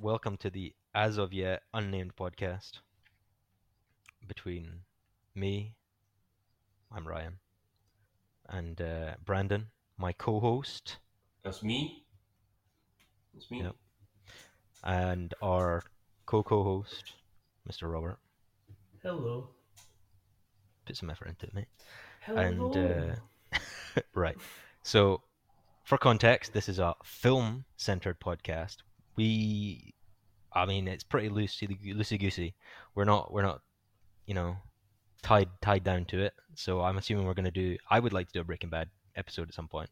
welcome to the as of yet unnamed podcast between me, I'm Ryan, and uh, Brandon, my co-host, That's me. That's me. Yep. and our co-co-host, Mr. Robert. Hello. Put some effort into it, mate. Hello. And uh, right, so for context, this is a film-centered podcast. We, I mean, it's pretty loosey goosey. We're not, we're not, you know, tied tied down to it. So I'm assuming we're gonna do. I would like to do a Breaking Bad episode at some point,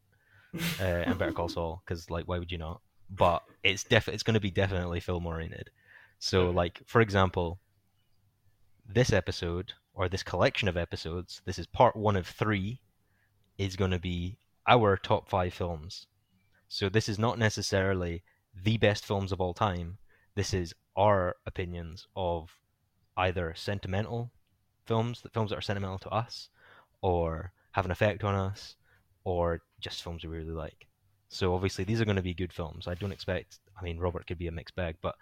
uh, and Better Call Saul, because like, why would you not? But it's def, it's gonna be definitely film oriented. So like, for example, this episode or this collection of episodes, this is part one of three, is going to be our top five films. So this is not necessarily the best films of all time. This is our opinions of either sentimental films, the films that are sentimental to us, or have an effect on us, or just films we really like. So obviously these are going to be good films. I don't expect. I mean, Robert could be a mixed bag, but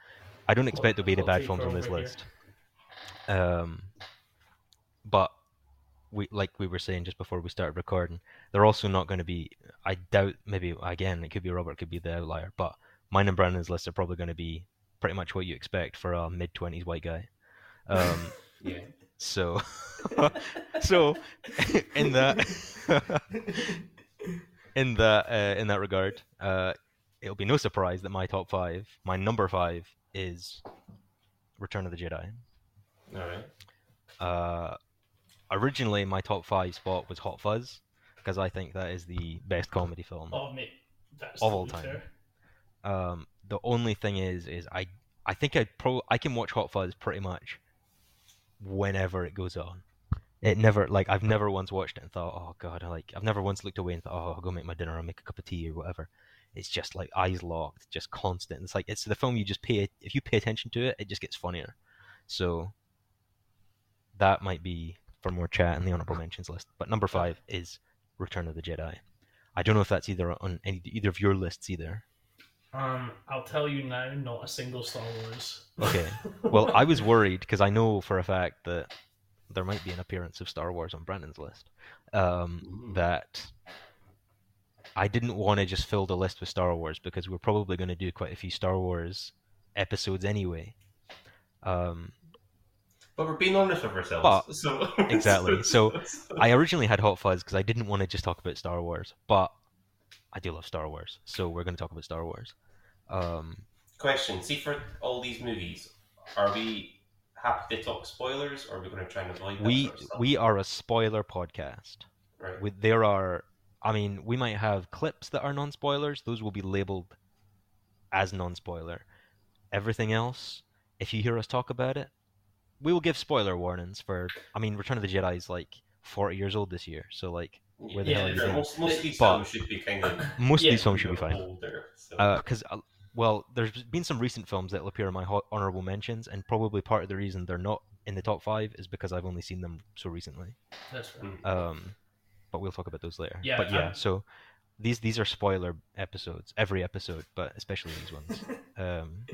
I don't expect there'll be any bad films on this list. Um, but we, like we were saying just before we started recording, they're also not going to be. I doubt. Maybe again, it could be Robert, it could be the outlier, but mine and Brandon's list are probably going to be pretty much what you expect for a mid twenties white guy. Um, Yeah. so, so in that in that uh, in that regard, uh, it'll be no surprise that my top five, my number five, is Return of the Jedi. All right. Uh, originally, my top five spot was Hot Fuzz because I think that is the best comedy film Oh, mate. Of all time. Um, the only thing is, is I I think I pro I can watch Hot Fuzz pretty much whenever it goes on. It never like I've never once watched it and thought, oh god, I like I've never once looked away and thought, oh, I'll go make my dinner or make a cup of tea or whatever. It's just like eyes locked, just constant. It's like it's the film you just pay if you pay attention to it, it just gets funnier. So that might be for more chat in the honorable mentions list. But number five is Return of the Jedi. I don't know if that's either on any either of your lists either. Um, I'll tell you now, not a single Star Wars. Okay. Well, I was worried because I know for a fact that there might be an appearance of Star Wars on Brandon's list. Um, that I didn't want to just fill the list with Star Wars because we're probably going to do quite a few Star Wars episodes anyway. Um, But we're being honest with ourselves. But- so exactly. So, I originally had Hot Fuzz because I didn't want to just talk about Star Wars, but I do love Star Wars, so we're going to talk about Star Wars. Um, question. See, for all these movies, are we happy to talk spoilers, or are we going to try and avoid we sort of we are a spoiler podcast. right. with there are i mean we might have clips that are non-spoilers those will be labeled as non-spoiler everything else if you hear us talk about it we will give spoiler warnings for i mean return of the jedi is like 40 years old this year so like where the Yeah, hell are you going? most, most of these But- films should be kind of most of Yeah. these films should be fine older. So. because uh, well there's been some recent films that will appear in my honorable mentions and probably part of the reason they're not in the top five is because i've only seen them so recently That's fair. Mm. um, but we'll talk about those later. Yeah, but yeah, I'm- so these these are spoiler episodes, every episode, but especially these ones. Um,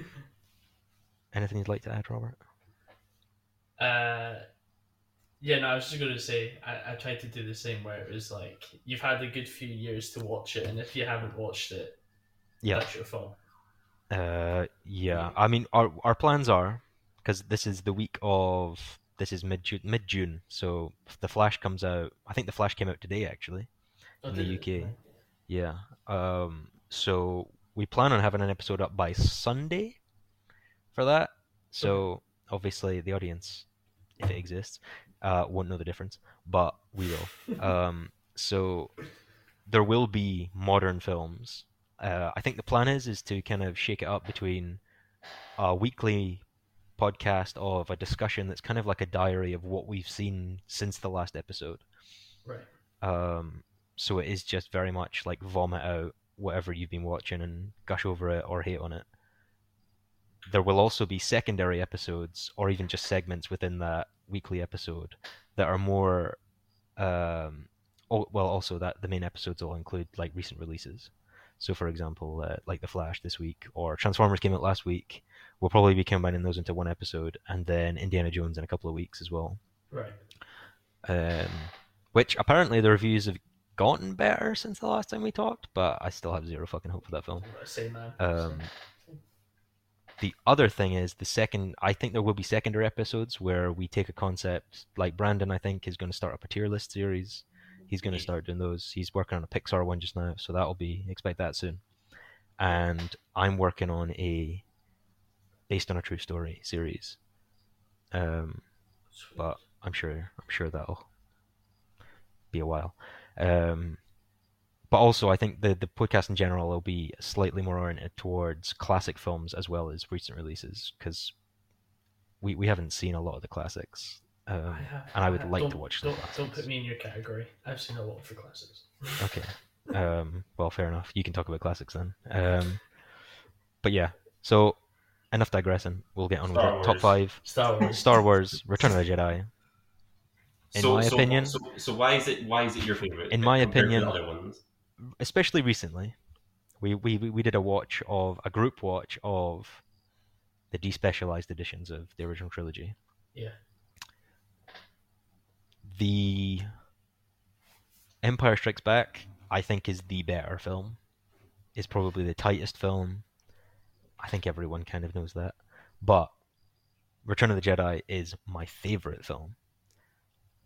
anything you'd like to add, Robert? Uh, yeah, no, I was just going to say, I, I tried to do the same where it was like, you've had a good few years to watch it, and if you haven't watched it, Yeah, that's your fault. uh, yeah. I mean, our our plans are because this is the week of this is mid June, mid June. So the Flash comes out. I think the Flash came out today, actually. Oh, In the did it? UK. Yeah. Um. So we plan on having an episode up by Sunday for that. So obviously the audience, if it exists, uh, won't know the difference, but we will. um. So there will be modern films. Uh, I think the plan is is to kind of shake it up between a weekly podcast of a discussion that's kind of like a diary of what we've seen since the last episode. Right. Um, so it is just very much like vomit out whatever you've been watching and gush over it or hate on it. There will also be secondary episodes or even just segments within that weekly episode that are more. Um, oh, well, also that the main episodes will include like recent releases. So, for example, uh, like The Flash this week, or Transformers came out last week, we'll probably be combining those into one episode, and then Indiana Jones in a couple of weeks as well. Right. Um, which apparently the reviews have gotten better since the last time we talked, but I still have zero fucking hope for that film. Same man. Um, the other thing is the second. I think there will be secondary episodes where we take a concept like Brandon. I think is going to start up a tier list series. He's going to start doing those. He's working on a Pixar one just now, so that'll be expect that soon. And I'm working on a based on a true story series. Um, but I'm sure I'm sure that'll be a while. Um, but also, I think the the podcast in general will be slightly more oriented towards classic films as well as recent releases because we we haven't seen a lot of the classics. Um, I have- and I would have- like to don't- watch the Don't, don't classics. put me in your category. I've seen a lot of the classics. okay. Um, well, fair enough. You can talk about classics then. Um, but yeah, so enough digressing. We'll get on Star with it. Top five: Star Wars. Star Wars: Return of the Jedi. In so, my so, opinion- so, so why is it why is it your favorite? In my compared to opinion- the other ones. Especially recently, we, we we did a watch of a group watch of the despecialized editions of the original trilogy. Yeah. The Empire Strikes Back, I think, is the better film. Is probably the tightest film. I think everyone kind of knows that. But Return of the Jedi is my favorite film.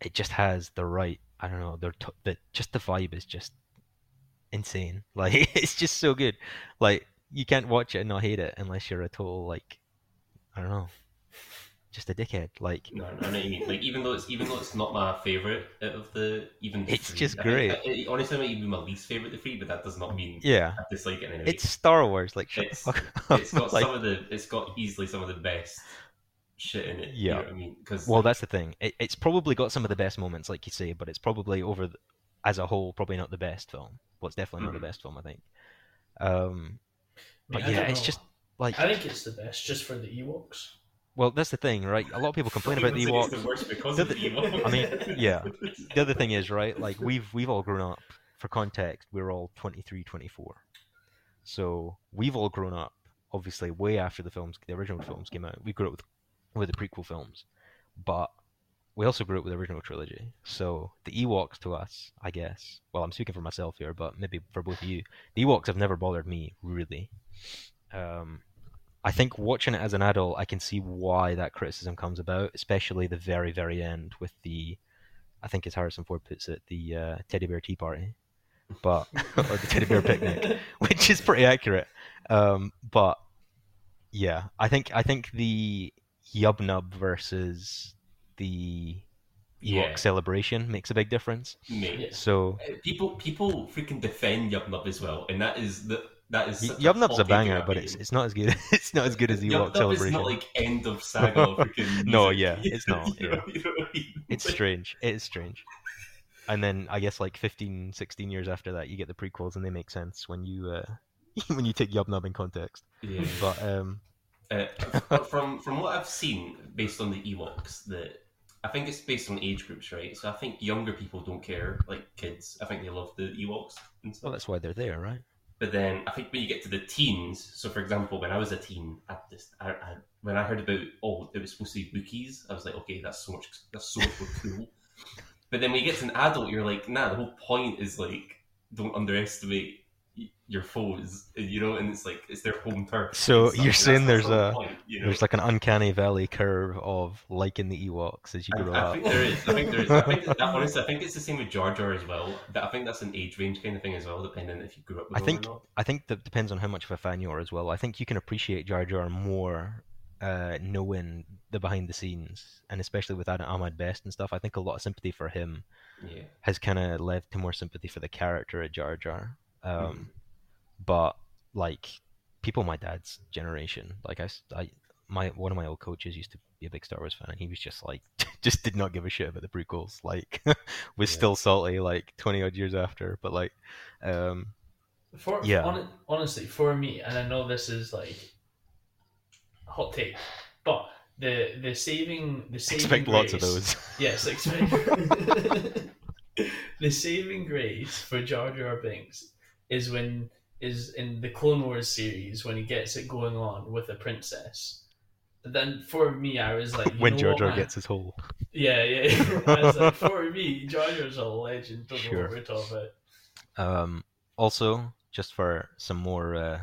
It just has the right, I don't know, the, the just the vibe is just insane. Like it's just so good. Like you can't watch it and not hate it unless you're a total like I don't know, just a dickhead. Like No, I know what you mean. Like even though it's even though it's not my favorite out of the even the It's three, just great. I- it- honestly, it might even be my least favorite of the three, but that does not mean yeah, I dislike it in any way. it's Star Wars. Like It's- the fuck up. it's got Like, some of the it's got easily some of the best shit in it. You Yeah. know what I mean? Because well, that's the thing. It, it's probably got some of the best moments, like you say, but it's probably over the, as a whole probably not the best film. It's definitely not the best film, I think. Um, I mean, but yeah, it's know. just like I think it's the best just for the Ewoks. well, that's the thing, right? A lot of people complain about the It's Ewoks. the worst because The of the Ewoks. I mean, yeah. the other thing is right like we've we've all grown up for context we're all 23 24 so we've all grown up obviously way after the films the original films came out we grew up with with the prequel films but we also grew up with the original trilogy so the ewoks to us i guess well i'm speaking for myself here but maybe for both of you the ewoks have never bothered me really um I think watching it as an adult, I can see why that criticism comes about, especially the very, very end with the I think as Harrison Ford puts it, the uh, teddy bear tea party, but or the teddy bear picnic, which is pretty accurate. Um, but yeah, I think I think the Yub Nub versus the Ewok Yeah. celebration makes a big difference. Mate. So Uh, People people freaking defend Yub Nub as well, and that is the that is Y- such a hot take in banger, but it's it's not as good. It's not as good as the Yub Ewok Nub celebration. is not like end of saga freaking No, yeah, it's not, you, know, you know I mean? It's strange. It is strange. And then I guess like 15, 16 years after that, you get the prequels, and they make sense when you uh, when you take Yub Nub in context. yeah. But um, Uh, from from what I've seen, based on the Ewoks, that I think it's based on age groups, right? So I think younger people don't care, like kids. I think they love the Ewoks and stuff. well, that's why they're there, right? But then I think when you get to the teens, so for example, when I was a teen, I just I, I, when I heard about oh it was supposed to be Wookiees, I was like, okay, that's so much that's so much more cool. But then when you get to an adult, you're like, nah, the whole point is like don't underestimate your foes, you know, and it's like it's their home turf. So you're saying there's a- point, you know? There's like an uncanny valley curve of liking the Ewoks as you grow I up. think there is. I think there is. I think that, honestly, I think it's the same with Jar Jar as well. I think that's an age range kind of thing as well, depending if you grew up with I think or not. I think that depends on how much of a fan you are as well. I think you can appreciate Jar Jar more uh, knowing the behind the scenes, and especially with Adam Ahmed Best and stuff. I think a lot of sympathy for him Yeah. has kind of led to more sympathy for the character of Jar Jar. Um, Mhm. But like people my dad's generation, like I, I, my one of my old coaches used to be a big Star Wars fan, and he was just like, just did not give a shit about the prequels. Like, was Yeah. still salty like twenty odd years after. But like, um, For Yeah. hon- honestly, for me, and I know this is like hot take, but the the saving the saving expect lots of grace- those. Yes, expect the saving grace for Jar Jar Binks is when is in the Clone Wars series when he gets it going on with a princess, then for me, I was like, you when know Jar Jar gets his whole. Yeah, yeah. I was like, for me, Jar Jar's a legend. Don't know Sure. what we're talking about. Um, also, just for some more. Uh...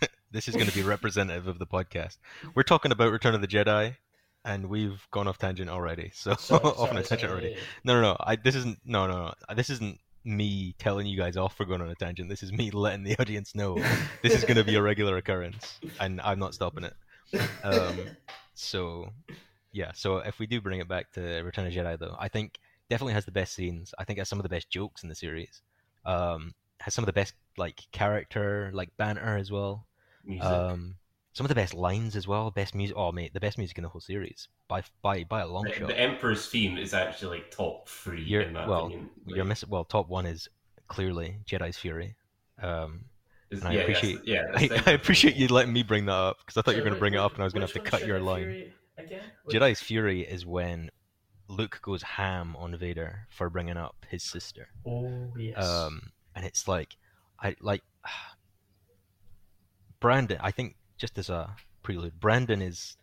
this is going to be representative of the podcast. We're talking about Return of the Jedi, and we've gone off tangent already. So Sorry, off on sorry, a tangent sorry. already. No, no, no. I, this isn't. No, no, no. This isn't me telling you guys off for going on a tangent. This is me letting the audience know this is going to be a regular occurrence, and I'm not stopping it. Um, so, yeah. So if we do bring it back to Return of Jedi, though, I think definitely has the best scenes. I think has some of the best jokes in the series. Um, has some of the best like character, like banter as well. Music. Um, some of the best lines as well. Best music. Oh, mate, the best music in the whole series by by by a long the, shot. the Emperor's theme is actually like top 3 You're- in my well, opinion. You're missing. Well, top one is clearly Jedi's Fury. Um, is- and I yeah, appreciate- That's, yeah, that's I, I appreciate you letting me bring that up because I thought you were going to bring it up and I was going to have to cut your line. Jedi's Fury is when Luke goes ham on Vader for bringing up his sister. Oh yes. Um, and it's like, I like Brandon. I think just as a prelude, Brandon is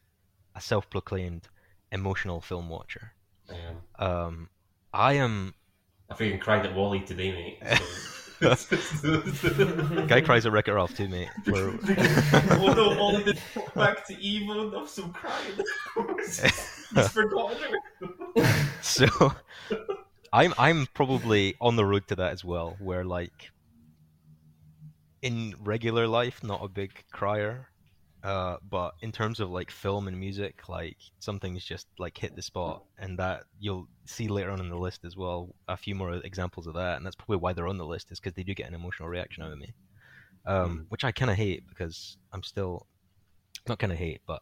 a self-proclaimed emotional film watcher. Um, Um, I am. I freaking cried at WALL-E today, mate. So- Guy cries at Wreck It Ralph too, mate. For, oh no, WALL-E did back to evil. I'm so crying. He's forgotten her. so I'm I'm probably on the road to that as well, where like in regular life, not a big crier, uh, but in terms of like film and music, like some things just like hit the spot, and that you'll see later on in the list as well. A few more examples of that, and that's probably why they're on the list, is because they do get an emotional reaction out of me, um, which I kind of hate because I'm still not kind of hate, but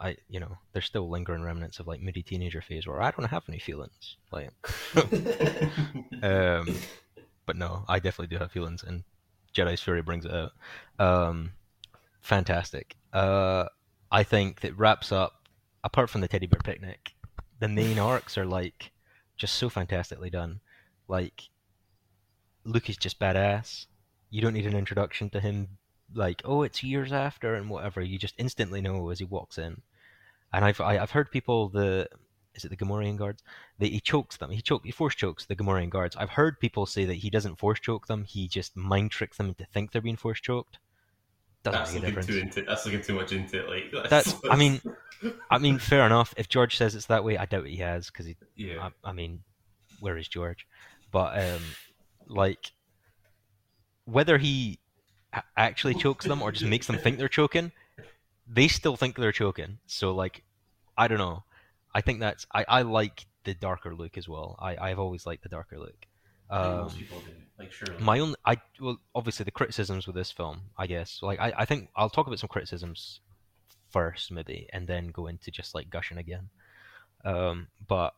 I, you know, there's still lingering remnants of like moody teenager phase where I don't have any feelings. Like, um, but no, I definitely do have feelings, and Jedi's Fury brings it out. Um, fantastic. Uh, I think that wraps up. Apart from the teddy bear picnic, the main arcs are like just so fantastically done. Like, Luke is just badass. You don't need an introduction to him. Like, oh, it's years after and whatever. You just instantly know as he walks in. And I've I, I've heard people the is it the Gamorrean guards? That he chokes them. He choke he force chokes the Gamorrean guards. I've heard people say that he doesn't force choke them. He just mind tricks them to think they're being force choked. Doesn't That's make a looking too into. That's looking too much into it. Like That's. I mean, I mean, fair enough. If George says it's that way, I doubt he has because he. yeah. I, I mean, where is George? But um, like, whether he actually chokes them or just makes them think they're choking, they still think they're choking. So like, I don't know. I think that's I, I like the darker look as well. I I've always liked the darker look. Um, most people do. Like surely. my own I well obviously the criticisms with this film, I guess. Like I, I think I'll talk about some criticisms first maybe and then go into just like gushing again. Um but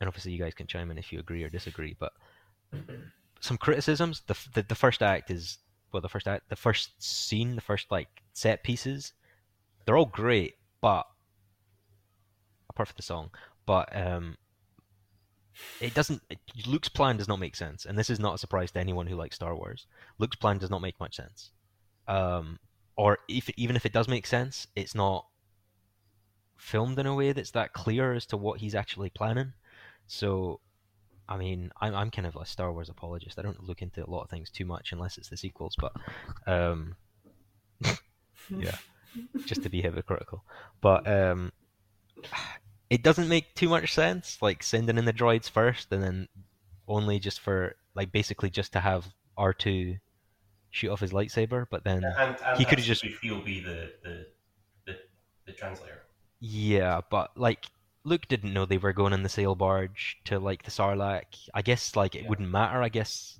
and obviously you guys can chime in if you agree or disagree, but some criticisms, the the, the first act is well the first act the first scene, the first like set pieces, they're all great, but apart from the song, but um it doesn't luke's plan does not make sense and this is not a surprise to anyone who likes star wars. Luke's plan does not make much sense. Um, or if, even if it does make sense it's not filmed in a way that's that clear as to what he's actually planning. So i mean i'm, I'm kind of a star wars apologist. I don't look into a lot of things too much unless it's the sequels but um, yeah just to be hypocritical. But um, it doesn't make too much sense like sending in the droids first and then only just for like basically just to have r2 shoot off his lightsaber but then and, and he could've have just- Feel be the the the, the translator. yeah but like luke didn't know they were going in the sail barge to like the sarlacc i guess like it Yeah. wouldn't matter i guess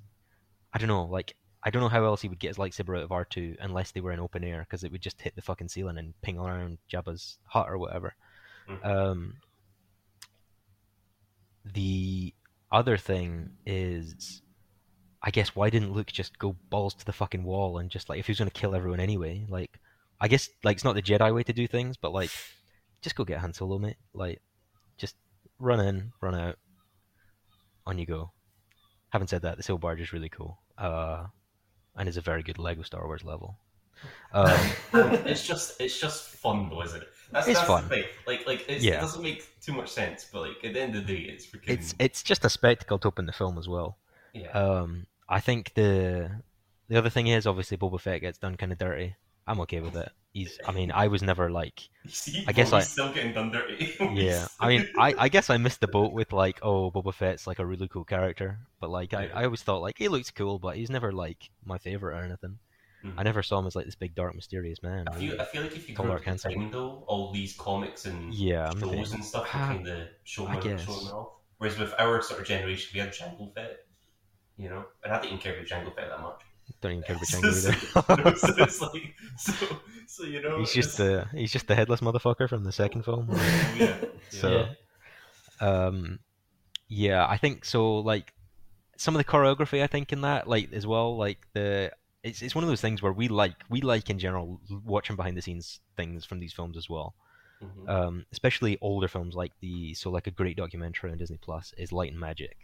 i don't know like i don't know how else he would get his lightsaber out of r2 unless they were in open air because it would just hit the fucking ceiling and ping around jabba's hut or whatever Mhm. um the other thing is I guess why didn't Luke just go balls to the fucking wall and just like if he was gonna kill everyone anyway, like I guess like it's not the Jedi way to do things, but like just go get Han Solo, mate. Like just run in, run out, on you go. Having said that, the Sail Barge is really cool, uh, and is a very good Lego Star Wars level. Um, it's just it's just fun though, isn't it? That's, It's that's fun. Like like it's, Yeah. it doesn't make too much sense, but like at the end of the day, it's freaking it's it's just a spectacle to open the film as well. yeah. Um, I think the the other thing is obviously Boba Fett gets done kind of dirty. I'm okay with it. He's, I mean, I was never like, see, I guess I- still getting done dirty. yeah. I mean, I, I guess I missed the boat with like, oh, Boba Fett's like a really cool character, but like, I, I always thought like he looks cool, but he's never like my favorite or anything. Mhm. I never saw him as like this big dark mysterious man. I feel. I feel like if you Tom grew up at the Hansen. time though, all these comics and Yeah, shows maybe. and stuff Ah, kind of showing I them, guess. them off. Whereas with our sort of generation, we had Jango Fett, you know, and I didn't care about Jango Fett that much. Don't even care about So- Jango either. so, so it's like, so, so you know, he's just the he's just the headless motherfucker from the second film. Oh, yeah. So- yeah. um yeah i think so like some of the choreography i think in that like as well like the it's, it's one of those things where we like we like in general watching behind the scenes things from these films as well Mhm. um especially older films like the so like a great documentary on disney plus is light and magic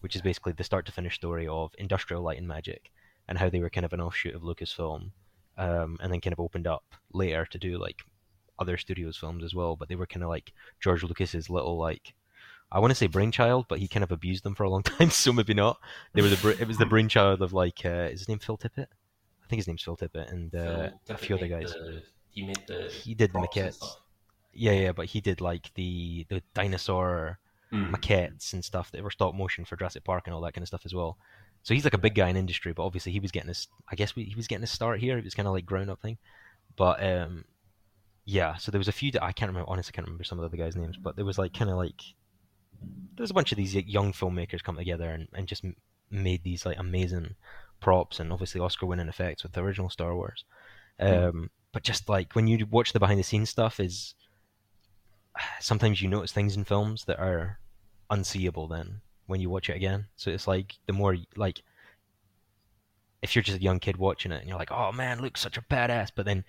which is basically the start to finish story of industrial light and magic and how they were kind of an offshoot of lucasfilm um and then kind of opened up later to do like other studios films as well but they were kind of like george lucas's little like I want to say brainchild, but he kind of abused them for a long time, so maybe not. They were the it was the brainchild of like uh, is his name Phil Tippett? I think his name's Phil Tippett and uh, Phil a few other guys. the- he made the He did the maquettes. Yeah, yeah, but he did like the the dinosaur Mm. maquettes and stuff that were stop motion for Jurassic Park and all that kind of stuff as well. So he's like a big guy in industry, but obviously he was getting his I guess we, he was getting his start here. It was kind of like ground up thing, but um, yeah. So there was a few that I can't remember. Honestly, I can't remember some of the other guys' names, but there was like kind of like there was a bunch of these young filmmakers come together and, and just made these like amazing props and obviously Oscar winning effects with the original Star Wars. Um, but just like when you watch the behind the scenes stuff, is sometimes you notice things in films that are unseeable then when you watch it again. So it's like the more like if you're just a young kid watching it and you're like, oh man, Luke's such a badass, but then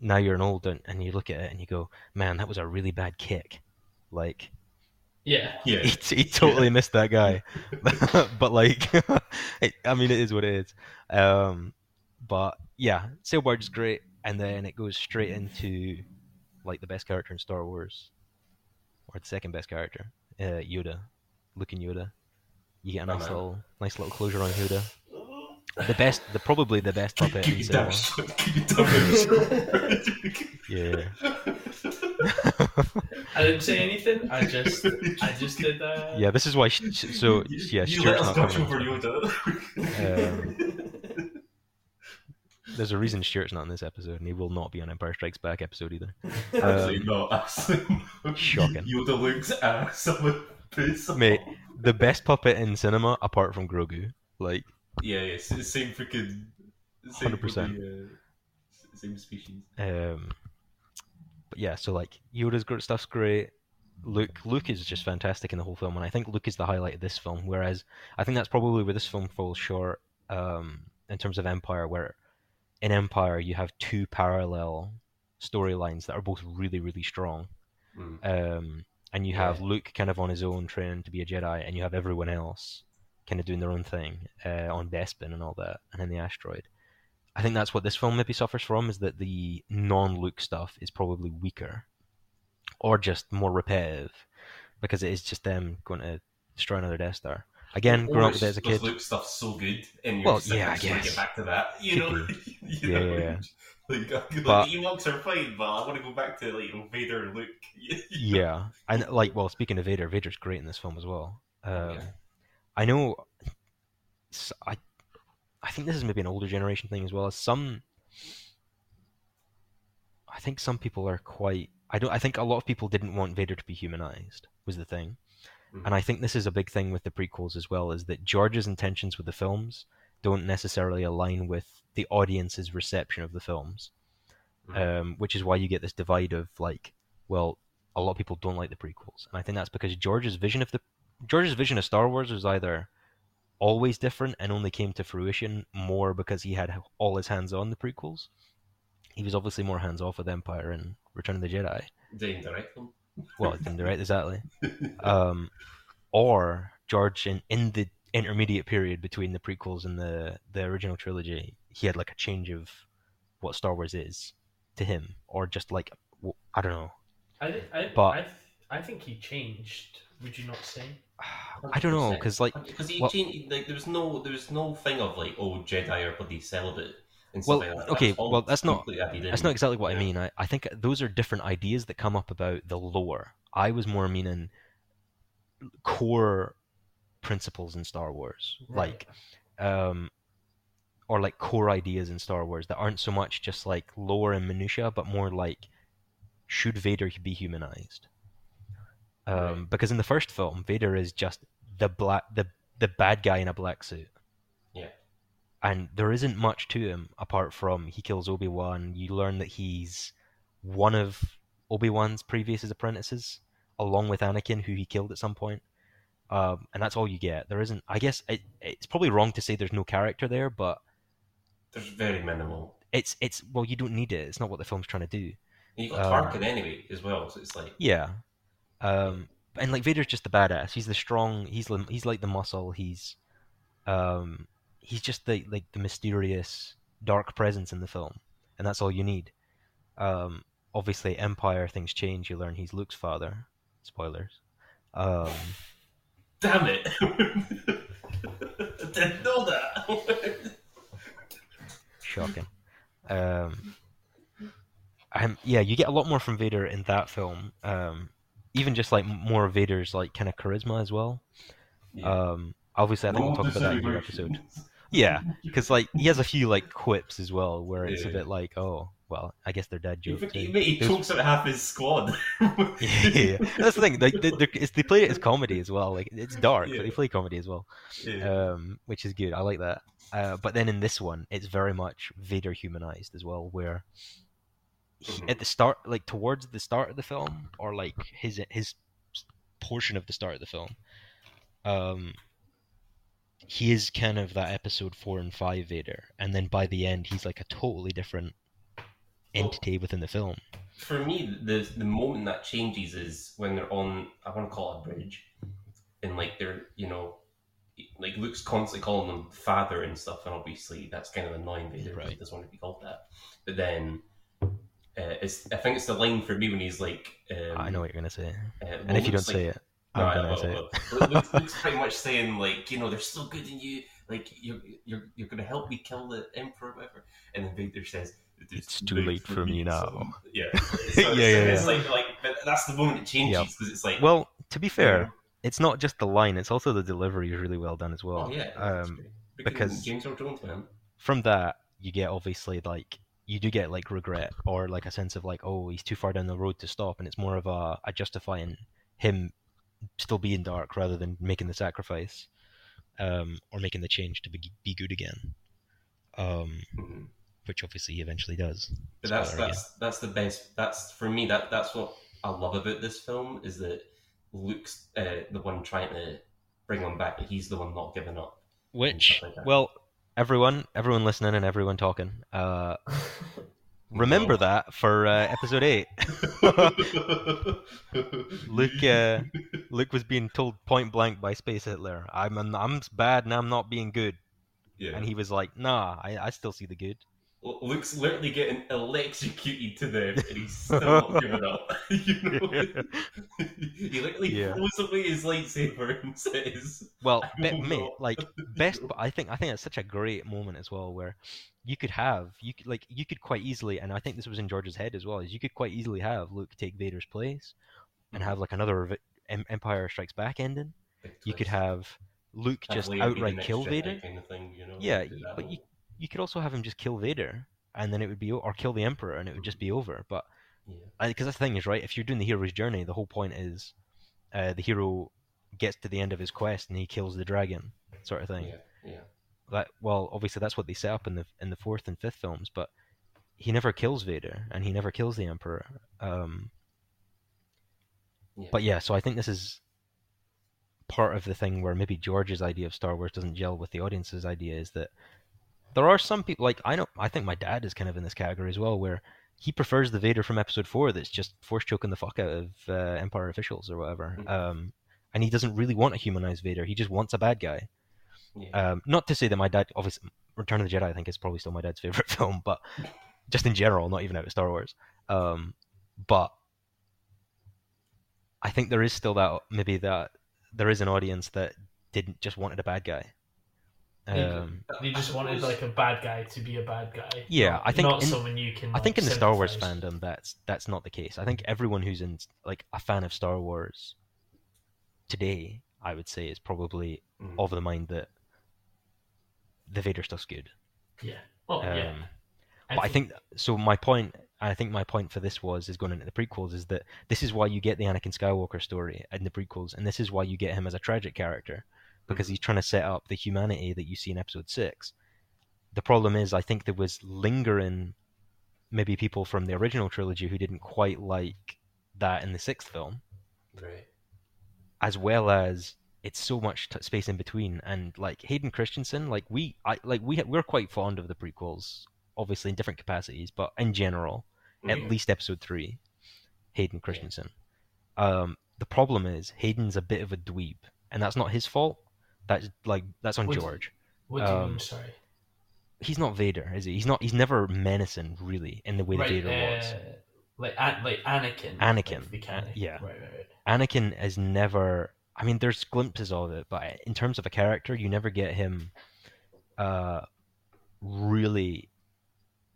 now you're an old and, and you look at it and you go, man, that was a really bad kick. Like Yeah. Yeah. he, he totally missed that guy, but like, it, I mean, it is what it is. Um, but yeah, Sailbarge is great, and then it goes straight into like the best character in Star Wars, or the second best character, uh, Yoda, looking Yoda. You get a nice man. little, nice little closure on Yoda. The best, the probably the best puppet Keep in your damn cinema. shit. Keep your damn shit. Yeah, I didn't say anything. I just, I just did. Uh, yeah. This is why. Sh- sh- so yeah, you let Stuart's us not touch coming. over on this Yoda. There's a reason Stuart's not in this episode, and he will not be on Empire Strikes Back episode either. Absolutely Um, not. Absolutely not. shocking. Yoda looks ass on. Mate, the best puppet in cinema apart from Grogu. Like, Yeah, yeah. Same freaking. Same 100%. uh, Same species. um, but yeah, so like Yoda's great stuff's great. Luke, Luke is just fantastic in the whole film, and I think Luke is the highlight of this film. Whereas I think that's probably where this film falls short um, in terms of Empire, where in Empire you have two parallel storylines that are both really, really strong. Mm. um, and you have Yeah. Luke kind of on his own training to be a Jedi, and you have everyone else kind of doing their own thing uh, on Bespin and all that, and in the asteroid. I think that's what this film maybe suffers from is that the non-Luke stuff is probably weaker, or just more repetitive, because it is just them going to destroy another Death Star. Again, growing up with it as a kid, Luke stuff so good, and you're Well, yeah, I guess. get back to that. You know, you Yeah, know? yeah, yeah. Like, like But- Ewoks are fine, but I want to go back to like Vader and Luke. yeah, and like, well, speaking of Vader, Vader's great in this film as well. Um, Yeah. I know. I I think this is maybe an older generation thing as well. As some, I think some people are quite. I don't. I think a lot of people didn't want Vader to be humanized. Was the thing, Mhm. and I think this is a big thing with the prequels as well. Is that George's intentions with the films don't necessarily align with the audience's reception of the films, Mhm. um, which is why you get this divide of like, well, a lot of people don't like the prequels, and I think that's because George's vision of the George's vision of Star Wars was either always different and only came to fruition more because he had all his hands on the prequels. He was obviously more hands off with Empire and Return of the Jedi. Didn't direct them. Well, the right exactly. Um, or George in, in the intermediate period between the prequels and the the original trilogy, he had like a change of what Star Wars is to him, or just like I don't know. I, I, But- I, I think he changed. Would you not say? I don't know because like because he well- changed. Like there was no, there was no thing of like, oh, Jedi are bloody celibate Well, like okay, all well, that's not- completely added in. that's not exactly what I mean. I, I think those are different ideas that come up about the lore. I was more meaning core principles in Star Wars, like um, or like core ideas in Star Wars that aren't so much just like lore and minutia, but more like should Vader be humanized? Um, Right. Because in the first film, Vader is just the black the the bad guy in a black suit. Yeah. And there isn't much to him apart from he kills Obi Wan. You learn that he's one of Obi Wan's previous apprentices, along with Anakin, who he killed at some point. Um, and that's all you get. There isn't. I guess it, it's probably wrong to say there's no character there, but There's very minimal. it's it's well, you don't need it. It's not what the film's trying to do. And you got Um, Tarkin anyway as well, so it's like Yeah. Um, and like Vader's just the badass. He's the strong. He's the, he's like the muscle. He's um, he's just the like the mysterious dark presence in the film, and that's all you need. Um, obviously, Empire things change. You learn he's Luke's father. Spoilers. Um, damn it. I didn't know that. shocking. Um, um, yeah, you get a lot more from Vader in that film. Um, even just like more of Vader's like kind of charisma as well. Um, obviously, I think we'll talk about that in your episode. Yeah, because like he has a few like quips as well, where it's a Yeah. bit like, oh, well, I guess they're dead He, jokes. he, and he there's- chokes out half his squad. yeah, that's the thing. Like, they, they're- it's, they play it as comedy as well. Like it's dark, but they play comedy as well, Yeah. um, which is good. I like that. Uh, but then in this one, it's very much Vader humanized as well, where he, Mhm. at the start, like towards the start of the film, or like his his portion of the start of the film, um, he is kind of that episode four and five Vader, and then by the end, he's like a totally different entity within the film. For me, the the moment that changes is when they're on. I want to call it a bridge, and like they're you know, like Luke's constantly calling them father and stuff, and obviously that's kind of annoying. Vader right. doesn't want to be called that. But then, uh, it's I think it's the line for me when he's like, um, I know what you're gonna say, uh, and if you don't Luke's say it, I'm No, gonna say I it. Luke's, Luke's pretty much saying like, you know, they're still good in you. Like you're you're you're gonna help me kill the emperor, whatever. And then Vader says, It's too late for me now. son." Yeah, Yeah, yeah, It's yeah. like like, but that's the moment it changes because it's like, Well, to be fair, it's not just the line; it's also the delivery is really well done as well. oh yeah, um. Because- James Earl Jones, man. from that, you get obviously like you do get like regret or like a sense of like, oh, he's too far down the road to stop, and it's more of a, a justifying him still being dark rather than making the sacrifice um, or making the change to be, be good again. Um, Mhm. which obviously he eventually does. But that's Spoiler again. that's that's the best. That's for me. That that's what I love about this film is that Luke's uh, the one trying to bring him back. He's the one not giving up. Which, like well, everyone, everyone listening and everyone talking, uh, remember No. that for uh, episode eight. Luke, uh, Luke was being told point blank by Space Hitler, "I'm an, I'm bad and I'm not being good," yeah. and he was like, "Nah, I, I still see the good." Luke's literally getting electrocuted to death, and he's still not giving up. you know, he literally Yeah. throws away his lightsaber and says, Well, be, mate, like best, but I think I think it's such a great moment as well, where you could have you could like you could quite easily, and I think this was in George's head as well, is you could quite easily have Luke take Vader's place and mm-hmm. have like another Empire Strikes Back ending. You could have Luke just Leia be the outright kill Vader. kind of thing, you know? Yeah, but you you could also have him just kill Vader, and then it would be or kill the Emperor, and it would just be over. But yeah. because that's the thing is right, if you're doing the hero's journey, the whole point is uh, the hero gets to the end of his quest and he kills the dragon, sort of thing. yeah, yeah. That well, obviously that's what they set up in the in the fourth and fifth films, but he never kills Vader and he never kills the Emperor. Um, Yeah. But yeah, so I think this is part of the thing where maybe George's idea of Star Wars doesn't gel with the audience's idea is that there are some people like I know I think my dad is kind of in this category as well where he prefers the Vader from episode 4 that's just force choking the fuck out of uh, Empire officials or whatever. Mhm. Um and he doesn't really want a humanized Vader. He just wants a bad guy. yeah. Um, not to say that my dad, obviously, Return of the Jedi, I think is probably still my dad's favorite film, but just in general, not even out of Star Wars. Um, but I think there is still that maybe that there is an audience that didn't just wanted a bad guy. Yeah. Um, They just wanted like a bad guy to be a bad guy. Yeah, I think not in- someone you can. I think in the Star Wars fandom, that's that's not the case. I think everyone who's in like a fan of Star Wars today, I would say, is probably Mm. of the mind that the Vader stuff's good. Yeah. Well, yeah. Um, but I think so. My point, I think my point for this was is going into the prequels is that this is why you get the Anakin Skywalker story in the prequels, and this is why you get him as a tragic character because he's trying to set up the humanity that you see in Episode Six. The problem is, I think there was lingering, maybe people from the original trilogy who didn't quite like that in the sixth film, Right. as well as it's so much t- space in between and like Hayden Christensen like we I like we we're quite fond of the prequels obviously in different capacities but in general at Mhm. least episode 3 Hayden Christensen um the problem is Hayden's a bit of a dweeb and that's not his fault that's like that's on Would- George What do you um, mean? Sorry. he's not Vader is he he's not he's never menacing really in the way that Right. Vader was uh, like An- like Anakin. Anakin, Like yeah. Right. Right. Right. Anakin is never. I mean, there's glimpses of it, but in terms of a character, you never get him uh, really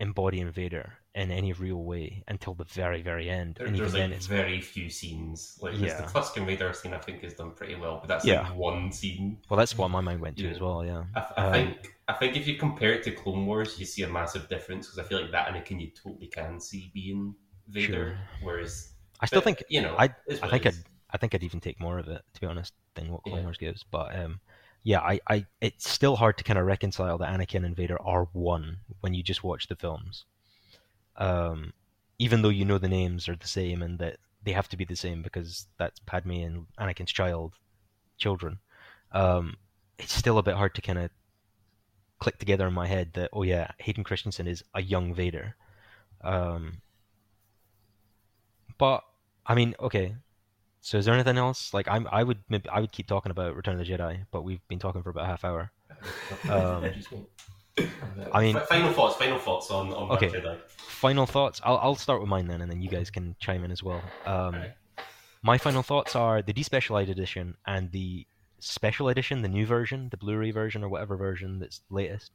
embodying Vader in any real way until the very, very end. There, and there's then, like it's very few scenes. Like Yeah. the Tusken Raider scene, I think is done pretty well, but that's Yeah. like one scene. well, that's what my mind went to Yeah. as well. Yeah, I, I Um, think I think if you compare it to Clone Wars, you see a massive difference because I feel like that Anakin you totally can see being Vader, Sure. whereas I still but, think you know I- I think I'd. I think I'd even take more of it to be honest than what Clone. Wars gives. But um, yeah, I, I it's still hard to kind of reconcile that Anakin and Vader are one when you just watch the films. Um, even though you know the names are the same and that they have to be the same because that's Padme and Anakin's child, children. Um, it's still a bit hard to kind of click together in my head that oh yeah, Hayden Christensen is a young Vader. Um, but I mean, okay. So is there anything else? Like I'm, I would, maybe I would keep talking about Return of the Jedi, but we've been talking for about a half hour. Um, I mean- final thoughts. Final thoughts on on Okay. Return of the Jedi. Final thoughts. I'll, I'll start with mine then, and then you guys can chime in as well. Um, Alright. My final thoughts are the despecialized edition and the special edition, the new version, the Blu-ray version or whatever version that's latest.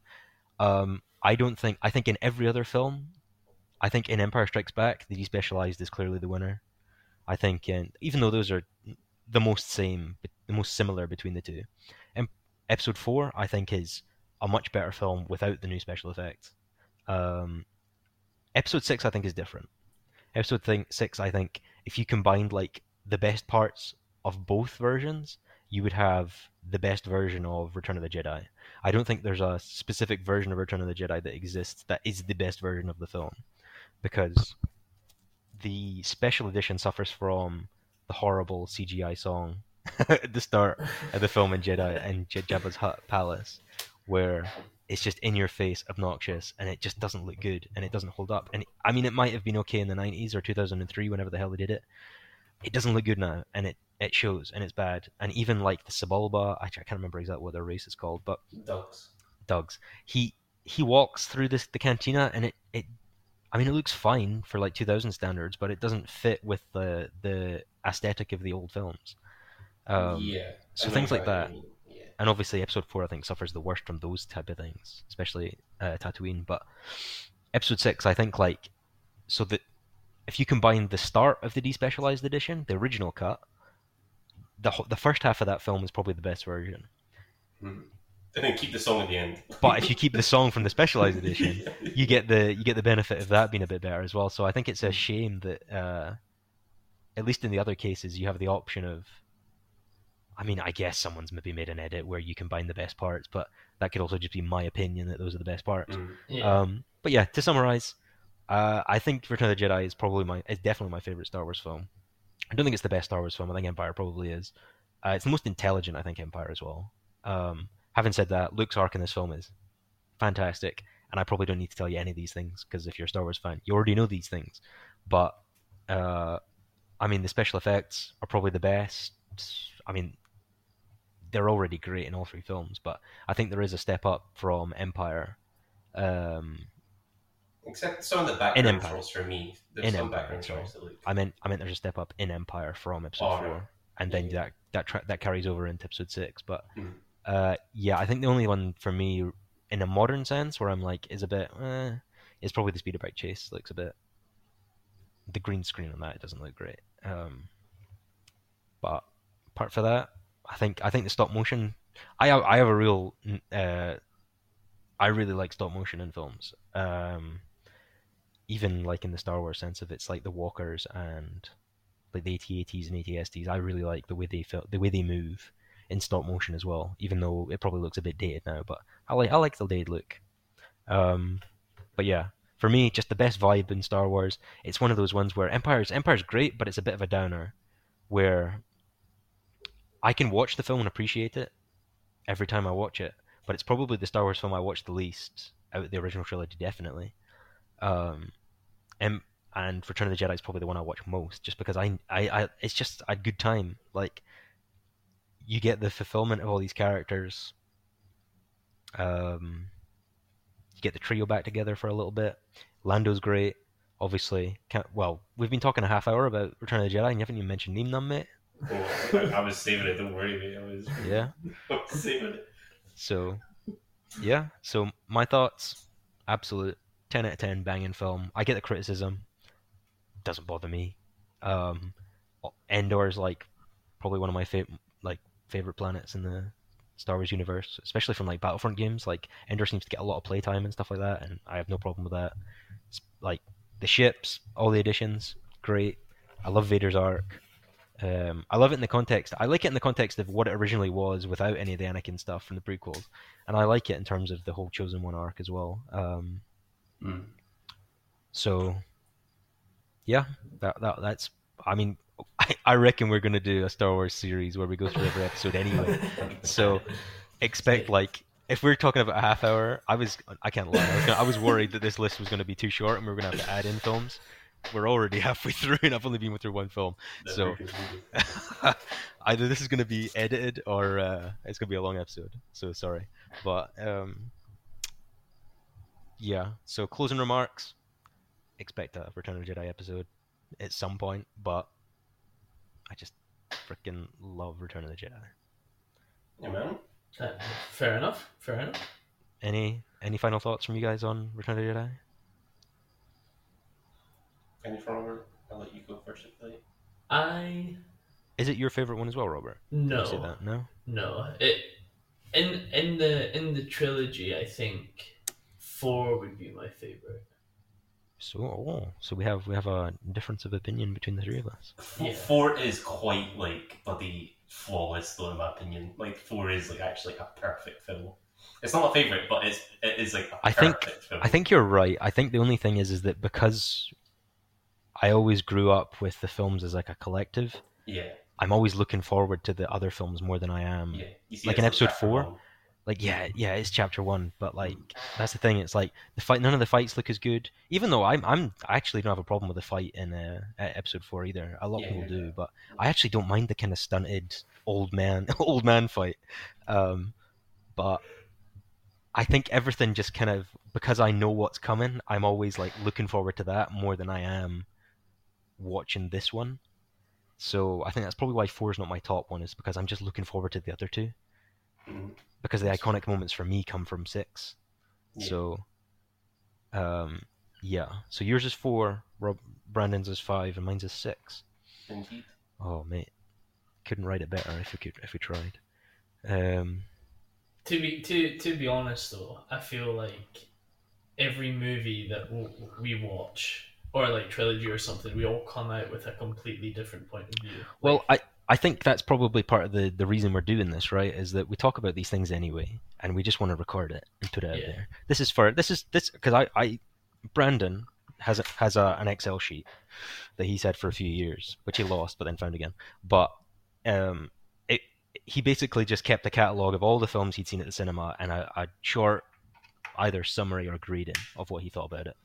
Um, I don't think. I think in every other film, I think in Empire Strikes Back, the despecialized is clearly the winner. I think, in, even though those are the most same, the most similar between the two. And Episode Four, I think, is a much better film without the new special effects. Um, episode Six, I think, is different. Episode Six, I think, if you combined like the best parts of both versions, you would have the best version of Return of the Jedi. I don't think there's a specific version of Return of the Jedi that exists that is the best version of the film, because the special edition suffers from the horrible CGI song at the start of the film in Jedi and J- Jabba's Hut Palace, where it's just in your face, obnoxious, and it just doesn't look good and it doesn't hold up. And I mean, it might have been okay in the 90s or 2003, whenever the hell they did it. It doesn't look good now, and it, it shows, and it's bad. And even like the Sebulba, I, can't remember exactly what their race is called, but Dugs. Dug's. He he walks through this the cantina and it, it I mean it looks fine for like 2000 standards, but it doesn't fit with the the aesthetic of the old films. Um, yeah. so things like that. mean. Yeah. And obviously, episode four I think suffers the worst from those type of things, especially uh, Tatooine. But episode six, I think like so that if you combine the start of the despecialized edition, the original cut, the the first half of that film is probably the best version. Mhm. And then keep the song at the end. But if you keep the song from the specialized edition, you get the you get the benefit of that being a bit better as well. So I think it's a shame that uh, at least in the other cases you have the option of. I mean, I guess someone's maybe made an edit where you combine the best parts, but that could also just be my opinion that those are the best parts. Mm. Yeah. Um, but yeah, to summarize, uh, I think Return of the Jedi is probably my is definitely my favorite Star Wars film. I don't think it's the best Star Wars film. I think Empire probably is. Uh, it's the most intelligent. I think Empire as well. Um, having said that, Luke's arc in this film is fantastic, and I probably don't need to tell you any of these things because if you're a Star Wars fan, you already know these things. But uh, I mean, the special effects are probably the best. I mean, they're already great in all three films, but I think there is a step up from Empire. Um, Except some of the background Empire. trolls for me. There's In some Empire, background sorry. that look. I meant I meant there's a step up in Empire from episode Oh, four, and then Yeah. that that tra- that carries over into episode six. But Mhm. Uh, yeah, I think the only one for me in a modern sense where I'm like is a bit eh, is probably the speeder bike chase. Looks a bit the green screen on that doesn't look great. Um, but apart for that, I think I think the stop motion. I have, I have a real uh, I really like stop motion in films. Um, even like in the Star Wars sense of it's like the walkers and like the AT-ATs and ATSTs. I really like the way they feel, the way they move in stop motion as well. Even though it probably looks a bit dated now, but I like I like the dated look. Um, but yeah, for me, just the best vibe in Star Wars. It's one of those ones where Empire's Empire's great, but it's a bit of a downer, where I can watch the film and appreciate it every time I watch it. But it's probably the Star Wars film I watch the least out of the original trilogy, definitely. Um, and and Return of the Jedi is probably the one I watch most, just because I, I, I it's just a good time. Like you get the fulfillment of all these characters. Um, you get the trio back together for a little bit. Lando's great, obviously. Can't, well, we've been talking a half hour about Return of the Jedi, and you haven't even mentioned Nien Nunb, mate. Oh, I, I was saving it. Don't worry, mate. I was, Yeah. I was saving it. So, yeah. So my thoughts, absolute ten out of ten, banging film. I get the criticism, doesn't bother me. Um, Endor is like probably one of my favorite favorite planets in the Star Wars universe, especially from like Battlefront games. Like Endor seems to get a lot of playtime and stuff like that, and I have no problem with that. It's, like the ships, all the additions, great. I love Vader's arc. Um, I love it in the context. I like it in the context of what it originally was, without any of the Anakin stuff from the prequels, and I like it in terms of the whole Chosen One arc as well. Um, Mm. so, yeah, that, that that's. I mean, I, I reckon we're gonna do a Star Wars series where we go through every episode anyway. So, expect like if we're talking about a half hour, I was I can't lie. I was, gonna, I was worried that this list was going to be too short and we were going to have to add in films. We're already halfway through, and I've only been through one film. So- Either this is going to be edited or uh, it's going to be a long episode. So sorry, but um, yeah. So closing remarks. Expect a Return of the Jedi episode at some point, but I just freaking love Return of the Jedi. Yeah, man. Uh, fair enough. Fair enough. Any any final thoughts from you guys on Return of the Jedi? Any from Robert? I'll let you go first if you. I Is it your favorite one as well, Robert? Did no you say that? No. no it in in the in the trilogy. I think four would be my favorite. So oh, so we have we have a difference of opinion between the three of us. F- Yeah. Four is quite like bloody flawless, though, in my opinion. Like four is like actually a perfect film. It's not my favorite, but it's it is like a I think- perfect film. I think you're right. I think the only thing is is that because I always grew up with the films as like a collective, yeah, I'm always looking forward to the other films more than I am. yeah. Like in episode four? Like yeah, yeah, it's chapter one, but like that's the thing. It's like the fight. None of the fights look as good. Even though I'm, I'm I actually don't have a problem with the fight in uh, uh, episode four either. A lot Yeah, of people yeah, do, yeah. but I actually don't mind the kind of stunted old man, old man fight. Um, but I think everything just kind of because I know what's coming. I'm always like looking forward to that more than I am watching this one. So I think that's probably why four is not my top one, is because I'm just looking forward to the other two Mhm. because the iconic moments for me come from six. Yeah. So, um, yeah. So yours is four, Rob Brandon's is five, and mine's is six. Indeed. Oh mate, couldn't write it better if we could if we tried. Um, To be to to be honest though, I feel like every movie that we watch or like trilogy or something, we all come out with a completely different point of view. well, I I think that's probably part of the the reason we're doing this, right? Is that we talk about these things anyway, and we just want to record it and put it out Yeah. there. This is for this is this because I I Brandon has a, has a, an Excel sheet that he's had for a few years, which he lost but then found again. But um, it he basically just kept a catalog of all the films he'd seen at the cinema and a, a short either summary or grading of what he thought about it.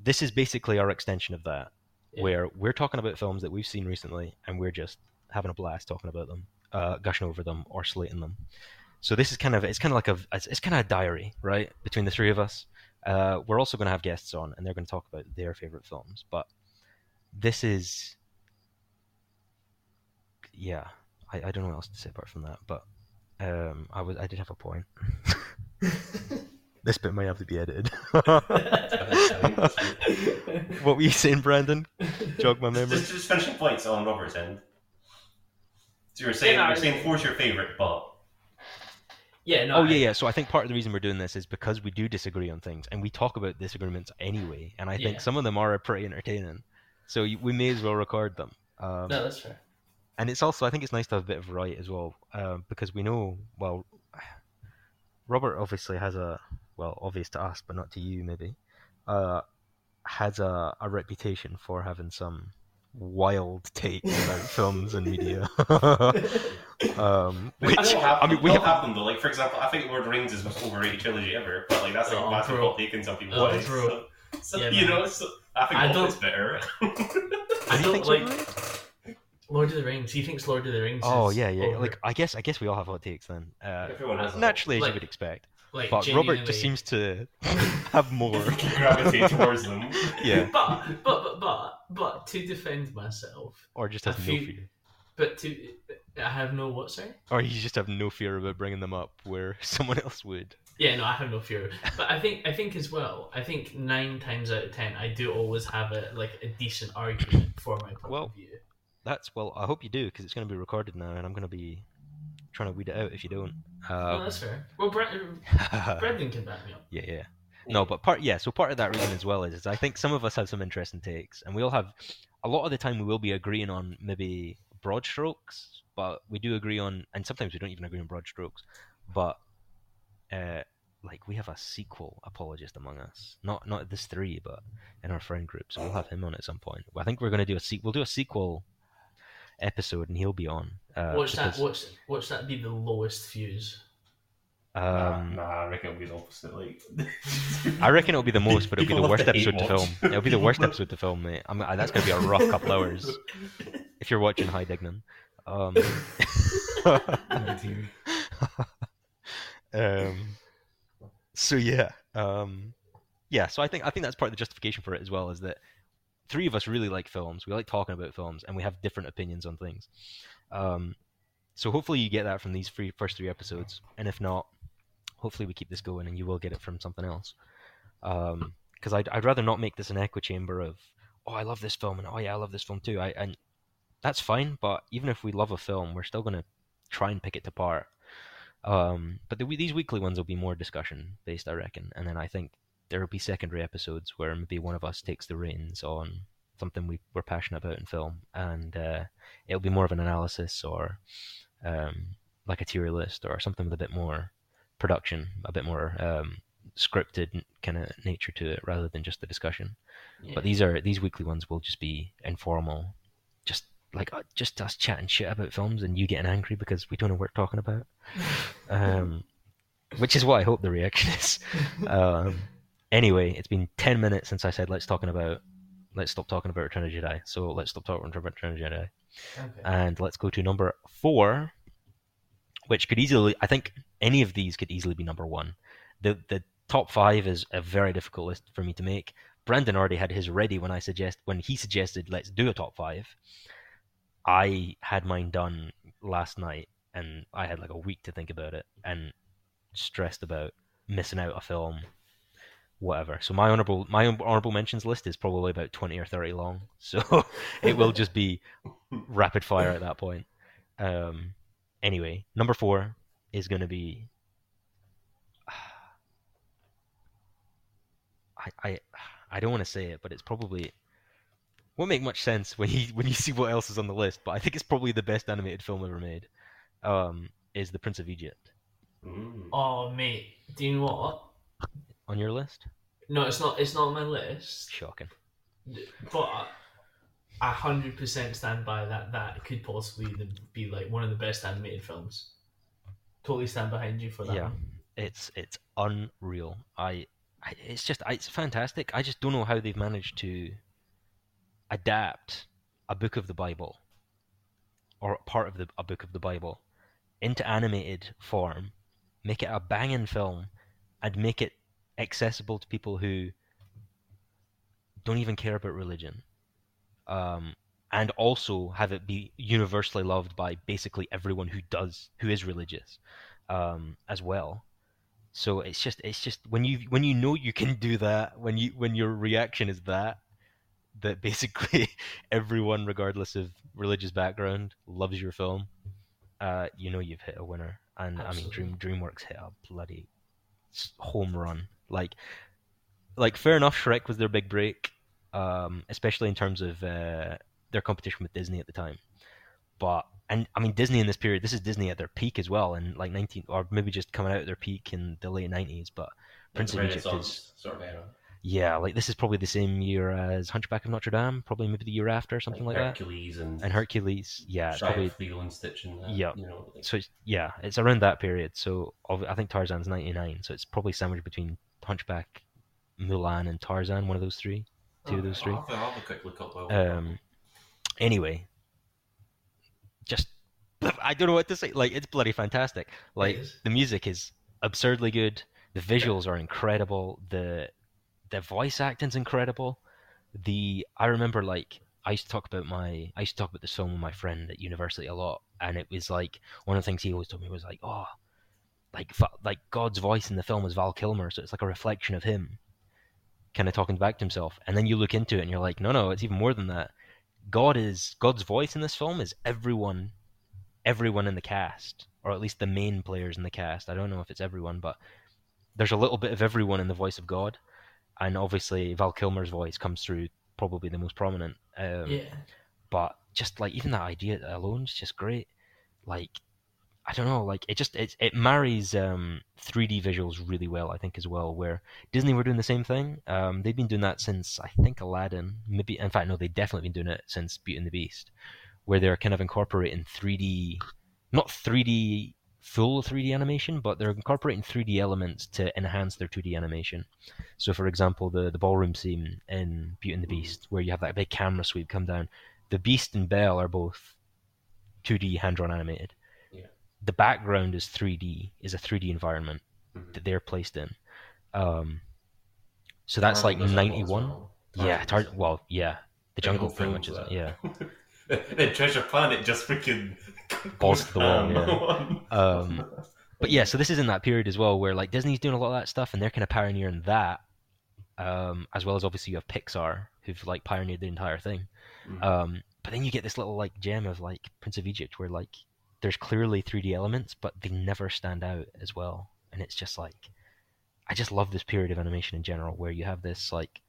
This is basically our extension of that, Yeah. where we're talking about films that we've seen recently and we're just having a blast talking about them, uh, gushing over them or slating them. So this is kind of it's kind of like a it's, it's kind of a diary, right, between the three of us. Uh, we're also going to have guests on, and they're going to talk about their favorite films. But this is, yeah, I, I don't know what else to say apart from that. But um, I was I did have a point. this bit might have to be edited. what were you saying, Brandon? Jog my memory. Just, just finishing points on Robert's end. So you were saying Yeah, no, you're saying I- four's your favourite, but yeah, no. Oh I- yeah, yeah. So I think part of the reason we're doing this is because we do disagree on things, and we talk about disagreements anyway. And I think Yeah. some of them are pretty entertaining, so y- we may as well record them. Um, No, that's fair. and it's also I think it's nice to have a bit of variety as well, um, because we know well, Robert obviously has a well obvious to us, but not to you maybe, uh, has a, a reputation for having some wild takes about films and media. um, which don't have, I mean we have have them though. Like for example, I think Lord of the Rings is the most overrated trilogy ever, but like that's like Oh, a massive bro. hot take in some people's Oh, eyes. So, so, Yeah, you man. know, so I think I Hobbit's don't- better. I Do you don't think like Ray? Lord of the Rings. He thinks Lord of the Rings. Oh is yeah, yeah. over- Like I guess I guess we all have hot takes then. Uh, Everyone has naturally, as Like, you would expect. Like But Robert just seems to have more. If gravitate towards them. Yeah, But but but but but to defend myself, or just I has no feel- fear, but to I have no what sorry. or you just have no fear about bringing them up where someone else would. Yeah, no, I have no fear. But I think I think as well. I think nine times out of ten, I do always have a like a decent argument for my point Well, of view. That's well. I hope you do because it's going to be recorded now, and I'm going to be trying to weed it out if you don't. no, Um, that's fair. Well, Brendan can back me up. yeah, yeah. No, but part yeah. So part of that reason as well is, is I think some of us have some interesting takes, and we all have. A lot of the time, we will be agreeing on maybe broad strokes, but we do agree on, and sometimes we don't even agree on broad strokes. But uh, like we have a sequel apologist among us, not not this three, but in our friend group. So we'll have him on at some point. I think we're going to do a se- We'll do a sequel episode, and he'll be on. Uh, watch that. because, Watch watch that be the lowest views. Um, nah, nah, I reckon it'll be the opposite. Like, I reckon it'll be the most, but it'll be the worst to hate episode to film. It'll be the worst episode to film, mate. I'm, I, that's gonna be a rough couple hours if you're watching High Dignan. Um, um, so yeah, um, yeah. So I think I think that's part of the justification for it as well is that three of us really like films. We like talking about films, and we have different opinions on things. Um, so hopefully you get that from these three first three episodes, and if not, hopefully we keep this going, and you will get it from something else. Because I'd I'd rather not make this an echo chamber of oh I love this film and oh yeah I love this film too. I and that's fine, but even if we love a film, we're still gonna try and pick it apart. Um, but the, these weekly ones will be more discussion based, I reckon, and then I think there will be secondary episodes where maybe one of us takes the reins on something we, we're passionate about in film, and uh, it'll be more of an analysis or um, like a tier list or something with a bit more production, a bit more um, scripted kind of nature to it, rather than just the discussion. Yeah. But these are these weekly ones will just be informal, just like uh, just us chatting shit about films and you getting angry because we don't know what we're talking about. Um, which is what I hope the reaction is. Anyway, it's been ten minutes since I said let's talking about let's stop talking about Return of Jedi. So let's stop talking about Return of Jedi okay. and let's go to number four, which could easily, I think, any of these could easily be number one. The the top five is a very difficult list for me to make. Brandon already had his ready when I suggest when he suggested let's do a top five. I had mine done last night, and I had like a week to think about it, and stressed about missing out a film, whatever. So my honorable my honorable mentions list is probably about twenty or thirty long. So it will just be rapid fire at that point. Um, anyway, number four is going to be. I, I I don't want to say it, but it's probably won't make much sense when you when you see what else is on the list. But I think it's probably the best animated film ever made. Um, is The Prince of Egypt Mm. Oh mate, do you know what? On your list? No, it's not. It's not on my list. Shocking. But I hundred percent stand by that. That could possibly be like one of the best animated films. Totally stand behind you for that. Yeah. one. It's it's unreal. I, I it's just I, it's fantastic. I just don't know how they've managed to adapt a book of the Bible or part of the a book of the Bible into animated form, make it a banging film, and make it accessible to people who don't even care about religion, um, and also have it be universally loved by basically everyone who does who is religious um, as well. So it's just it's just when you when you know you can do that when you when your reaction is that that basically everyone regardless of religious background loves your film, uh, you know you've hit a winner. And I mean Dream DreamWorks hit a bloody home run. Like like fair enough Shrek was their big break, um, especially in terms of uh, their competition with Disney at the time. But and I mean Disney in this period, this is Disney at their peak as well, in like nineteen or maybe just coming out of their peak in the late nineties. But Prince of Egypt is sort of era. yeah, like this is probably the same year as Hunchback of Notre Dame, probably maybe the year after, something like, that. Hercules and And Hercules, yeah, it's probably Lilo and Stitch and that, Yeah. you know, like, so it's, yeah, it's around that period. So I think Tarzan's ninety nine, so it's probably sandwiched between Hunchback, Mulan, and Tarzan, one of those three, two of those three. I'll I'll have a quick look up. Um, anyway, just I don't know what to say. Like it's bloody fantastic. Like the music is absurdly good. The visuals are incredible. The the voice acting's incredible. The I remember like I used to talk about my I used to talk about this film with my friend at university a lot, and it was like one of the things he always told me was like, oh, like like God's voice in the film is Val Kilmer, so it's like a reflection of him, kind of talking back to himself. And then you look into it, and you're like, no, no, it's even more than that. God is God's voice in this film is everyone, everyone in the cast, or at least the main players in the cast. I don't know if it's everyone, but there's a little bit of everyone in the voice of God, and obviously Val Kilmer's voice comes through probably the most prominent. Um, yeah. but just like even that idea alone is just great. Like I don't know, like it just it it marries um 3D visuals really well, I think as well. Where Disney were doing the same thing. Um, they've been doing that since I think Aladdin. Maybe in fact no, they've definitely been doing it since Beauty and the Beast, where they're kind of incorporating 3D, not 3D full 3D animation, but they're incorporating 3D elements to enhance their 2D animation. So, for example, the the ballroom scene in Beauty and the Beast, where you have that big camera sweep come down, the Beast and Belle are both 2D hand-drawn animated. Yeah. The background is 3D, is a 3D environment Mhm. that they're placed in. Um, so that's like does that as 91. well. Yeah, well, yeah, the jungle pretty much is that. yeah. then Treasure Planet just freaking Balls to the wall, ham. Um, But yeah, so this is in that period as well where like Disney's doing a lot of that stuff and they're kind of pioneering that, um, as well as obviously you have Pixar who've like pioneered the entire thing. Mm. Um, but then you get this little like gem of like Prince of Egypt where like there's clearly 3D elements, but they never stand out as well, and it's just like I just love this period of animation in general where you have this like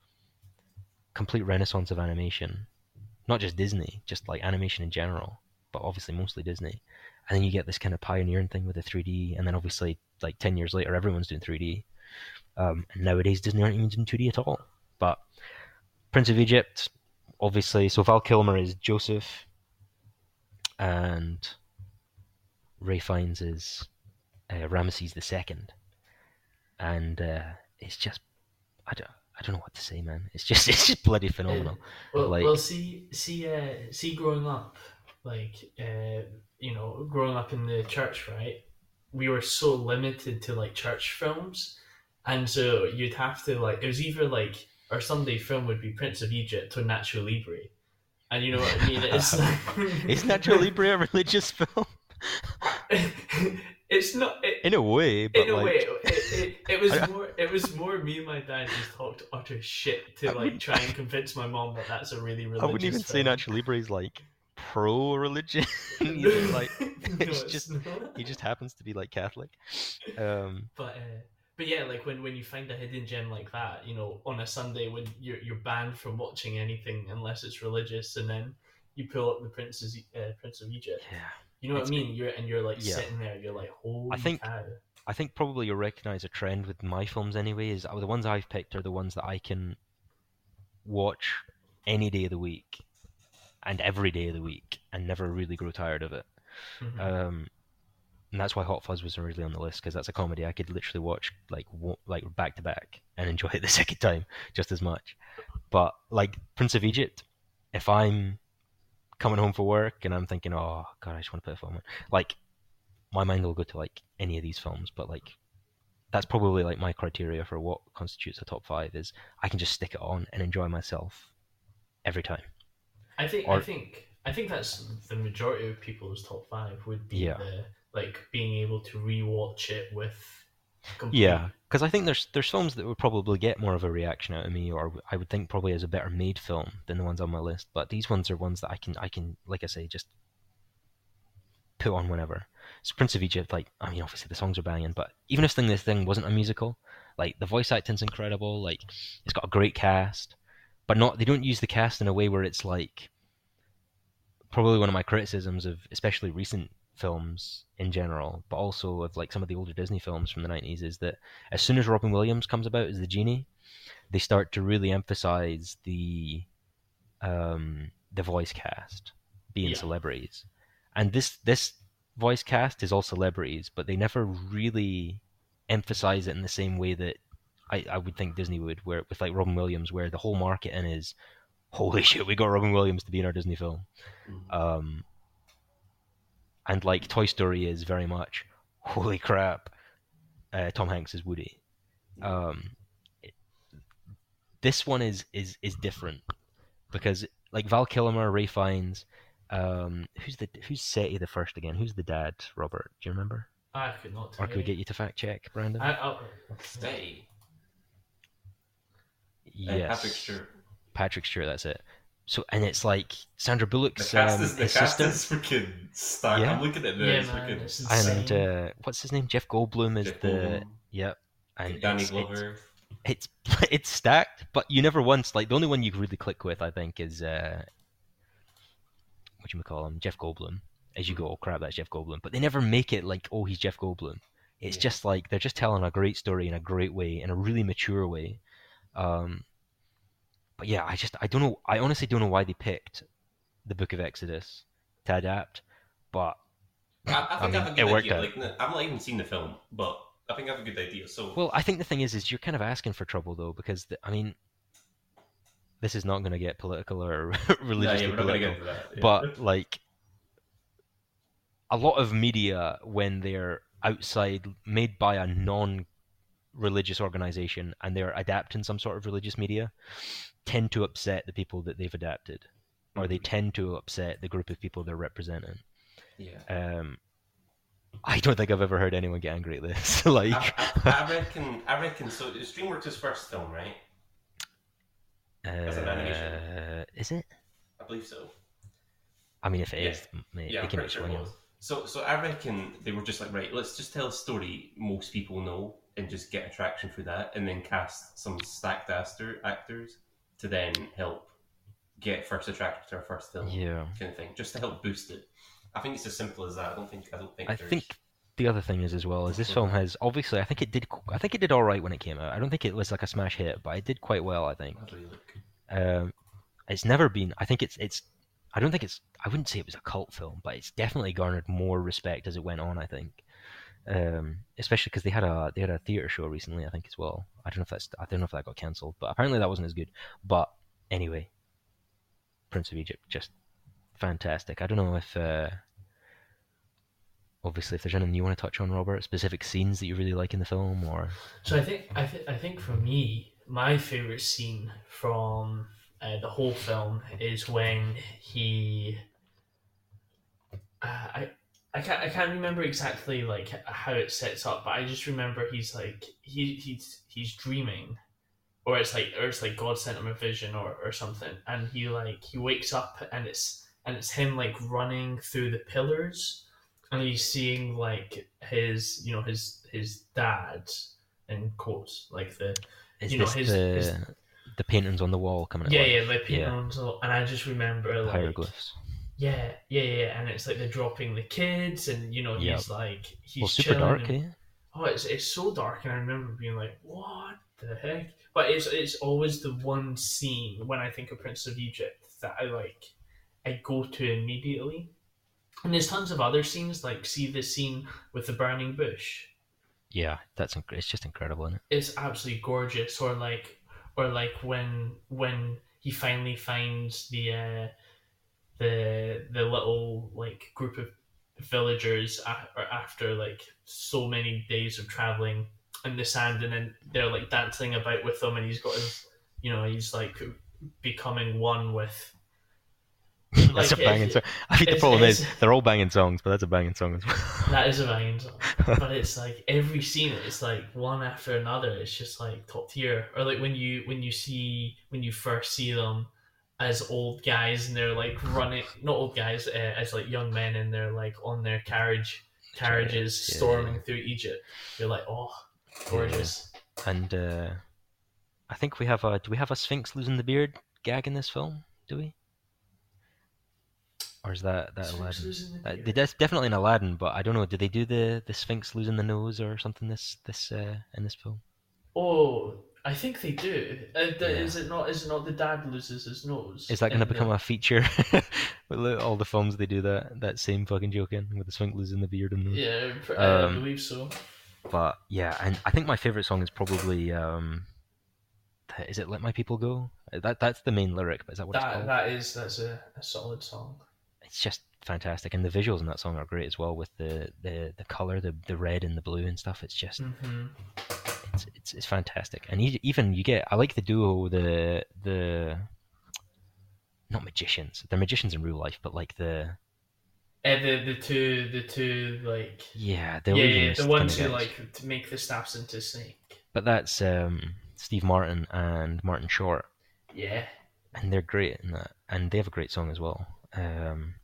complete renaissance of animation, not just Disney, just like animation in general, but obviously mostly Disney. And then you get this kind of pioneering thing with the 3D, and then obviously like 10 years later everyone's doing 3D. Um, and nowadays Disney aren't even doing 2D at all. But Prince of Egypt, obviously, so Val Kilmer is Joseph, and Ralph Fiennes is uh, Ramesses the Second, and uh, it's just I don't I don't know what to say, man. It's just it's just bloody phenomenal. Well, Like- well, see, see, uh, see, growing up, like, uh, you know, growing up in the church, right? We were so limited to like church films, and so you'd have to like it was either like our Sunday film would be Prince of Egypt or Nacho Libre, and you know what I mean? It's Is Nacho Libre a religious film? it's not. It, In a way, but in a like, way, it, it, it was more. It was more me and my dad just talked utter shit to I like try and convince my mom that that's a really religious. I wouldn't even say film. Nacho Libre is like pro religion. like No, it's it's just not. he just happens to be like Catholic. Um, But uh, but yeah, like when, when you find a hidden gem like that, you know, on a Sunday when you're you're banned from watching anything unless it's religious, and then you pull up the Prince's uh, Prince of Egypt. yeah. You know what It's- I mean? You're and you're like Yeah. sitting there, you're like, holy think- cow. I think probably you'll recognize a trend with my films anyway. Is uh, the ones I've picked are the ones that I can watch any day of the week and every day of the week and never really grow tired of it. Mhm. Um, and that's why Hot Fuzz was originally on the list because that's a comedy I could literally watch like wo- like back to back and enjoy it the second time just as much. But like Prince of Egypt, if I'm coming home for work and I'm thinking, oh god, I just want to put a film on, like my mind will go to like any of these films. But like that's probably like my criteria for what constitutes a top five is I can just stick it on and enjoy myself every time. I think Or- I think I think that's the majority of people's top five would be Yeah. the like being able to rewatch it with complete, Yeah, because I think there's there's films that would probably get more of a reaction out of me, or I would think probably as a better made film than the ones on my list. But these ones are ones that I can I can like I say just put on whenever. So Prince of Egypt, like I mean, obviously the songs are banging, but even if thing this thing wasn't a musical, like the voice acting's incredible. Like it's got a great cast, but not they don't use the cast in a way where it's like probably one of my criticisms of especially recent films in general, but also of like some of the older Disney films from the 90s is that as soon as Robin Williams comes about as the genie, they start to really emphasize the um, the voice cast being Yeah. celebrities. And this this voice cast is all celebrities, but they never really emphasize it in the same way that I, I would think Disney would, where with like Robin Williams, where the whole marketing is, holy shit, we got Robin Williams to be in our Disney film. Mhm. Um, and like Toy Story is very much, holy crap, uh, Tom Hanks is Woody. Um, it- this one is is is different because like Val Kilmer, Ralph Fiennes, um, who's the who's Seti the first again? Who's the dad? Robert, do you remember? I could not tell Or could we get you to fact check, Brandon? I, I'll, Stay. Uh, yes, Patrick Stewart. Patrick Stewart, that's it. So and it's like Sandra The Bullock's cast um, is the his cast is freaking stacked. Yeah. I'm looking at this. yeah, it's man, freaking it's insane. and uh, what's his name? Jeff Goldblum is Jeff the Goldblum, yep. And Danny it's, Glover. It's, it's it's stacked, but you never once like the only one you really click with, I think, is uh, what you call him, Jeff Goldblum. As you go, oh crap, that's Jeff Goldblum. But they never make it like, oh, he's Jeff Goldblum. It's Yeah. just like they're just telling a great story in a great way, in a really mature way. Um, but yeah, I just I don't know. I honestly don't know why they picked the Book of Exodus to adapt, but I, I think I, mean, have a it good worked idea. out. Like, I've not even seen the film, but I think I have a good idea. So, Well, I think the thing is, is you're kind of asking for trouble though, because the, I mean, this is not going to get political or religiously yeah, political, get into that. yeah. but like a lot of media when they're outside, made by a non-religious organization, and they're adapting some sort of religious media, tend to upset the people that they've adapted, or they Mhm. tend to upset the group of people they're representing. yeah. Um, I don't think I've ever heard anyone get angry at this. like, I, I, I reckon. I reckon. So, it's DreamWorks' first film, right? As an animation. Uh, is it? I believe so. I mean, if it Yeah. is, mate, Yeah, they came pretty sure it was. So, so I reckon they were just like, right, let's just tell a story most people know and just get attraction for that, and then cast some stacked actor, actors to then help get first attracted to our first film, Yeah, kind of thing, just to help boost it. I think it's as simple as that. I don't think. I don't think. I there's- think the other thing is as well is this film has obviously I think it did I think it did all right when it came out. I don't think it was like a smash hit, but it did quite well. I think. How do you look? Um, it's never been. I think it's it's. I don't think it's. I wouldn't say it was a cult film, but it's definitely garnered more respect as it went on. I think, um, especially because they had a they had a theater show recently. I think as well. I don't know if that's I don't know if that got cancelled, but apparently that wasn't as good. But anyway, Prince of Egypt just fantastic. I don't know if. Uh, Obviously, if there's anything you want to touch on, Robert, specific scenes that you really like in the film, or So I think I, th- I think for me, my favorite scene from uh, the whole film is when he. Uh, I I can't I can't remember exactly like how it sets up, but I just remember he's like he he's he's dreaming, or it's like or it's like God sent him a vision or, or something, and he like he wakes up and it's and it's him like running through the pillars, and he's seeing like his you know his his dad in quotes like the is You know, his- the his- the paintings on the wall coming? yeah life? yeah the Yeah. paintings all- and I just remember like hieroglyphs. Yeah yeah yeah and it's like they're dropping the kids and you know he's Yep. like he's Well, super chilling dark, and- eh? oh it's it's so dark and I remember being like what the heck but it's it's always the one scene when I think of Prince of Egypt that I like I go to immediately and there's tons of other scenes like see the scene with the burning bush Yeah, that's inc- it's just incredible, isn't it? it's absolutely gorgeous or like or like when when he finally finds the uh the the little like group of villagers a- after like so many days of traveling in the sand, and then they're like dancing about with them, and he's got his, you know, he's like becoming one with. that's Like, a banging song. I think the problem is they're all banging songs, but that's a banging song as well. That is a banging song, but it's like every scene, it's like one after another. It's just like top tier. Or like when you when you see when you first see them as old guys and they're like running, not old guys, uh, as like young men and they're like on their carriage carriages Yeah. storming through Egypt. You're like, oh, gorgeous. And uh, I think we have a. Do we have a Sphinx losing the beard gag in this film? Do we? Or is that that Sphinx Aladdin? the Uh, they- that's definitely in Aladdin, but I don't know. Did they do the the Sphinx losing the nose or something this this uh, in this film? Oh, I think they do. Uh, the, Yeah. Is it not? Is it not the dad loses his nose? Is that going to the- become a feature? With all the films they do that that same fucking joke in with the Sphinx losing the beard and nose. Yeah, I Um, believe so. But yeah, and I think my favorite song is probably um, is it "Let My People Go"? Uh, That that's the main lyric, but is that what it's called? that is that's a, a solid song. It's just fantastic, and the visuals in that song are great as well with the the, the color, the the red and the blue and stuff. It's just hmm it's, it's it's fantastic, and even you get I like the duo the the not magicians. They're magicians in real life, but like the Uh, the the two the two like yeah the yeah, yeah the ones who like to make the staffs into snake. But that's um, Steve Martin and Martin Short, Yeah, and they're great in that, and they have a great song as well. Um,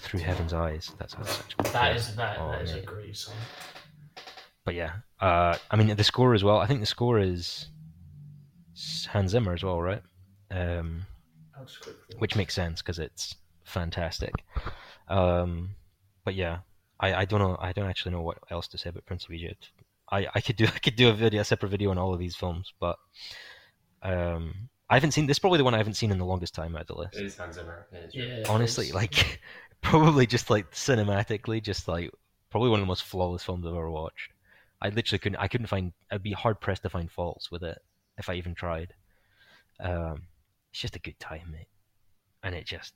Through Heaven's Eyes. That's, such. that is that Oh, that is yeah. a great song. But yeah, uh, I mean the score as well. I think the score is Hans Zimmer as well, right? Um, I'll just quickly. which makes sense because it's fantastic. Um, but yeah, I, I don't know. I don't actually know what else to say about Prince of Egypt. I, I could do I could do a video, a separate video on all of these films, but um, I haven't seen. This is probably the one I haven't seen in the longest time out of the list. It is Hans Zimmer. It is, Yeah, it Honestly, like probably just like cinematically, just like probably one of the most flawless films I've ever watched. I literally couldn't. I couldn't find. I'd be hard pressed to find faults with it if I even tried. Um, it's just a good time, mate, and it just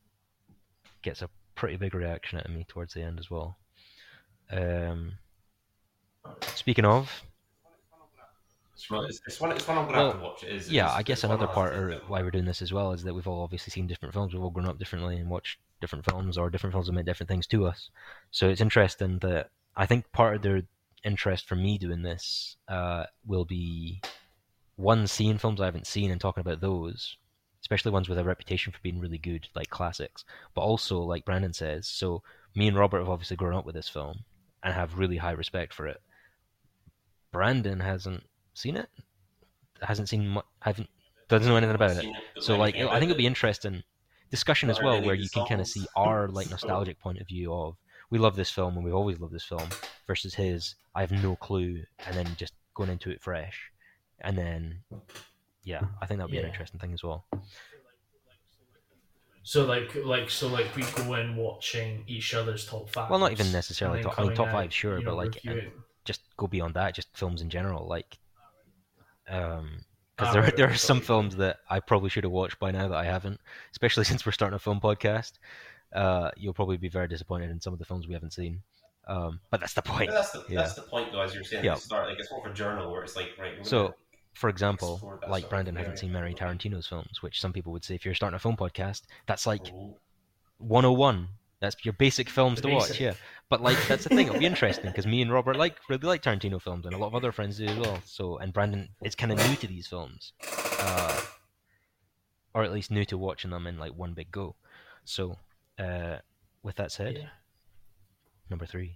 gets a pretty big reaction out of me towards the end as well. Um, speaking of, It's one, it's, one, it's one I'm gonna Well, have to watch. It is, yeah, I guess another part to- why we're doing this as well is that we've all obviously seen different films. We've all grown up differently and watched different films, or different films have meant different things to us. So it's interesting that I think part of their interest for me doing this uh, will be one seeing films I haven't seen and talking about those, especially ones with a reputation for being really good, like classics. But also, like Brandon says, so me and Robert have obviously grown up with this film and have really high respect for it. Brandon hasn't seen it, hasn't seen, mu- haven't doesn't know anything about it. It, So like, I think it'll be interesting discussion as well, where you can kind of see our like nostalgic point of view of we love this film and we've always loved this film versus his I have no clue and then just going into it fresh, and then yeah, I think that'll be an interesting thing as well. So like like so like we go in watching each other's top five. Well, not even necessarily top. I mean, top five, sure, you know, but like and just go beyond that, just films in general, like um. Ah, Because there, there are some films that I probably should have watched by now that I haven't, especially since we're starting a film podcast. Uh, you'll probably be very disappointed in some of the films we haven't seen. Um, but that's the point. But that's the Yeah. that's the point though, as you're saying Yeah. at the start. Like it's more of a journal where it's like right. So, For example, like Brandon hasn't seen Mary Tarantino's films, which some people would say if you're starting a film podcast, that's like Oh, 101. That's your basic films The to watch, yeah. But like that's the thing. It'll be interesting because me and Robert like really like Tarantino films, and a lot of other friends do as well. So and Brandon is kind of new to these films, uh, or at least new to watching them in like one big go. So, uh, with that said, Yeah. number three.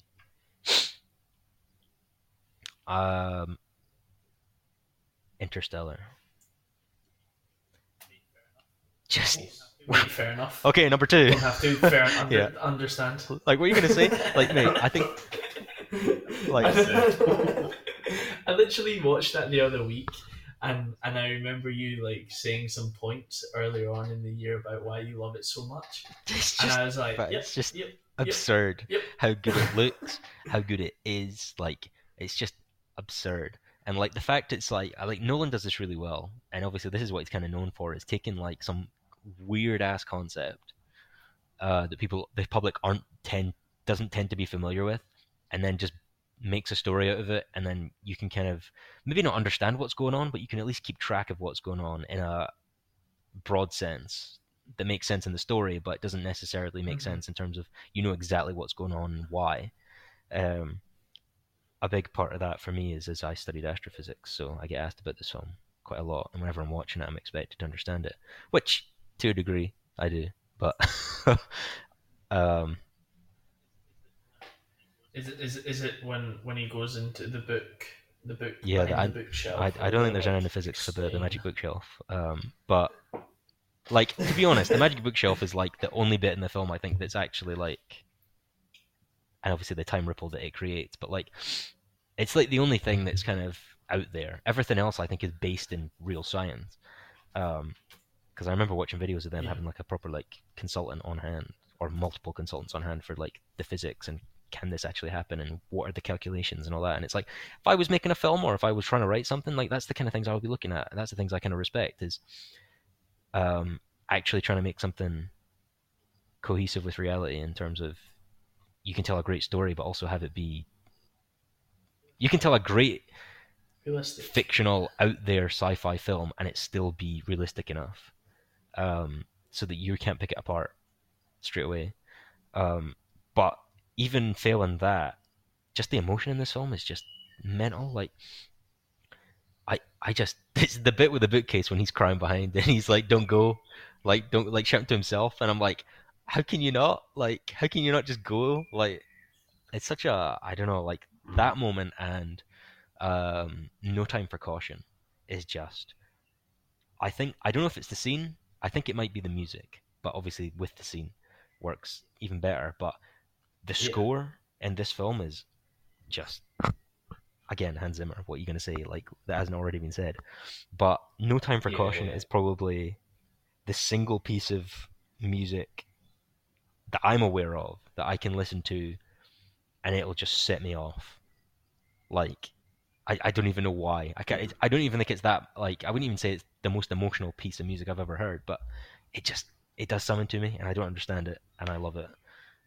Um, Interstellar. Just fair enough. okay. Number two. Don't have to fair under, Yeah. understand. Like, what are you gonna say? Like, mate, I think Like- I literally watched that the other week, and and I remember you like saying some points earlier on in the year about why you love it so much, it's and I was like, but yep, it's just yep, absurd yep. how good it looks, how good it is. Like, it's just absurd. And like the fact it's like, I like Nolan does this really well, and obviously this is what he's kind of known for is taking like some weird ass concept uh, that people, the public aren't tend doesn't tend to be familiar with, and then just makes a story out of it, and then you can kind of maybe not understand what's going on, but you can at least keep track of what's going on in a broad sense that makes sense in the story, but doesn't necessarily make Mhm. sense in terms of you know exactly what's going on and why. Um, a big part of that for me is as I studied astrophysics, so I get asked about this film quite a lot, and whenever I'm watching it, I'm expected to understand it, which to a degree I do, but um, Is it is it, is it when when he goes into the book the book Yeah, behind I- the bookshelf? I, I don't think there's any the physics for the, the magic bookshelf. Um, but like to be honest, the magic bookshelf is like the only bit in the film I think that's actually like, and obviously the time ripple that it creates. But like, it's like the only thing that's kind of out there. Everything else I think is based in real science. Um, because I remember watching videos of them Yeah. having like a proper like consultant on hand or multiple consultants on hand for like the physics and can this actually happen and what are the calculations and all that. And it's like if I was making a film or if I was trying to write something, like that's the kind of things I would be looking at. And that's the things I kind of respect is um, actually trying to make something cohesive with reality in terms of you can tell a great story, but also have it be. You can tell a great realistic. fictional, out there sci-fi film and it still be realistic enough, um, so that you can't pick it apart straight away. Um, but even failing that, just the emotion in this film is just mental. Like, I, I just it's the bit with the bookcase when he's crying behind and he's like, "Don't go," like, don't like shouting to himself, and I'm like, how can you not? Like, how can you not just go? Like, it's such a I don't know, like that moment and um, No Time for Caution is just. I think I don't know if it's the scene. I think it might be the music, but obviously with the scene works even better. But the Yeah. score in this film is just again Hans Zimmer. What are you gonna say? Like that hasn't already been said. But No Time for Yeah, Caution yeah. is probably the single piece of music that I'm aware of that I can listen to, and it'll just set me off. Like I, I don't even know why. I can't. I don't even think it's that. Like I wouldn't even say it's the most emotional piece of music I've ever heard, but it just it does something to me, and I don't understand it, and I love it.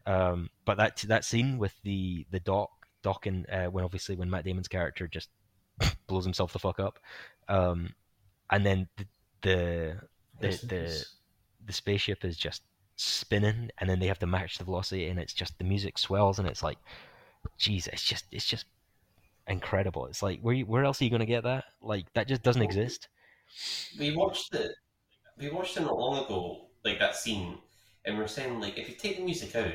Um, but that that scene with the the doc docking uh, when obviously when Matt Damon's character just blows himself the fuck up, um, and then the the in the, the spaceship is just spinning, and then they have to match the velocity, and it's just the music swells, and it's like, jeez, it's just it's just incredible. It's like where you, where else are you gonna get that? Like that just doesn't exist. We watched it. We watched it not long ago, like that scene, and we are saying like if you take the music out,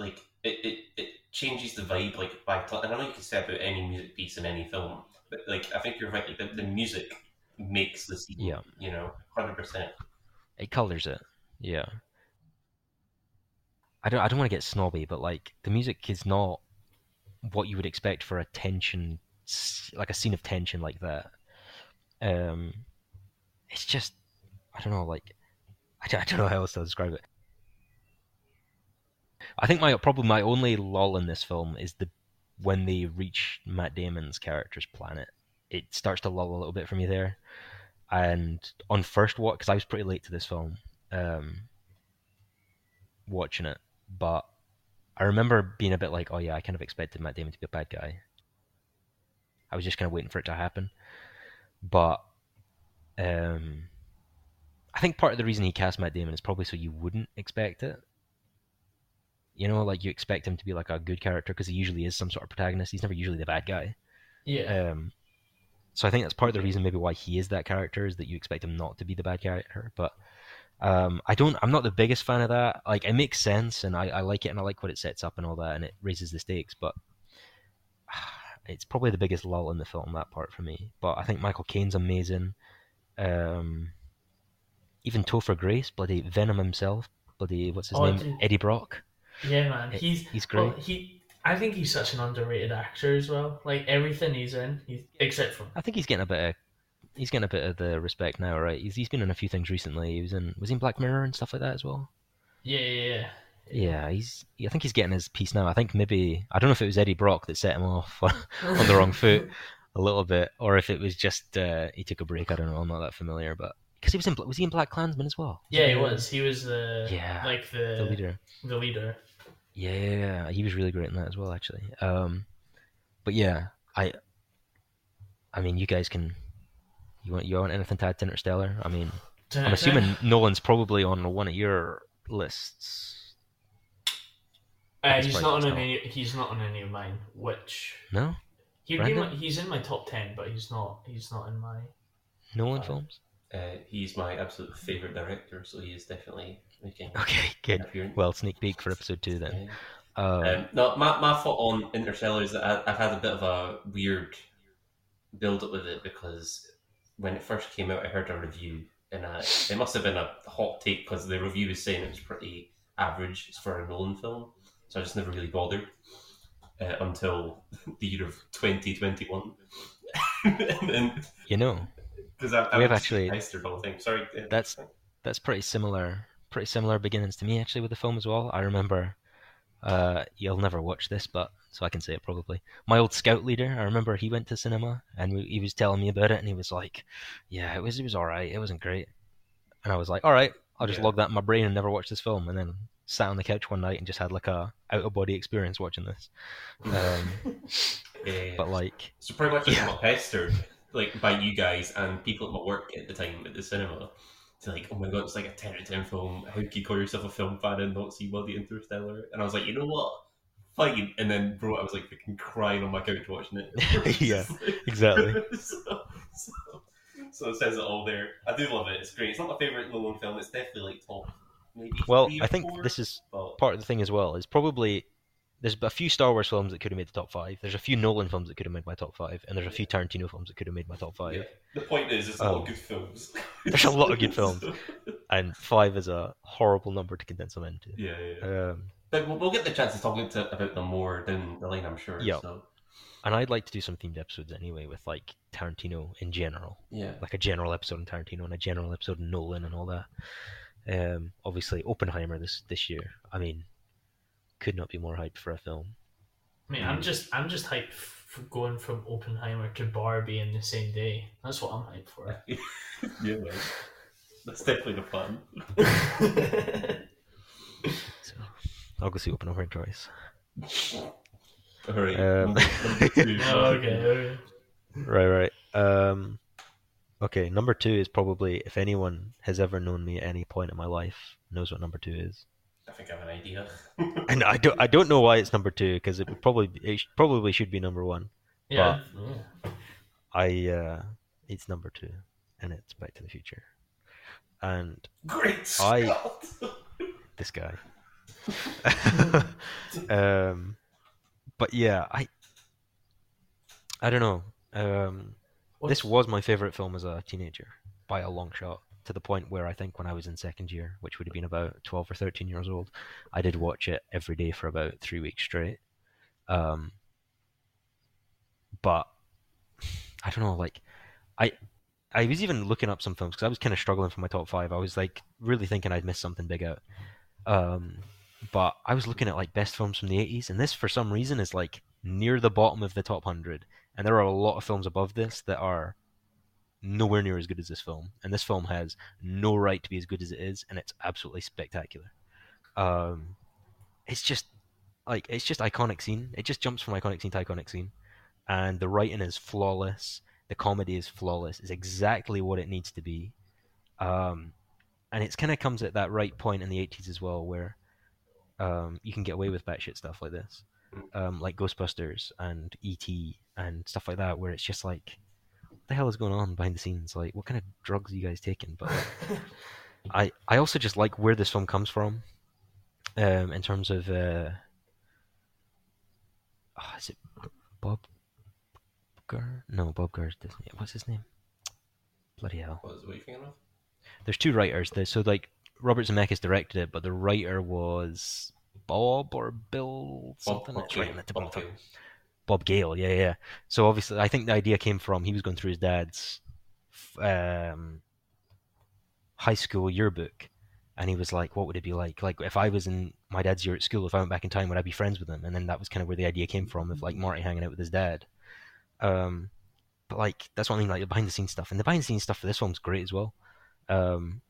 like it, it, it changes the vibe like by t- and I don't know you can say about any music piece in any film, but like I think you're right. Like the, the music makes the scene. Yeah. You know, hundred percent. It colors it. Yeah. I don't I don't want to get snobby, but like the music is not what you would expect for a tension like a scene of tension like that. Um it's just I don't know like I don't, I don't know how else to describe it. I think my probably my only lull in this film is the when they reach Matt Damon's character's planet. It starts to lull a little bit for me there. And on first watch, because I was pretty late to this film, um, watching it, but I remember being a bit like, oh yeah, I kind of expected Matt Damon to be a bad guy. I was just kind of waiting for it to happen, but um, I think part of the reason he cast Matt Damon is probably so you wouldn't expect it. You know, like you expect him to be like a good character because he usually is some sort of protagonist. He's never usually the bad guy. Yeah. Um, so I think that's part of the reason maybe why he is that character is that you expect him not to be the bad character. But um, I don't. I'm not the biggest fan of that. Like it makes sense, and I, I like it, and I like what it sets up and all that, and it raises the stakes. But it's probably the biggest lull in the film that part for me. But I think Michael Caine's amazing. Um, even Topher Grace, bloody Venom himself, bloody what's his Oh, name. Eddie Brock. Yeah, man. He's He's great. Well, he. I think he's such an underrated actor as well. Like everything he's in, he's except for I think he's getting a bit of he's getting a bit of the respect now, right? He's he's been in a few things recently. He was in was he in Black Mirror and stuff like that as well. yeah, yeah, yeah. Yeah, he's I think he's getting his piece now. I think maybe I don't know if it was Eddie Brock that set him off on the wrong foot a little bit, or if it was just uh, he took a break. I don't know. I'm not that familiar, but because he was in was he in BlacKkKlansman as well? Yeah, he was. He was the Yeah, like the the leader. The leader. Yeah, yeah, yeah, he was really great in that as well, actually. Um, but yeah, I. I mean, you guys can. You want you want anything to add to Interstellar? I mean, I'm assuming Nolan's probably on one of your lists. Uh, he's not on any. He's not on any of mine. Which No, he'd be my, he's in my top ten, but he's not. He's not in my. Nolan Uh, films. Uh, he's my absolute favorite director, so he is definitely making Okay, good. Well, sneak peek for episode two then. Yeah. Um, Um, no, my, my thought on Interstellar is that I, I've had a bit of a weird build up with it because when it first came out, I heard a review, and uh, it must have been a hot take because the review was saying it was pretty average for a Nolan film, so I just never really bothered uh, until the year of 2021. and then, you know, because I, I We have actually- pestered all the thing. Sorry, That's- that's pretty similar. Pretty similar beginnings to me actually with the film as well. I remember. Uh, you'll never watch this, but so I can say it probably. My old scout leader, I remember he went to cinema and we, he was telling me about it, and he was like, "Yeah, it was it was all right. It wasn't great." And I was like, "All right, I'll just Yeah. log that in my brain and never watch this film." And then sat on the couch one night and just had like a out of body experience watching this. Um, Yeah. but like, So pretty much I Yeah. got pestered like by you guys and people at my work at the time at the cinema to like, oh my god, it's like a ten out of ten film. How can you call yourself a film fan and not see Bloody Interstellar? And I was like, you know what? Fine. And then bro, I was like freaking crying on my couch watching it. Yeah, exactly. so, so, so it says it all there. I do love it. It's great. It's not my favorite Nolan film. It's definitely like top maybe. well, I think four, this is but part of the thing as well It's probably there's a few Star Wars films that could have made the top five. There's a few Nolan films that could have made my top five, and there's a few Tarantino films that could have made my top five. yeah. The point is, it's a lot Um, of good films. there's a lot of good films. And five is a horrible number to condense them into. yeah, yeah. Um, But we'll, we'll get the chance to talk about them more down the line, I'm sure. Yeah. So, and I'd like to do some themed episodes anyway with like Tarantino in general, yeah. like a general episode on Tarantino and a general episode on Nolan and all that. Um, obviously Oppenheimer this this year. I mean, could not be more hyped for a film. I mean, I'm just I'm just hyped for going from Oppenheimer to Barbie in the same day. That's what I'm hyped for. yeah, man. That's definitely the plan. So I'll go see Oppenheimer twice. All right. Um, number, number two. oh, okay, okay. Right, right. Um, okay, number two is probably if anyone has ever known me at any point in my life knows what number two is, I think I have an idea. and I don't, I don't know why it's number two because it would probably, it probably should be number one. Yeah. yeah. I, uh, it's number two, and it's Back to the Future, and Great I- Scott! this guy. um, but yeah, I, I don't know. Um, this was my favorite film as a teenager by a long shot to the point where i think when i was in second year which would have been about 12 or 13 years old i did watch it every day for about three weeks straight. Um, but i don't know like i i was even looking up some films because i was kind of struggling for my top five. I was like really thinking i'd missed something big out. Um, but i was looking at like best films from the 80s and this for some reason is like near the bottom of the top 100 and there are a lot of films above this that are nowhere near as good as this film and this film has no right to be as good as it is and it's absolutely spectacular. Um it's just like it's just iconic scene. It just jumps from iconic scene to iconic scene. And the writing is flawless. The comedy is flawless. It's exactly what it needs to be. Um and it's kind of comes at that right point in the 80s as well where um you can get away with batshit stuff like this. Um, like Ghostbusters and ET and stuff like that, where it's just like, the hell is going on behind the scenes? Like, what kind of drugs are you guys taking? But I, I also just like where this film comes from, um, in terms of, uh, oh, is it Bob Gurr? No, Bob Gurr's Disney. What's his name? Bloody hell. What, is, what are you thinking of? There's two writers. There, so like Robert Zemeckis directed it, but the writer was Bob or Bill something. Bob it's right Gale, in the tip Bob Bob Gale, yeah, yeah. So obviously, I think the idea came from he was going through his dad's um, high school yearbook, and he was like, "What would it be like? Like if I was in my dad's year at school, if I went back in time, would I be friends with him?" And then that was kind of where the idea came from of like Marty hanging out with his dad. Um, but like that's what I mean, like the behind the scenes stuff, and the behind the scenes stuff for this film's great as well. Um,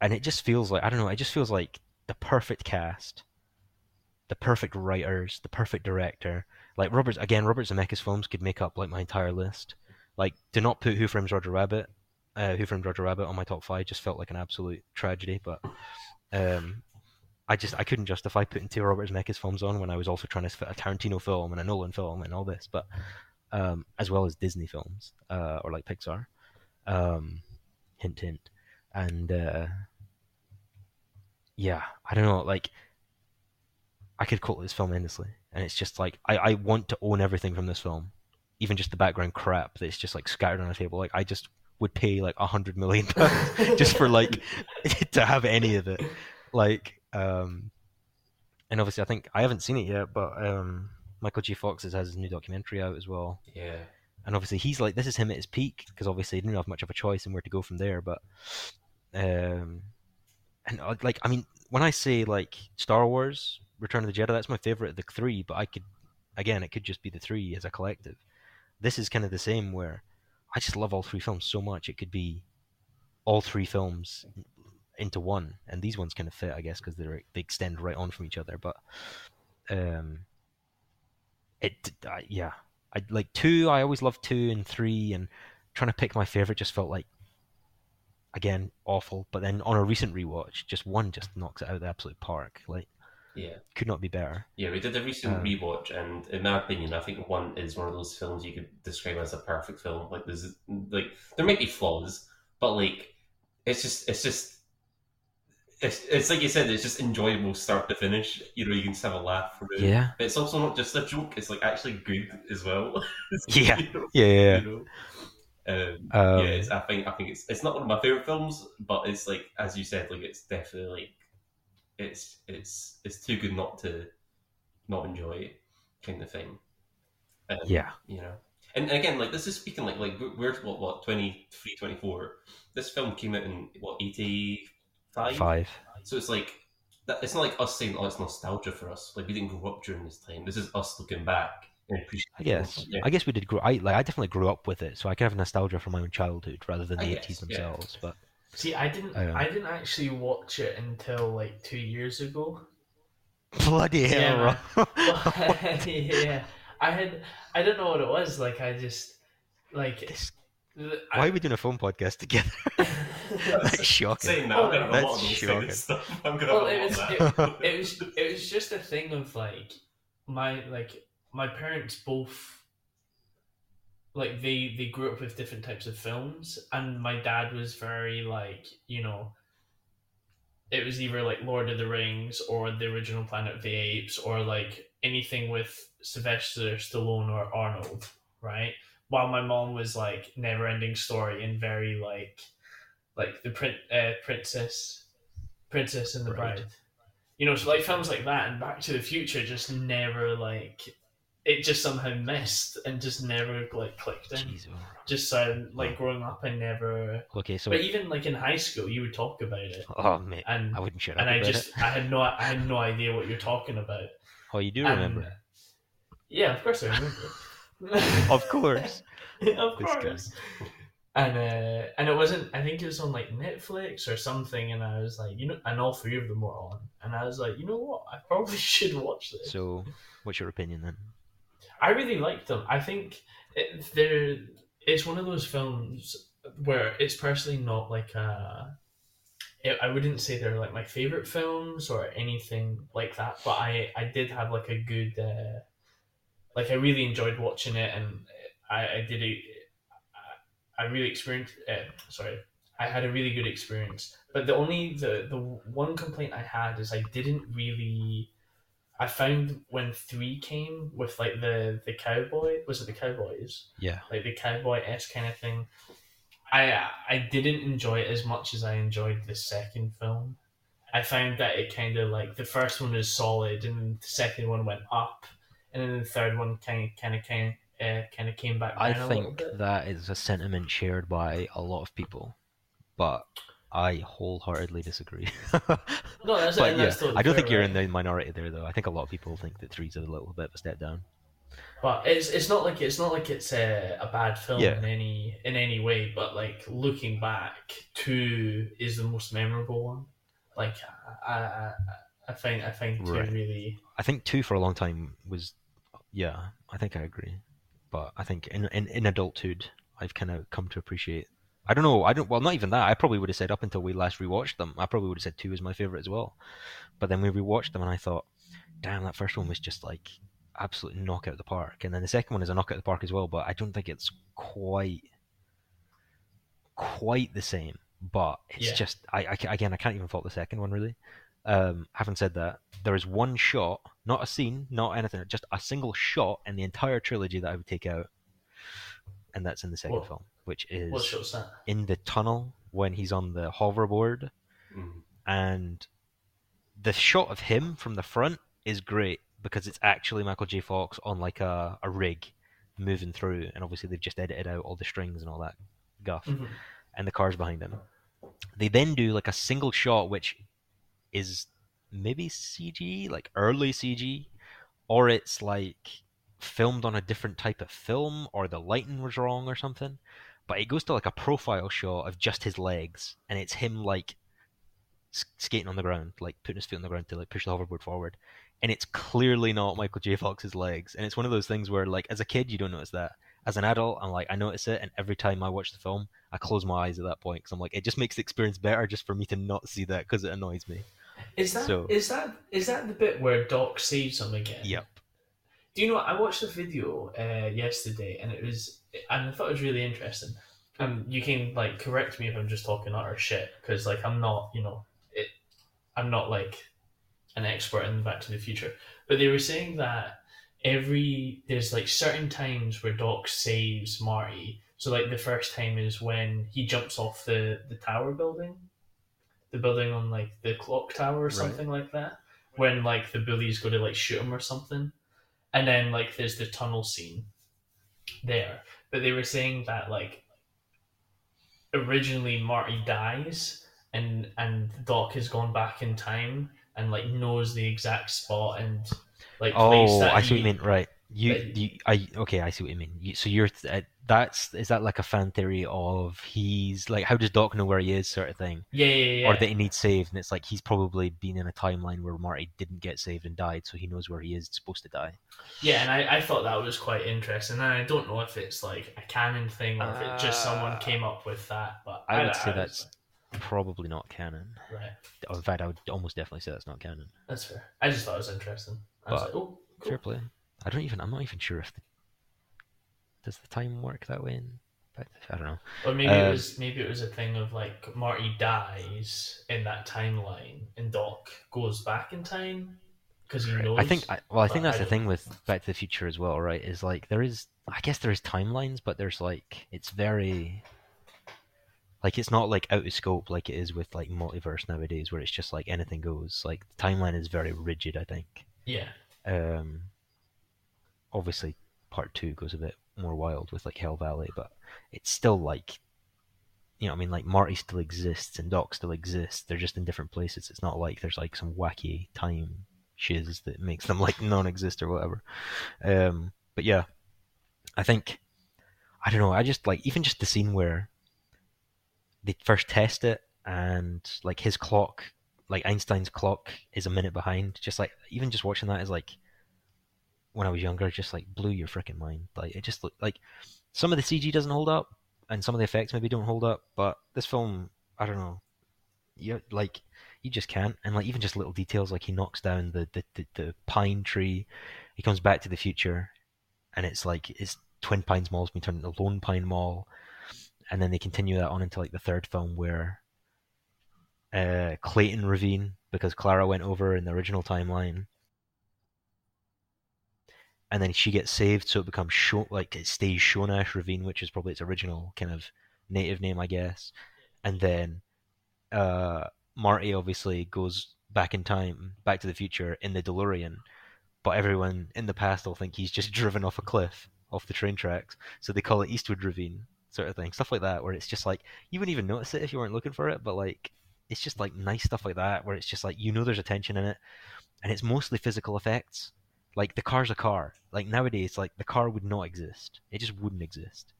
and it just feels like I don't know, it just feels like the perfect cast, the perfect writers, the perfect director. Like Robert again, Robert Zemeckis films could make up like my entire list. Like, do not put Who Frames Roger Rabbit, uh, Who Framed Roger Rabbit on my top five. Just felt like an absolute tragedy. But um, I just I couldn't justify putting two Robert Zemeckis films on when I was also trying to fit a Tarantino film and a Nolan film and all this, but um, as well as Disney films uh, or like Pixar. Um, hint, hint, and uh, yeah, I don't know. Like, I could quote this film endlessly, and it's just like I, I want to own everything from this film, even just the background crap that's just like scattered on a table. Like, I just would pay like a hundred million pounds just for like to have any of it. Like, um, and obviously, I think I haven't seen it yet, but um, Michael J. Fox has his new documentary out as well, Yeah. and obviously he's like this is him at his peak because obviously he didn't have much of a choice in where to go from there. But um, and uh, like I mean, when I say like Star Wars, Return of the Jedi, that's my favorite of the three. But I could, again, it could just be the three as a collective. This is kind of the same where I just love all three films so much. It could be all three films into one, and these ones kind of fit, I guess, because they they extend right on from each other. But um, it yeah, I like two. I always loved two and three, and trying to pick my favorite just felt like again awful. But then on a recent rewatch, just one just knocks it out of the absolute park. Like Yeah. could not be better. Yeah, we did a recent Um, rewatch, and in my opinion, I think one is one of those films you could describe as a perfect film. Like there's like there might be flaws, but like it's just it's just it's it's like you said, it's just enjoyable start to finish. You know, you can just have a laugh from it. Yeah, But it's also not just a joke; it's like actually good as well. Yeah. You know? yeah, yeah. You know? Um, Um, yeah, it's, I think I think it's it's not one of my favorite films, but it's like as you said, like it's definitely like it's it's it's too good not to not enjoy it, kind of thing. Um, yeah. you know. And again, like this is speaking like like we're what what 23, 24. This film came out in what eighty five. Five. So it's like that. It's not like us saying, "Oh, it's nostalgia for us." Like we didn't grow up during this time. This is us looking back. I guess. Yeah. I guess we did grow. I like. I definitely grew up with it, so I can have nostalgia from my own childhood rather than I the eighties yeah. themselves. But See, I didn't. I. I didn't actually watch it until like two years ago. bloody Yeah, hell! Well, yeah, I had. I don't know what it was. Like I just like. This- the- Why are we doing a phone podcast together? That's shocking. Saying that, I'm gonna That's lot of those kind shocking. stuff. I'm gonna well, it was. lot It, it was. It was just a thing of like my like my parents both like they they grew up with different types of films and my dad was very like you know it was either like lord of the rings or the original planet of the apes or like anything with sylvester stallone or arnold right while my mom was like never ending story and very like like the print uh, princess princess and the Right. bride you know so like films like that and back to the future just never like it just somehow missed and just never like clicked in Jeez, oh. just so like growing up i never Okay, so but even like in high school you would talk about it oh mate, and I wouldn't shut up and i just it. i had no i had no idea what you're talking about Oh, you do And- remember? yeah of course i remember Of course. of course and uh and it wasn't i think it was on like netflix or something and i was like you know and all three of them were on and i was like you know what i probably should watch this So, what's your opinion then? I really liked them. I think they're. It's one of those films where it's personally not like a. I I wouldn't say they're like my favorite films or anything like that, but I I did have like a good. Uh, like I really enjoyed watching it, and I I did a. I really experienced. Uh, sorry, I had a really good experience. But the only the the one complaint I had is I didn't really. I found when three came with like the the cowboy was it the cowboys Yeah. like the cowboy s kind of thing. I I didn't enjoy it as much as I enjoyed the second film. I found that it kind of like the first one is solid, and the second one went up, and then the third one kind kind of kind uh, kind of came back down I think that is a sentiment shared by a lot of people, but I wholeheartedly disagree. No, that's, but yeah, that's totally I don't fair, think you're in the minority there, though. I think a lot of people think that three's a little bit of a step down. But it's it's not like it's not like it's a, a bad film Yeah. in any in any way. But like looking back, two is the most memorable one. Like I I, I find I find two Right. really I think two for a long time was Yeah, I think I agree. But I think in in, in adulthood, I've kind of come to appreciate. I don't know. I don't. Well, not even that. I probably would have said up until we last rewatched them. I probably would have said two is my favorite as well. But then we rewatched them, and I thought, damn, that first one was just like absolutely knock out of the park. And then the second one is a knock out the park as well. But I don't think it's quite quite the same. But it's Yeah. just I, I again I can't even fault the second one really. Um, having said that, there is one shot, not a scene, not anything, just a single shot in the entire trilogy that I would take out, and that's in the second What? film, which is What show's that? in the tunnel when he's on the hoverboard, Mm. and the shot of him from the front is great because it's actually Michael J. Fox on like a, a rig moving through, and obviously they've just edited out all the strings and all that guff Mhm. and the cars behind him. They then do like a single shot, which is maybe CG, like early CG, or it's like filmed on a different type of film, or the lighting was wrong or something. But it goes to like a profile shot of just his legs, and it's him like skating on the ground, like putting his feet on the ground to like push the hoverboard forward. And it's clearly not Michael J. Fox's legs. And it's one of those things where, like, as a kid, you don't notice that. As an adult, I'm like, I notice it, and every time I watch the film, I close my eyes at that point because I'm like, it just makes the experience better just for me to not see that because it annoys me. Is that is So- that is that the bit where Doc saves him again? Yep. Do you know? what? I watched a video uh, yesterday, and it was, and I thought it was really interesting. And you can like correct me if I'm just talking utter shit, because like I'm not, you know, it, I'm not like an expert in Back to the Future. But they were saying that every there's like certain times where Doc saves Marty. So like the first time is when he jumps off the the tower building, the building on like the clock tower or Right. something like that. When like the bullies go to like shoot him or something, and then like there's the tunnel scene there. But they were saying that like originally Marty dies and and Doc has gone back in time and like knows the exact spot and like place Oh, that I see what he- you mean. Right. You, you, I, okay, I see what you mean. You, so you're, uh, that's, is that like a fan theory of he's, like, how does Doc know where he is, sort of thing? Yeah, yeah, yeah. Or that he needs saved, and it's like he's probably been in a timeline where Marty didn't get saved and died, so he knows where he is supposed to die. Yeah, and I, I thought that was quite interesting. And I don't know if it's like a canon thing or if it just someone Uh, came up with that. But I would say was that's probably not canon. right. In fact, I would almost definitely say that's not canon. That's fair. I just thought it was interesting. I was But- like, oh, cool. Fair play. I don't even. I'm not even sure if the, does the time work that way. In fact, I don't know. Or maybe it Um, was maybe it was a thing of like Marty dies in that timeline and Doc goes back in time because he knows. I think. I, well, I think that's I the thing with Back to the Future as well, right? Is like there is. I guess there is timelines, but there's like it's very. Like it's not like out of scope like it is with like multiverse nowadays, where it's just like anything goes. Like the timeline is very rigid. I think. yeah, Um, obviously, part two goes a bit more wild with like Hell Valley, but it's still like, you know, I mean, like Marty still exists and Doc still exists. They're just in different places. It's not like there's like some wacky time shiz that makes them like non-exist or whatever. Um, but yeah, I think I don't know. I just like even just the scene where they first test it and like his clock like Einstein's clock is a minute behind. Just like even just watching that is like when I was younger, just like blew your freaking mind. Like it just looked like some of the CG doesn't hold up, and some of the effects maybe don't hold up. But this film, I don't know, you like you just can't. And like even just little details, like he knocks down the the, the, the pine tree, he comes back to the future, and it's like it's Twin Pines Mall's been turned into Lone Pine Mall, and then they continue that on into like the third film where uh, Clayton Ravine because Clara went over in the original timeline, and then she gets saved, so it becomes Sho- like it stays Shonash Ravine, which is probably its original kind of native name, I guess. And then uh, Marty obviously goes back in time, back to the future in the DeLorean, but everyone in the past will think he's just driven off a cliff, off the train tracks, so they call it Eastwood Ravine, sort of thing, stuff like that, where it's just like you wouldn't even notice it if you weren't looking for it, but like it's just like nice stuff like that where it's just like you know there's a tension in it and it's mostly physical effects like the car's a car like nowadays like the car would not exist it just wouldn't exist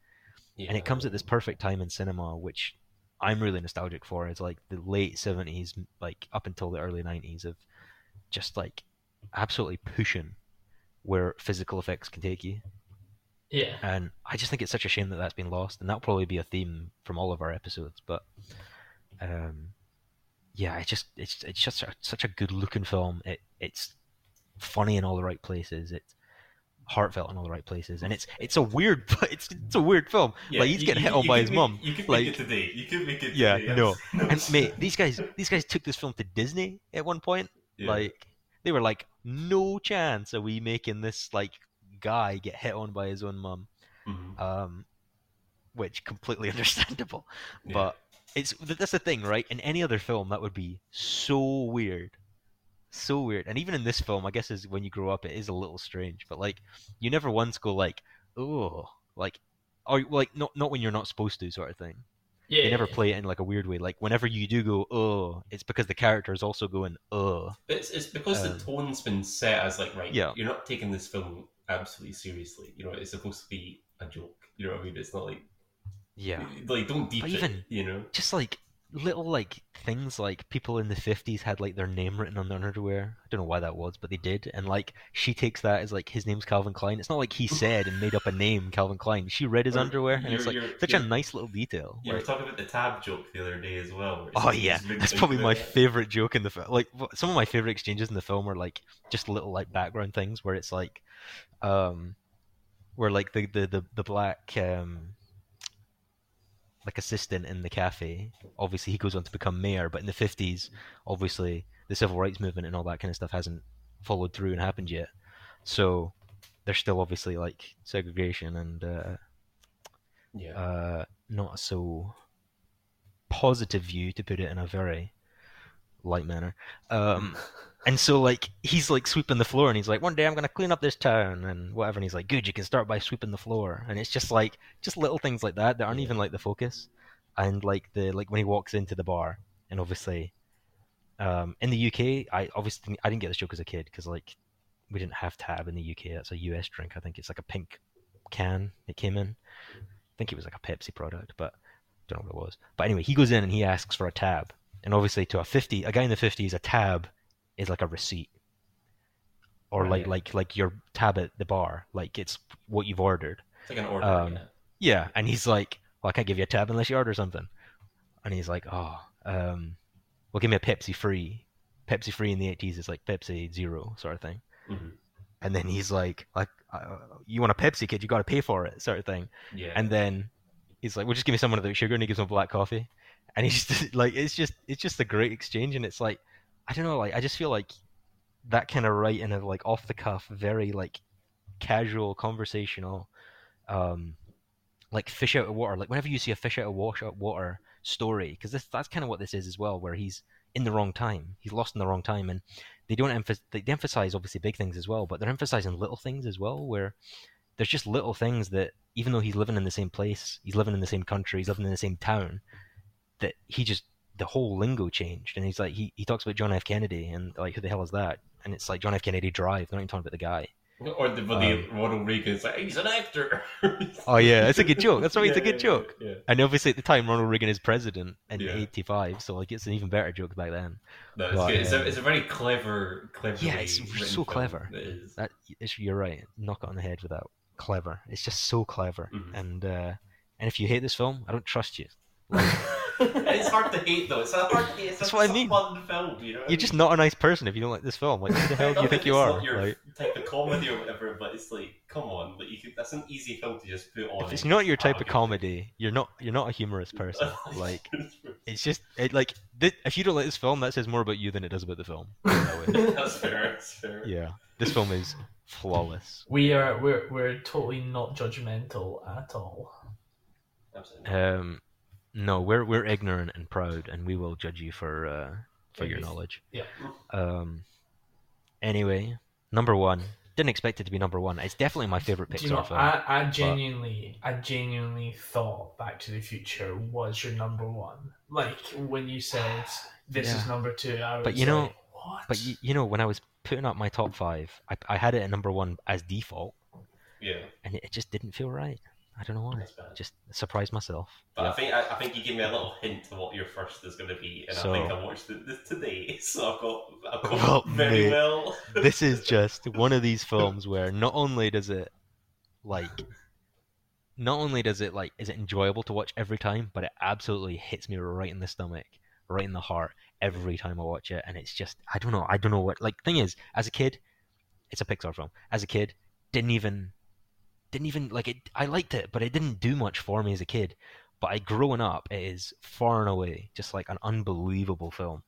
Yeah. and it comes at this perfect time in cinema which i'm really nostalgic for is like the late 70s like up until the early 90s of just like absolutely pushing where physical effects can take you. Yeah. And I just think it's such a shame that that's been lost, and that'll probably be a theme from all of our episodes. But um, yeah, it's just it's it's just a, such a good looking film. It it's funny in all the right places. It's heartfelt in all the right places, and it's it's a weird it's it's a weird film. Yeah, like he's you- getting you- hit on by his make- mum. You could like- make it today. You could make it. Yeah, today. no. no And mate, these guys these guys took this film to Disney at one point. Yeah. Like they were like, no chance are we making this like guy get hit on by his own mum. Mhm. Um, which completely understandable. Yeah. But it's that's the thing, right? In any other film, that would be so weird, so weird. And even in this film, I guess is when you grow up, it is a little strange. But like, you never once go like, oh, like, or like not not when you're not supposed to, sort of thing. Yeah. They never play it in like a weird way. Like whenever you do go, oh, it's because the character is also going, oh. It's, it's because Um, the tone's been set as like right. Yeah. You're not taking this film absolutely seriously. You know, it's supposed to be a joke. You know what I mean? It's not like Yeah. like don't deep it. even- You know. Just like little like things like people in the 50s had like their name written on their underwear. I don't know why that was, but they did. And like she takes that as like his name's Calvin Klein. It's not like he said and made up a name, Calvin Klein. She read his Or underwear and it's like such a nice little detail. You were talking about the tab joke the other day as well. Oh yeah, that's probably my that. favorite joke in the film. Like some of my favorite exchanges in the film are like just little like background things where it's like, um, where like the the the, the black um, like assistant in the cafe. Obviously, he goes on to become mayor, but in the fifties, obviously the civil rights movement and all that kind of stuff hasn't followed through and happened yet. So there's still obviously like segregation and uh, Yeah. uh, not so positive view, to put it in a very light manner. Um, and so like he's like sweeping the floor, and he's like, "One day I'm gonna clean up this town and whatever." And he's like, "Good, you can start by sweeping the floor." And it's just like just little things like that that aren't even like the focus. And like the like when he walks into the bar, and obviously, um, in the UK, I obviously I didn't get this joke as a kid because like we didn't have Tab in the UK. That's a US drink. I think it's like a pink can it came in. I think it was like a Pepsi product, but don't know what it was. But anyway, he goes in and he asks for a tab, and obviously to a fifty, a guy in the fifties, a tab is like a receipt, or like Right. like like your tab at the bar, like it's what you've ordered. it's like an order. um, yeah. Yeah, and he's like, "Well, I can't give you a tab unless you order something," and he's like, "Oh, um, well, give me a Pepsi free." Pepsi free in the eighties is like Pepsi Zero sort of thing. Mhm. And then he's like, like, uh, you want a Pepsi, kid? You got to pay for it, sort of thing. Yeah. And then he's like, "Well, just give me someone without sugar," and he gives him black coffee. And he's just like, it's just, it's just a great exchange, and it's like, I don't know, like, I just feel like that kind of writing of like off the cuff, very like casual, conversational, um, like fish out of water. Like whenever you see a fish out of wash out water story, because that's kind of what this is as well, where he's in the wrong time, he's lost in the wrong time, and they don't emphasize, they emphasize obviously big things as well, but they're emphasizing little things as well, where there's just little things that even though he's living in the same place, he's living in the same country, he's living in the same town, that he just the whole lingo changed, and he's like he, he talks about John F. Kennedy and like who the hell is that? And it's like John F. Kennedy Drive. They're not even talking about the guy. Or the, but the Ronald Reagan's like he's an actor. Um, Oh yeah, it's a good joke. That's why it's a good yeah, joke. Yeah. And obviously at the time Ronald Reagan is president in Yeah. '85, so like it's an even better joke back then. No, it's, But, good. It's, uh, a, it's a very clever, clever. Yeah, it's so clever. It is. That it's, you're right. Knock it on the head with that. Clever. It's just so clever. Mhm. And uh, and if you hate this film, I don't trust you. it's hard to hate though. It's a hard. It's That's a, what I it's a mean. fun film. You know. You're just not a nice person if you don't like this film. Like who the hell do you Not think that you are? Not your Like type of comedy or whatever, but it's like, come on, like you could, that's an easy film to just put on. if it's not your type of a good comedy, you're not you're not a humorous person. Like it's just it, like thi- if you don't like this film, that says more about you than it does about the film. That that's fair. That's fair. yeah, this film is flawless. We are we're we're totally not judgmental at all. Absolutely. Um, no, we're we're ignorant and proud, and we will judge you for uh, for your knowledge. Yeah. Um. Anyway, number one. Didn't expect it to be number one. It's definitely my favorite Do Pixar you know, film. I, I genuinely, I genuinely thought Back to the Future was your number one. Like when you said this is number two, I was But you know- like, what? But you, you know, when I was putting up my top five, I, I had it at number one as default, Yeah. and it, it just didn't feel right. I don't know why. Just surprised myself. But I think I, I think you gave me a little hint of what your first is going to be, and So- I think I watched it this today, so I've got, I've got Well, very mate, well. this is just one of these films where not only does it like not only does it like is it enjoyable to watch every time, but it absolutely hits me right in the stomach, right in the heart every time I watch it, and it's just I don't know, I don't know what like thing is as a kid, it's a Pixar film. As a kid, didn't even didn't even like it. I liked it, but it didn't do much for me as a kid. But I growing up, it is far and away just like an unbelievable film.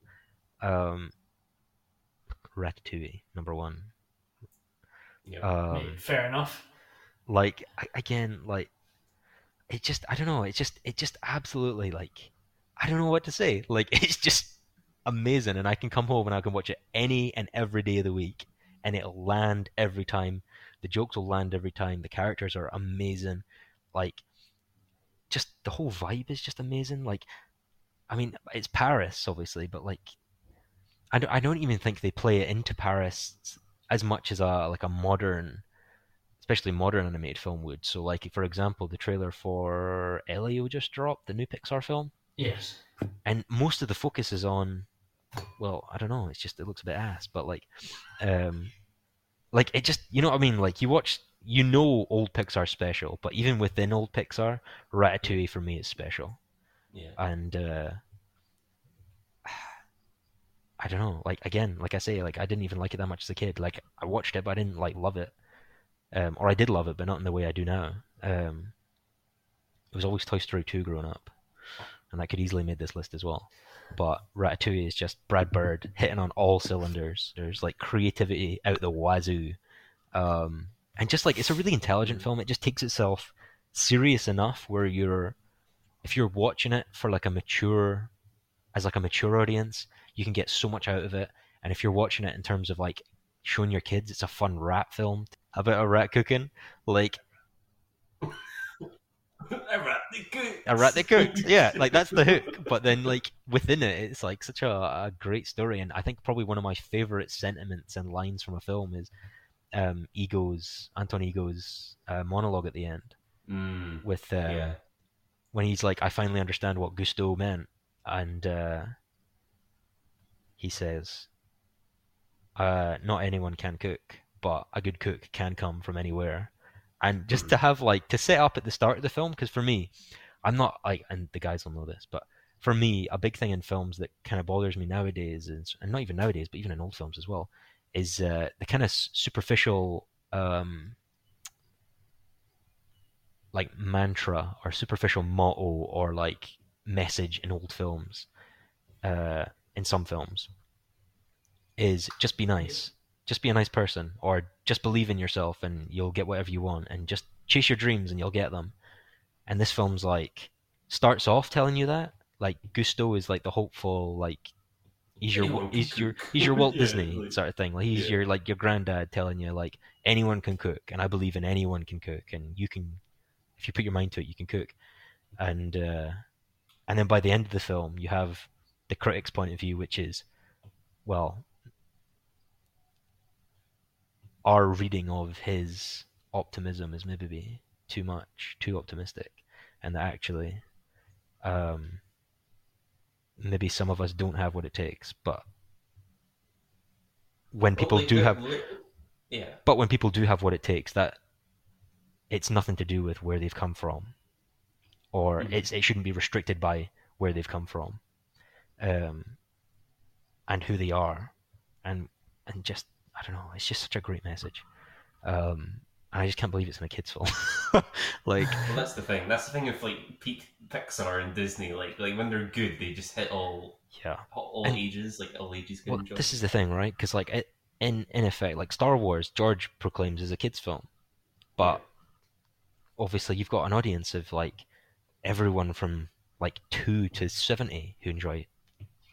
Um, Ratatouille, number one. Yeah. Um, fair enough. like again like it just i don't know it just it just absolutely like i don't know what to say like it's just amazing and i can come home and i can watch it any and every day of the week and it'll land every time the jokes will land every time the characters are amazing like just the whole vibe is just amazing like i mean it's paris obviously but like i don't, I don't even think they play it into paris as much as a like a modern especially modern animated film would. So, like for example, the trailer for Elio just dropped, the new Pixar film, Yes. and most of the focus is on, well, I don't know, it's just it looks a bit ass, but like, um, like it just you know what I mean? Like you watch, you know, old Pixar special, but even within old Pixar, Ratatouille for me is special, yeah. and uh, I don't know, like again, like I say, like I didn't even like it that much as a kid. Like I watched it, but I didn't like love it um, or I did love it, but not in the way I do now. Um, it was always Toy Story 2 growing up, and that could easily made this list as well. But Ratatouille is just Brad Bird hitting on all cylinders. There's like creativity out the wazoo, um, and just like it's a really intelligent film. It just takes itself serious enough where you're, if you're watching it for like a mature, as like a mature audience, you can get so much out of it. And if you're watching it in terms of like showing your kids it's a fun rat film about a rat cooking, like a rat that cooks. a rat that cooks. Yeah, like that's the hook. But then like within it, it's like such a, a great story, and I think probably one of my favorite sentiments and lines from a film is um, Ego's Anton Ego's uh, monologue at the end Mm, with um, yeah. when he's like, "I finally understand what Gusteau meant," and uh, he says, uh, "Not anyone can cook, but a good cook can come from anywhere." And just to have like to set up at the start of the film, because for me, I'm not like, and the guys will know this, but for me, a big thing in films that kind of bothers me nowadays is, and not even nowadays, but even in old films as well, is uh, the kind of superficial. Um, like mantra or superficial motto or like message in old films, uh, in some films, is just be nice, just be a nice person, or just believe in yourself and you'll get whatever you want, and just chase your dreams and you'll get them. And this film's like starts off telling you that, like Gusteau is like the hopeful, like he's your Anyone he's your cook. he's your Walt Yeah, Disney like- sort of thing. Like he's yeah. your like your granddad telling you like anyone can cook, and I believe in anyone can cook, and you can if you put your mind to it, you can cook. And uh, and then by the end of the film, you have the critic's point of view, which is, well, our reading of his optimism is maybe too much, too optimistic, and that actually, um, maybe some of us don't have what it takes, but when people Well, like, do have li- Yeah. but when people do have what it takes, that it's nothing to do with where they've come from, or Mhm. it's it shouldn't be restricted by where they've come from, um, and who they are, and and just I don't know, it's just such a great message, um, and I just can't believe it's in a kids' film, like Well, that's the thing. That's the thing with like peak Pixar and Disney. Like, like when they're good, they just hit all yeah. all And- ages. Like all ages can Well, enjoy. this is the thing, right? Because like it, in in effect, like Star Wars, George proclaims is a kids' film, but obviously you've got an audience of like everyone from like two to seventy who enjoy it,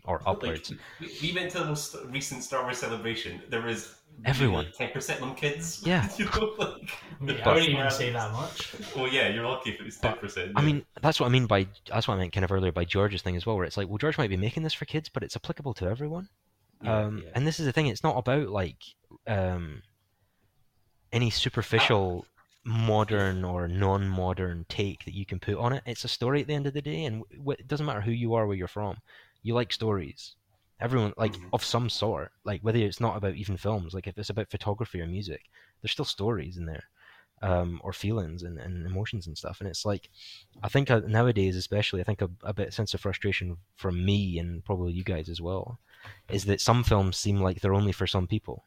or upwards. we, we went to the most recent Star Wars celebration. There was Everyone. ten percent on kids. Yeah. you know, like, Mate, I But- wouldn't even say that much. well, yeah, you're lucky if it was ten But, percent. I mean, that's what I mean by that's what I meant kind of earlier by George's thing as well, where it's like, well, George might be making this for kids, but it's applicable to everyone. um, yeah. And this is the thing; it's not about like um, any superficial modern or non-modern take that you can put on it. It's a story at the end of the day, and it doesn't matter who you are, where you're from. You like stories. Everyone like Mhm. of some sort. Like whether it's not about even films, like if it's about photography or music, there's still stories in there, um, or feelings and, and emotions and stuff. And it's like, I think uh, nowadays, especially, I think a, a bit sense of frustration from me and probably you guys as well, is that some films seem like they're only for some people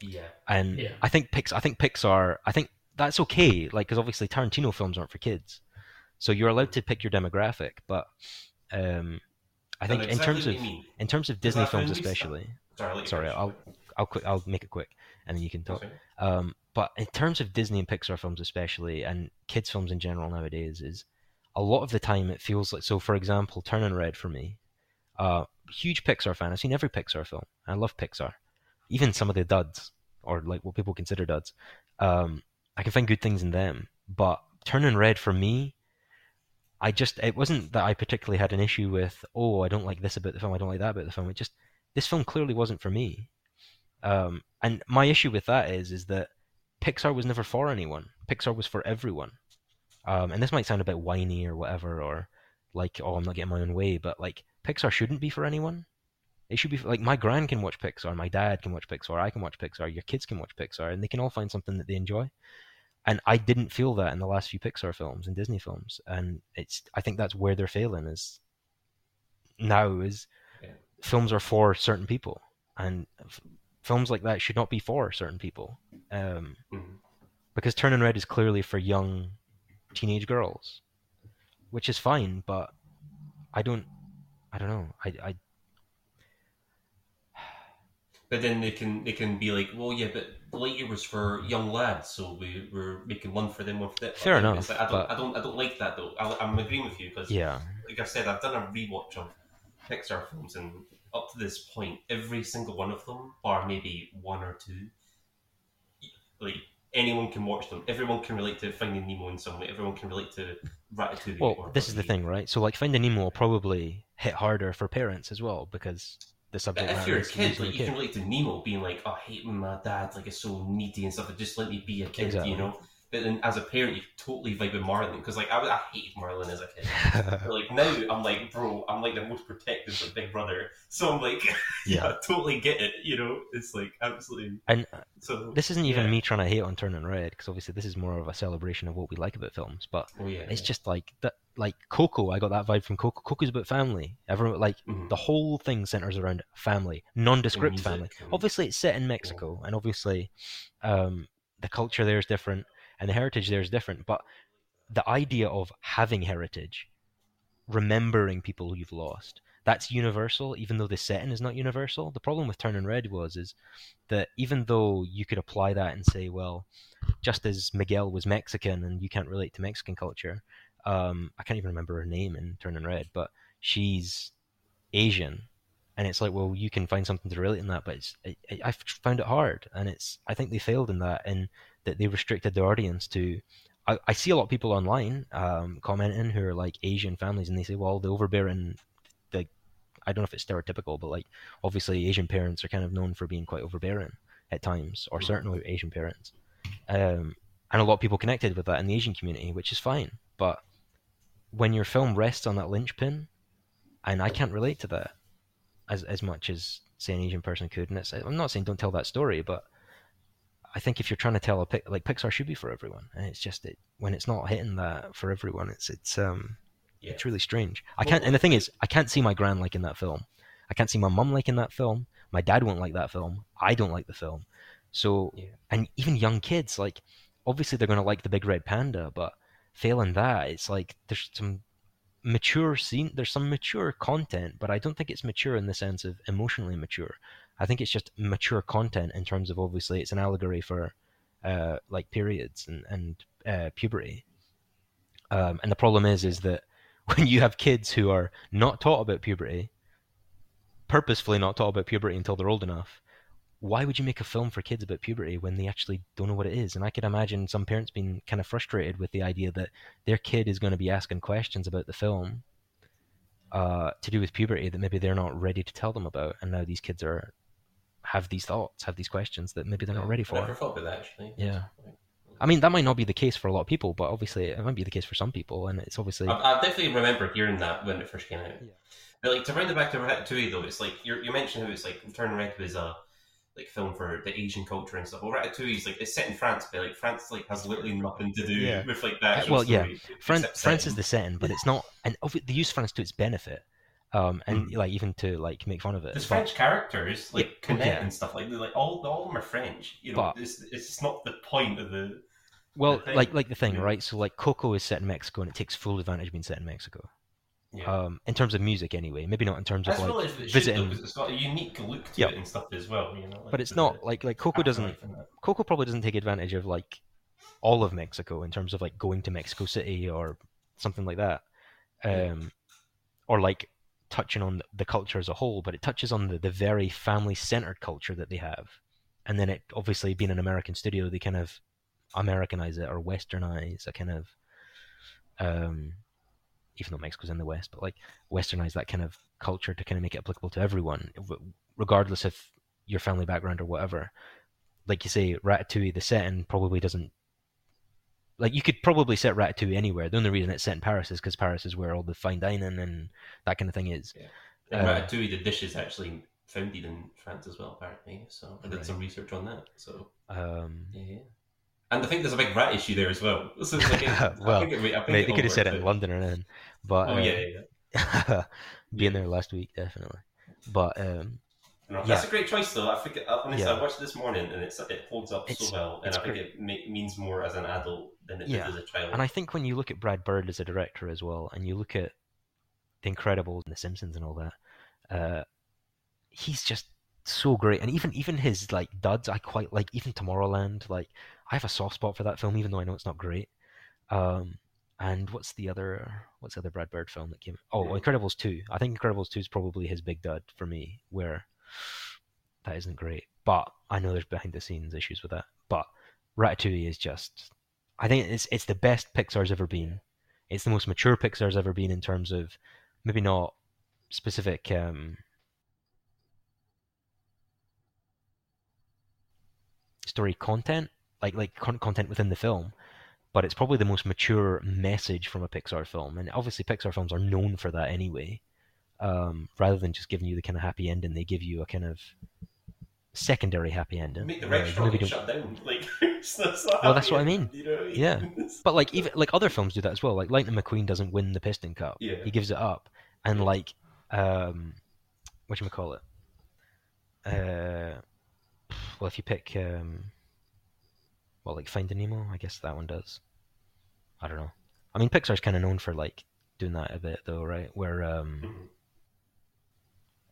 Yeah. and Yeah. I think Pix, I think Pixar, I think that's okay, like because obviously Tarantino films aren't for kids, so you're allowed to pick your demographic. But um, I think know in terms of mean. in terms of Disney films, especially, Sorry, I'll Sorry. I'll- I'll quick, I'll make it quick, and then you can talk. Um, but in terms of Disney and Pixar films, especially, and kids films in general nowadays, is a lot of the time it feels like. So, for example, Turning Red for me, uh, huge Pixar fan. I've seen every Pixar film. I love Pixar, even some of the duds or like what people consider duds. Um, I can find good things in them, but Turning Red for me. I just it wasn't that I particularly had an issue with oh I don't like this about the film I don't like that about the film it just this film clearly wasn't for me um, and my issue with that is is that Pixar was never for anyone. Pixar was for everyone. Um, and this might sound a bit whiny or whatever, or like, oh, I'm not getting my own way, but like, Pixar shouldn't be for anyone. It should be like my gran can watch Pixar, my dad can watch Pixar, I can watch Pixar, your kids can watch Pixar, and they can all find something that they enjoy. And I didn't feel that in the last few Pixar films and Disney films, and it's I think that's where they're failing is now is Yeah. films are for certain people, and f- films like that should not be for certain people. Um, Mhm. because Turning Red is clearly for young teenage girls, which is fine, but I don't, I don't know. I, I But then they can they can be like, well, yeah, but the Lightyear was for young lads, so we we're making one for them, one for them. Fair It's enough, like, I don't, but- I don't, I don't like that though. I, I'm agreeing with you because, yeah, like I said, I've done a rewatch of Pixar films, and up to this point, every single one of them, bar maybe one or two, like anyone can watch them. Everyone can relate to Finding Nemo in some way. Everyone can relate to Ratatouille. well, or this is the thing, right? So like Finding Nemo will probably hit harder for parents as well because the subject if you're a kid, like you kid. can relate to Nemo being like, "Oh, I hate when my dad like is so needy and stuff. Just let me be a kid," Exactly. you know. But then, as a parent, you totally vibe with Marlin because, like, I, I hated Marlin as a kid. But, like now, I'm like, bro, I'm like the most protective of Big Brother. So I'm like, yeah, totally get it. You know, it's like absolutely. And So this isn't even Yeah. me trying to hate on Turning Red because obviously this is more of a celebration of what we like about films. But oh yeah, it's just like that, like Coco. I got that vibe from Coco. Coco's about family. Everyone like Mhm. the whole thing centers around family, nondescript family. Obviously, it's set in Mexico, and obviously, um, the culture there is different, and the heritage there is different. But the idea of having heritage, remembering people you've lost, that's universal, even though the setting is not universal. The problem with Turning Red was is that even though you could apply that and say, well, just as Miguel was Mexican and you can't relate to Mexican culture, um, I can't even remember her name in Turning Red, but she's Asian, and it's like, well, you can find something to relate in that, but it's, I, I- found it hard, and it's I think they failed in that, in that they restricted their audience to. I, I see a lot of people online um, commenting who are like Asian families, and they say, well, the overbearing, the I don't know if it's stereotypical, but like obviously Asian parents are kind of known for being quite overbearing at times, or certainly Asian parents, um, and a lot of people connected with that in the Asian community, which is fine, but when your film rests on that linchpin, and I can't relate to that as as much as say an Asian person could. And it's, I'm not saying don't tell that story, but I think if you're trying to tell a pic, like Pixar should be for everyone, and it's just it, when it's not hitting that for everyone, it's it's um Yeah. it's really strange. I can't, and the thing is, I can't see my gran liking that film. I can't see my mum liking that film. My dad won't like that film. I don't like the film. So, Yeah. and even young kids, like obviously they're going to like the big red panda, but failing that, it's like there's some mature scene there's some mature content but i don't think it's mature in the sense of emotionally mature i think it's just mature content in terms of obviously it's an allegory for uh like periods and and uh, puberty um and the problem is is that when you have kids who are not taught about puberty purposefully not taught about puberty until they're old enough why would you make a film for kids about puberty when they actually don't know what it is? And I could imagine some parents being kind of frustrated with the idea that their kid is going to be asking questions about the film uh, to do with puberty that maybe they're not ready to tell them about, and now these kids are have these thoughts, have these questions that maybe they're not ready I never for. thought about that actually. Yeah. I mean, that might not be the case for a lot of people, but obviously it might be the case for some people, and it's obviously I, I definitely remember hearing that when it first came out. Yeah. But like to round it back to Ratatouille though, it's like you're, you mentioned how it's like Turning Red was a like film for the Asian culture and stuff. Well, Ratatouille is like it's set in France, but like France like has literally nothing to do Yeah. with like that. well, yeah. story. Fran- except France is the setting, but it's not, and they use France to its benefit, um, and Mm. like even to like make fun of it. There's French characters like Yeah, connect yeah. and stuff like they're, like all all of them are French. You know, But- it's it's just not the point of the. well, the like like the thing, Yeah. right? So like Coco is set in Mexico, and it takes full advantage of being set in Mexico. Yeah. Um, in terms of music, anyway, maybe not in terms of like it visiting- though, it's got a unique look to Yeah. it and stuff as well. You know, like but it's not like like Coco doesn't that. Coco probably doesn't take advantage of like all of Mexico in terms of like going to Mexico City or something like that, um, or like touching on the culture as a whole. But it touches on the, the very family centered culture that they have, and then it obviously being an American studio, they kind of Americanize it or Westernize a kind of, um, even though Mexico's in the West, but like Westernize that kind of culture to kind of make it applicable to everyone, regardless of your family background or whatever like you say, Ratatouille, the setting probably doesn't. Like you could probably set Ratatouille anywhere. The only reason it's set in Paris is because Paris is where all the fine dining and that kind of thing is. And Uh, Ratatouille, the dish is actually founded in France as well, apparently. So I did Right. some research on that. So Um, yeah, yeah. And I think there's a big rat issue there as well. So it's like, Well, I think it, I think they, it they could have said it in. London or anything, but Oh uh, yeah, yeah. yeah. being there last week definitely. But um, No, yeah. That's a great choice, though. I think honestly, Yeah. I watched it this morning, and it's it holds up It's- so well, and I think great. it ma- means more as an adult than it Yeah. did as a child. and I think when you look at Brad Bird as a director as well, and you look at The Incredibles and The Simpsons and all that, uh, he's just so great. And even even his like duds, I quite like. Even Tomorrowland, like I have a soft spot for that film, even though I know it's not great. Um, and what's the other what's the other Brad Bird film that came? Oh. Incredibles two. I think Incredibles two is probably his big dud for me, where that isn't great. But I know there's behind the scenes issues with that. But Ratatouille is just I think it's it's the best Pixar's ever been. It's the most mature Pixar's ever been in terms of maybe not specific um, story content, like like con- content within the film, but it's probably the most mature message from a Pixar film. And obviously, Pixar films are known for that anyway. Um, rather than just giving you the kind of happy ending, they give you a kind of secondary happy ending. Make the restaurant shut down. Like, it's not, it's not Well, that's what I mean. You know what I mean? Yeah. But like even like other films do that as well. Like Lightning McQueen doesn't win the Piston Cup. Yeah. He gives it up. And like um what you call it? Uh well if you pick um well like Finding Nemo, I guess that one does. I don't know. I mean Pixar's kinda known for like doing that a bit though, right? Where um Mhm.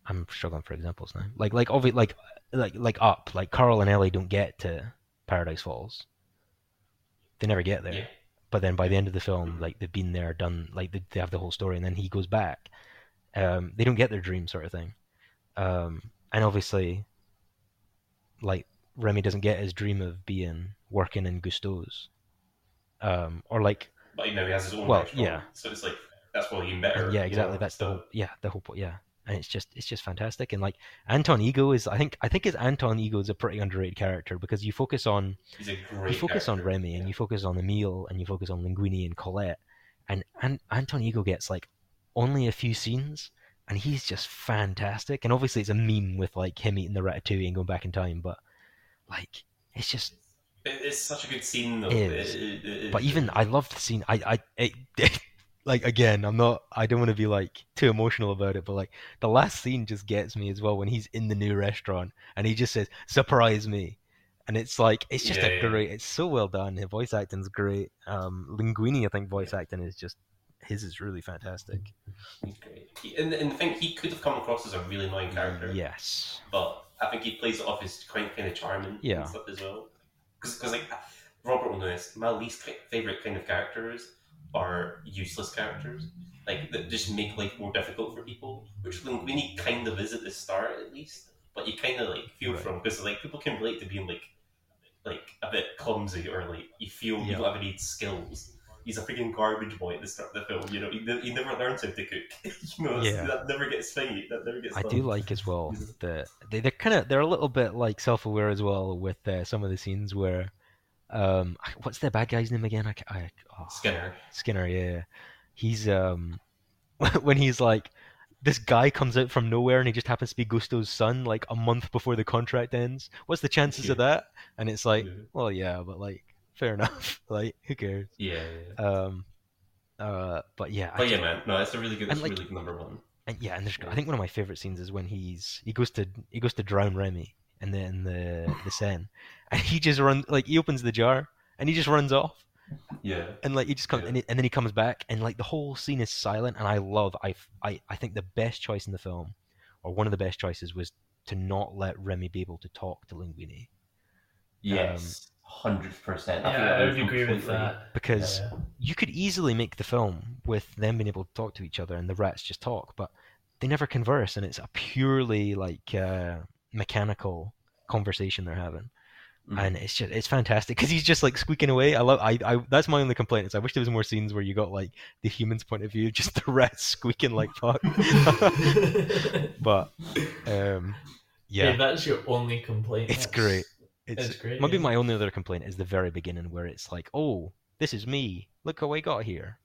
I'm struggling for examples now. Like like obvi- like like like up, like Carl and Ellie don't get to Paradise Falls. They never get there Yeah. but then by the end of the film, like they've been there, done, like they, they have the whole story, and then he goes back. Um, they don't get their dream, sort of thing. Um, and obviously, like Remy doesn't get his dream of being working in Gusteau's, um, or like, But you know, he has his own Well, yeah. So it's like that's why he met her. yeah, you exactly. know, That's the whole, yeah, the whole, yeah. And it's just, it's just fantastic. And like Anton Ego is, I think, I think his Anton Ego is a pretty underrated character because you focus on He's a great. you focus on character. Remy and you focus on Emile and you focus on Linguini and Colette, and, and Anton Ego gets like only a few scenes, and he's just fantastic. And obviously, it's a meme with like him eating the ratatouille and going back in time, but like it's just. It's such a good scene, though. It is. It- it- But even I love the scene. I I it, like again, I'm not. I don't want to be like too emotional about it, but like the last scene just gets me as well when he's in the new restaurant and he just says "surprise me," and it's like it's just Yeah, a yeah. great. It's so well done. His voice acting's great. Um, Linguini, I think voice acting is just his is really fantastic. He's great. He, and, and I think he could have come across as a really annoying character. Yes. but I think he plays it off as quite kind of charming Yeah. and stuff as well. Because like Robert will know this, my least favorite kind of characters are useless characters, like that just make life more difficult for people. Which Linguini kind of is at the start, at least, but you kind of like feel Right. from because like people can relate to being like like a bit clumsy or like you feel you don't have any skills. He's a freaking garbage boy at the start of the film. You know, he, he never learns how to cook. you know, Yeah. that never gets funny. That never gets. I done. do like as well the they, they're kind of they're a little bit like self-aware as well with uh, some of the scenes where Um, what's the bad guy's name again? I, I oh, Skinner. Skinner, yeah. He's um when he's like this guy comes out from nowhere and he just happens to be Gusteau's son like a month before the contract ends. What's the chances of that? And it's like, Yeah. well, yeah, but like fair enough. like who cares? Yeah, yeah. yeah. Um uh but yeah, I yeah, man, no, it's a really good. It's like- really good number one. and yeah, and there's, Yeah. I think one of my favorite scenes is when he's he goes to he goes to drown Remy and then the the Seine, and he just runs like he opens the jar and he just runs off Yeah, and like he just comes Yeah. and, he- and then he comes back and like the whole scene is silent and I love I I I think the best choice in the film or one of the best choices was to not let Remy be able to talk to Linguini yes, hundred percent. Yeah, I would agree with that. because Yeah. you could easily make the film with them being able to talk to each other and the rats just talk, but they never converse, and it's a purely like uh, mechanical conversation they're having, Mhm. and it's just it's fantastic because he's just like squeaking away. I love I, I that's my only complaint is I wish there was more scenes where you got like the human's point of view, just the rats squeaking like fuck. but um, yeah, yeah, that's your only complaint. it's That's- great. It's, it's great, Maybe yeah. my only other complaint is the very beginning where it's like, oh, this is me. Look how I got here.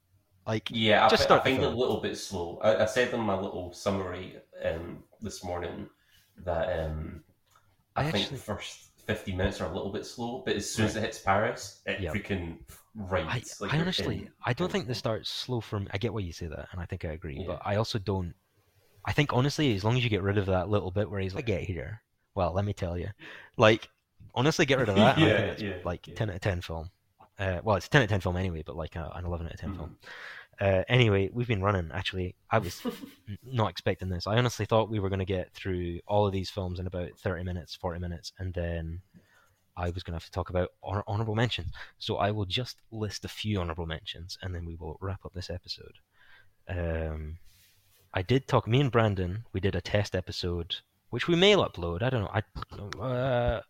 Like Yeah, I, Just thi- start I the think a little bit slow. I, I said in my little summary um, this morning that um, I, I think actually- the first fifty minutes are a little bit slow, but as soon as it hits Paris, it Yeah. freaking I, like I honestly, in- I don't think the start's slow for me. I get why you say that, and I think I agree. Yeah. But I also don't. I think honestly, as long as you get rid of that little bit where he's like, "I get here," well, let me tell you, like, honestly, get rid of that. Yeah, yeah, like yeah. ten out of ten film. Uh, well, it's a ten out of ten film anyway, but like a, an eleven out of 10 Mhm. film. Uh, anyway, we've been running. Actually, I was not expecting this. I honestly thought we were going to get through all of these films in about thirty minutes, forty minutes, and then I was going to have to talk about honor- honorable mentions. So I will just list a few honorable mentions, and then we will wrap up this episode. Um, I did talk. Me and Brandon, we did a test episode, which we may upload. I don't know. I, uh,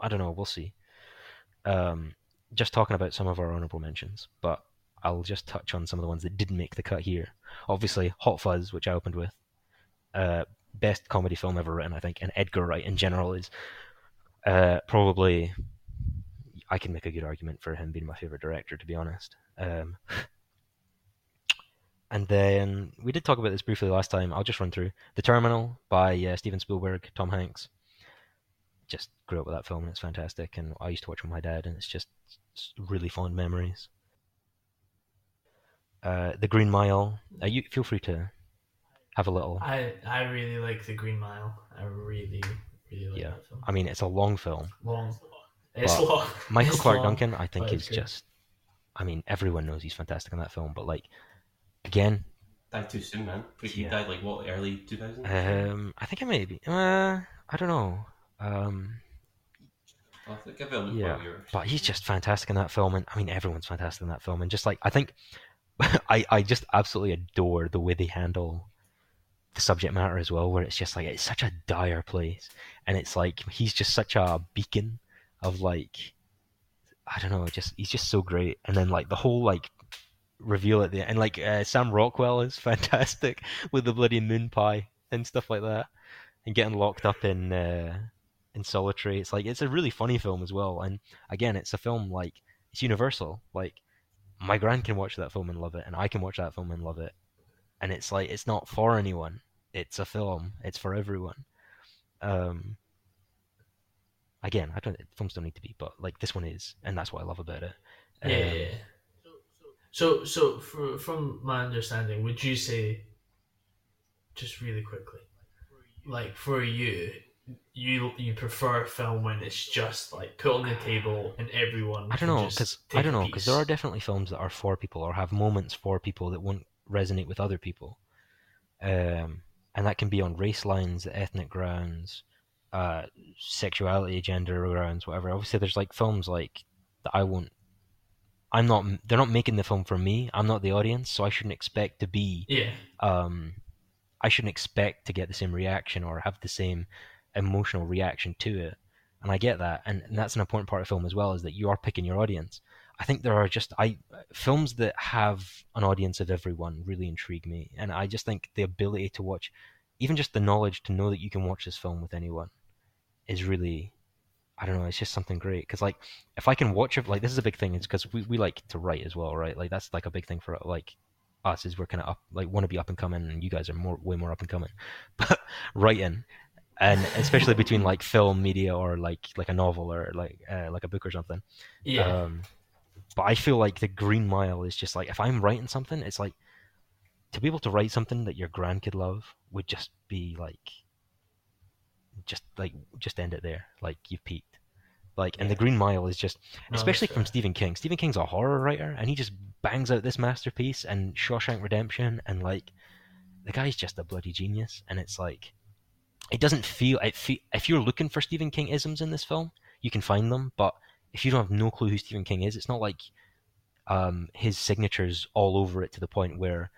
I don't know. We'll see. Um, just talking about some of our honorable mentions, but I'll just touch on some of the ones that didn't make the cut here. Obviously, Hot Fuzz, which I opened with, uh, best comedy film ever written, I think, and Edgar Wright in general is uh, probably. I can make a good argument for him being my favorite director, to be honest. Um, and then we did talk about this briefly last time. I'll just run through The Terminal by uh, Steven Spielberg, Tom Hanks. Just grew up with that film, and it's fantastic. And I used to watch with my dad, and it's just really fond memories. Uh, the Green Mile. Uh, you feel free to have a little. I I really like the Green Mile. I really really like Yeah. that film. I mean, it's a long film. Long. It's long. Michael It's Clark long. Duncan, I think, but is good. just. I mean, everyone knows he's fantastic in that film, but like, again, died too soon, man. He Yeah. died like what early two thousand. um, I think I may be. Uh, I don't know. Um, I'll have to give it a look yeah, but he's just fantastic in that film, and I mean, everyone's fantastic in that film, and just like I think, I I just absolutely adore the way they handle the subject matter as well, where it's just like it's such a dire place, and it's like he's just such a beacon of like, I don't know, just he's just so great, and then like the whole like reveal at the end, and like uh, Sam Rockwell is fantastic with the bloody moon pie and stuff like that, and getting locked up in uh, in solitary. It's like it's a really funny film as well, and again, it's a film like it's universal. Like my grand can watch that film and love it, and I can watch that film and love it, and it's like it's not for anyone. It's a film. It's for everyone. Um. Again, I don't. Films don't need to be, but like this one is, and that's what I love about it. Yeah, Um, yeah, yeah. So, so for, from my understanding, would you say, just really quickly, like for you, you you prefer a film when it's just like put on the table and everyone? I don't know because I don't know because there are definitely films that are for people or have moments for people that won't resonate with other people, um, and that can be on race lines, ethnic grounds, uh, sexuality, gender grounds, whatever. Obviously, there's like films like that I won't. I'm not. They're not making the film for me. I'm not the audience, so I shouldn't expect to be Yeah, um, I shouldn't expect to get the same reaction or have the same emotional reaction to it. And I get that, and, and that's an important part of film as well, is that you are picking your audience. I think there are just I films that have an audience of everyone really intrigue me, and I just think the ability to watch, even just the knowledge to know that you can watch this film with anyone, is really. I don't know. It's just something great because like if I can watch it, like this is a big thing. It's because we, we like to write as well, right? Like that's like a big thing for like us is we're kind of up like want to be up and coming, and you guys are more way more up and coming, but writing and especially between like film media or like like a novel or like uh, like a book or something. Yeah. Um, but I feel like the Green Mile is just like if I'm writing something, it's like to be able to write something that your grand grandkid love would just be like just like just end it there. Like you've peaked. Like and the Green Mile is just No, especially from fair. Stephen King. Stephen King's a horror writer and he just bangs out this masterpiece and Shawshank Redemption and like the guy's just a bloody genius and it's like it doesn't feel it if you're looking for Stephen King isms in this film, you can find them, but if you don't have no clue who Stephen King is, it's not like um, his signatures all over it to the point where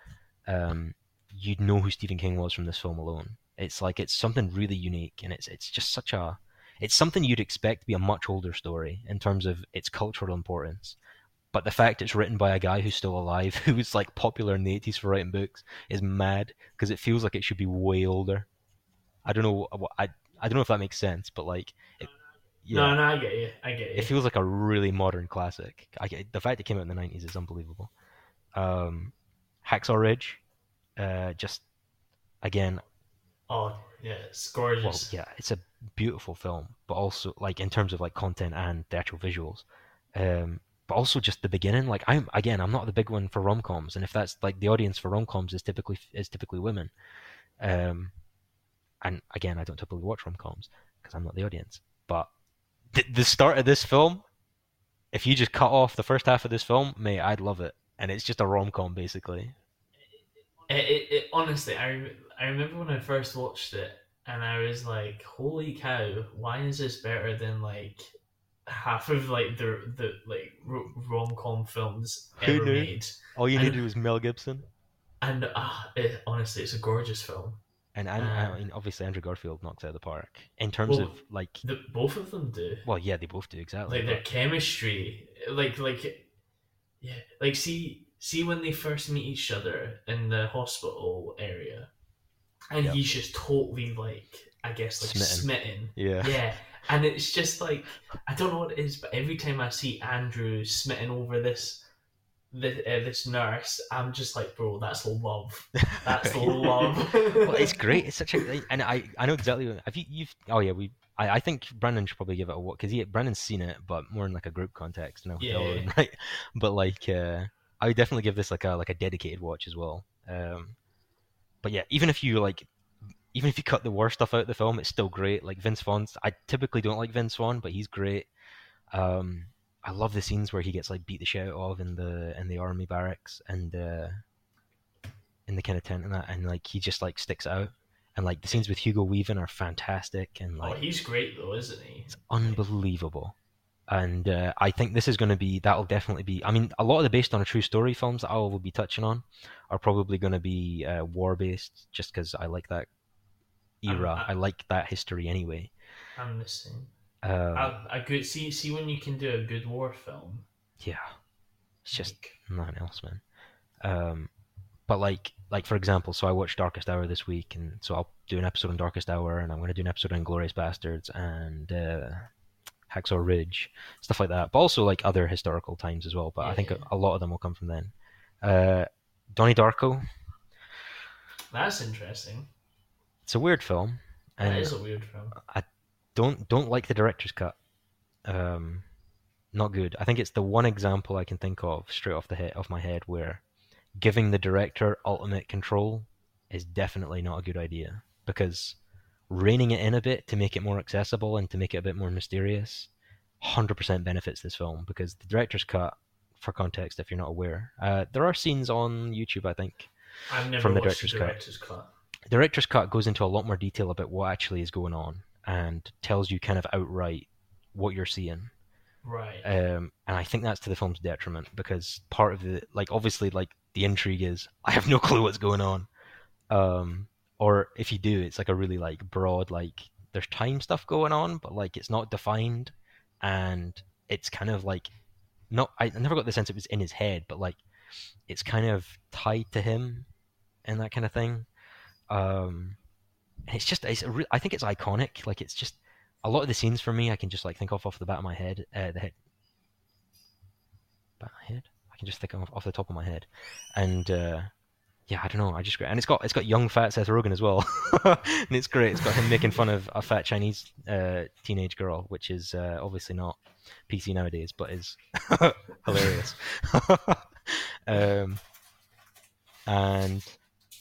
um, you'd know who Stephen King was from this film alone. It's like it's something really unique, and it's it's just such a it's something you'd expect to be a much older story in terms of its cultural importance. But the fact it's written by a guy who's still alive, who was like popular in the 80s for writing books, is mad because it feels like it should be way older. I don't know what I I don't know if that makes sense, but like, it, yeah, No, no, I get you. I get you. it feels like a really modern classic. I get, the fact it came out in the 90s is unbelievable. Um, Hacksaw Ridge, uh, just again, oh, yeah, it's well, gorgeous. yeah, it's a beautiful film, but also like in terms of like content and the actual visuals. Um, but also just the beginning. Like I'm again, I'm not the big one for rom coms, and if that's like the audience for rom coms is typically is typically women. Um, and again, I don't typically watch rom coms because I'm not the audience. But the, the start of this film, if you just cut off the first half of this film, mate, I'd love it. And it's just a rom com basically. It, it, it, honestly, I, rem- I remember when I first watched it, and I was like, "Holy cow! Why is this better than like half of like the the like rom com films Who ever knew? made?" All you I needed know- was Mel Gibson. And uh, it, honestly, it's a gorgeous film. And, and Uh, I mean, obviously Andrew Garfield knocks out of the park in terms Well, of like, The, both of them do. well, yeah, they both do exactly. like their but- chemistry like like yeah like see see when they first meet each other in the hospital area and Yep. he's just totally like i guess like Smitten. smitten, yeah, yeah and it's just like i don't know what it is but every time i see andrew smitten over this this, uh, this nurse i'm just like bro that's love that's love well, it's great. It's such a, and I, I know exactly. What, have you, you've, oh yeah, we, I, I think Brandon should probably give it a watch because he, Brandon's seen it, but more in like a group context, no, Yeah. right? But like, uh, I would definitely give this like a like a dedicated watch as well. Um, but yeah, even if you like, even if you cut the worst stuff out of the film, it's still great. Like Vince Vaughn's, I typically don't like Vince Vaughn, but he's great. Um, I love the scenes where he gets like beat the shit out of in the in the army barracks and uh, in the kind of tent and that, and like he just like sticks out. And like the scenes with Hugo Weaving are fantastic and like oh like he's great though isn't he it's unbelievable. And uh, I think this is going to be that'll definitely be. I mean, a lot of the based on a true story films that I will be touching on are probably going to be uh, war based, just because I like that era. Um, I like that history anyway. i'm the same Um, a, a good see see when you can do a good war film yeah, it's just like, nothing else, man. Um, but like, like for example, so I watched Darkest Hour this week, and so I'll do an episode on Darkest Hour, and I'm going to do an episode on Glorious Bastards and uh, Hacksaw Ridge, stuff like that. But also like other historical times as well. But I think a, Yeah. a lot of them will come from then. Uh, Donnie Darko, That's interesting. it's a weird film, That and is a weird film. Don't don't like the director's cut. Um, not good. I think it's the one example I can think of straight off the head off my head where giving the director ultimate control is definitely not a good idea because reining it in a bit to make it more accessible and to make it a bit more mysterious 100% benefits this film because the director's cut for context if you're not aware uh, there are scenes on youtube i think From the director's the cut. director's cut. director's cut goes into a lot more detail about what actually is going on and tells you kind of outright what you're seeing Right. um, and I think that's to the film's detriment because part of the like obviously like the intrigue is I have no clue what's going on, um, or if you do, it's like a really like broad like there's time stuff going on, but like it's not defined, and it's kind of like not I I never got the sense it was in his head, but like it's kind of tied to him, and that kind of thing. Um, and it's just it's re- I think it's iconic. Like it's just a lot of the scenes for me, I can just like think off off the back of my head, uh, the head, back of my head. I can just think off, off the top of my head, and uh, yeah, I don't know. I just and it's got it's got young fat Seth Rogen as well, and it's great. It's got him making fun of a fat Chinese uh, teenage girl, which is uh, obviously not PC nowadays, but is hilarious. um, and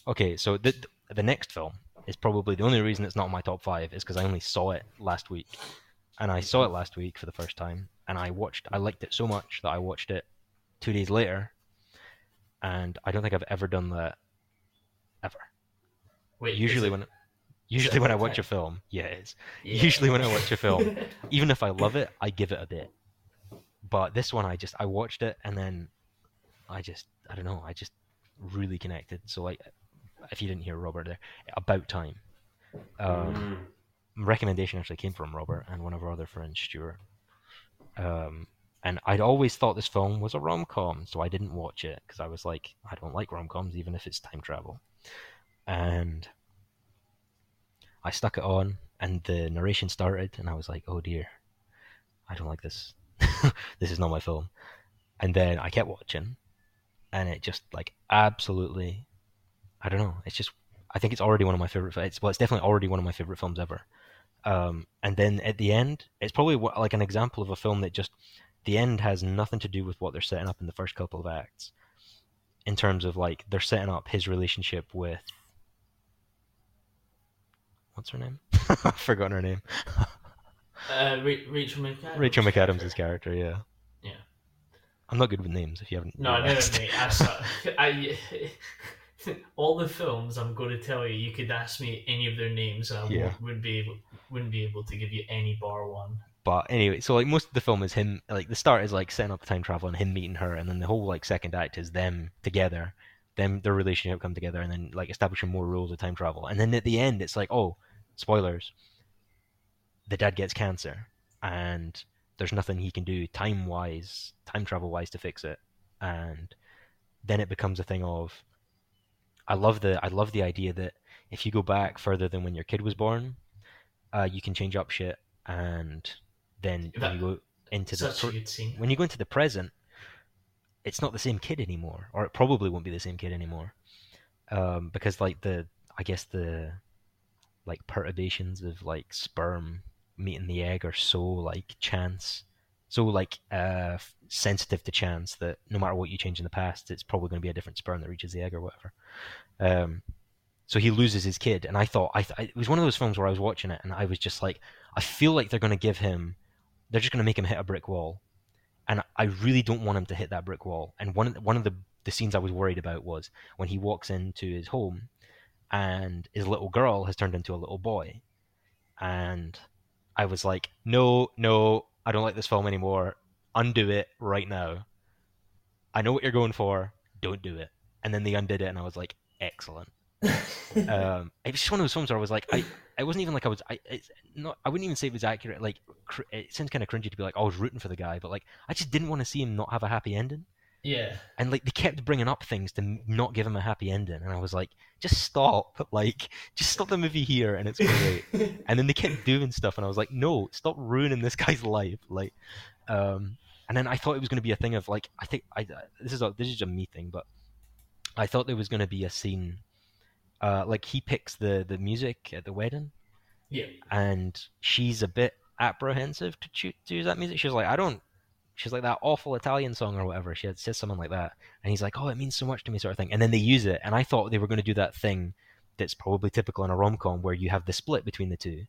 okay, so the the next film is probably the only reason it's not in my top five is because I only saw it last week, and I saw it last week for the first time, and I watched. I liked it so much that I watched it two days later, and I don't think I've ever done that ever. Wait, Usually when usually when I watch a film, yeah, it is. it- Usually when I watch a film, even if I love it, I give it a bit. But this one, I just I watched it and then I just I don't know I just really connected. So like, if you didn't hear Robert there, about time. Um, Mm. recommendation actually came from Robert and one of our other friends, Stuart. Um, and I'd always thought this film was a rom com, so I didn't watch it because I was like, I don't like rom coms, even if it's time travel. And I stuck it on, and the narration started, and I was like, oh dear, I don't like this. this is not my film. And then I kept watching, and it just like absolutely, I don't know. It's just, I think it's already one of my favorite. It's well, it's definitely already one of my favorite films ever. Um, and then at the end, it's probably what, like an example of a film that just the end has nothing to do with what they're setting up in the first couple of acts. In terms of like they're setting up his relationship with what's her name? I've forgotten her name. Uh, Ra- Rachel McAdams. Rachel McAdams' character. Yeah. Yeah. I'm not good with names. If you haven't. No, no, no, realised. mate. I, I, all the films I'm going to tell you, you could ask me any of their names, and I Yeah. wouldn't be able, wouldn't be able to give you any bar one. But anyway, so like most of the film is him. Like the start is like setting up the time travel and him meeting her, and then the whole like second act is them together, them their relationship come together, and then like establishing more rules of time travel. And then at the end, it's like, oh, spoilers. The dad gets cancer, and there's nothing he can do time wise, time travel wise to fix it. And then it becomes a thing of, I love the I love the idea that if you go back further than when your kid was born, uh, you can change up shit and then when you go into the pre- when you go into the present, it's not the same kid anymore, or it probably won't be the same kid anymore, um, because like the I guess the like perturbations of like sperm meeting the egg are so like chance, so like uh, sensitive to chance that no matter what you change in the past, it's probably going to be a different sperm that reaches the egg or whatever. Um, so he loses his kid, and I thought I th- it was one of those films where I was watching it, and I was just like, I feel like they're going to give him, they're just going to make him hit a brick wall, and I really don't want him to hit that brick wall. And one of the, one of the the scenes I was worried about was when he walks into his home, and his little girl has turned into a little boy, and I was like, no, no, I don't like this film anymore. Undo it right now. I know what you're going for. Don't do it. And then they undid it, and I was like, excellent um, it was just one of those films where I was like, I, it wasn't even like I was, I, it's not, I wouldn't even say it was accurate. Like, cr- it sounds kind of cringy to be like, I was rooting for the guy, but like, I just didn't want to see him not have a happy ending. Yeah. And like, they kept bringing up things to not give him a happy ending, and I was like, just stop, like, just stop the movie here, and it's great. and then they kept doing stuff, and I was like, no, stop ruining this guy's life, like, um, and then I thought it was going to be a thing of like, I think I, this is a, this is a me thing, but I thought there was going to be a scene, uh, like he picks the the music at the wedding, yeah. and she's a bit apprehensive to choose to use that music. She's like, I don't. She's like that awful Italian song or whatever. She had says something like that, and he's like, "Oh, it means so much to me," sort of thing. And then they use it, and I thought they were going to do that thing that's probably typical in a rom com where you have the split between the two,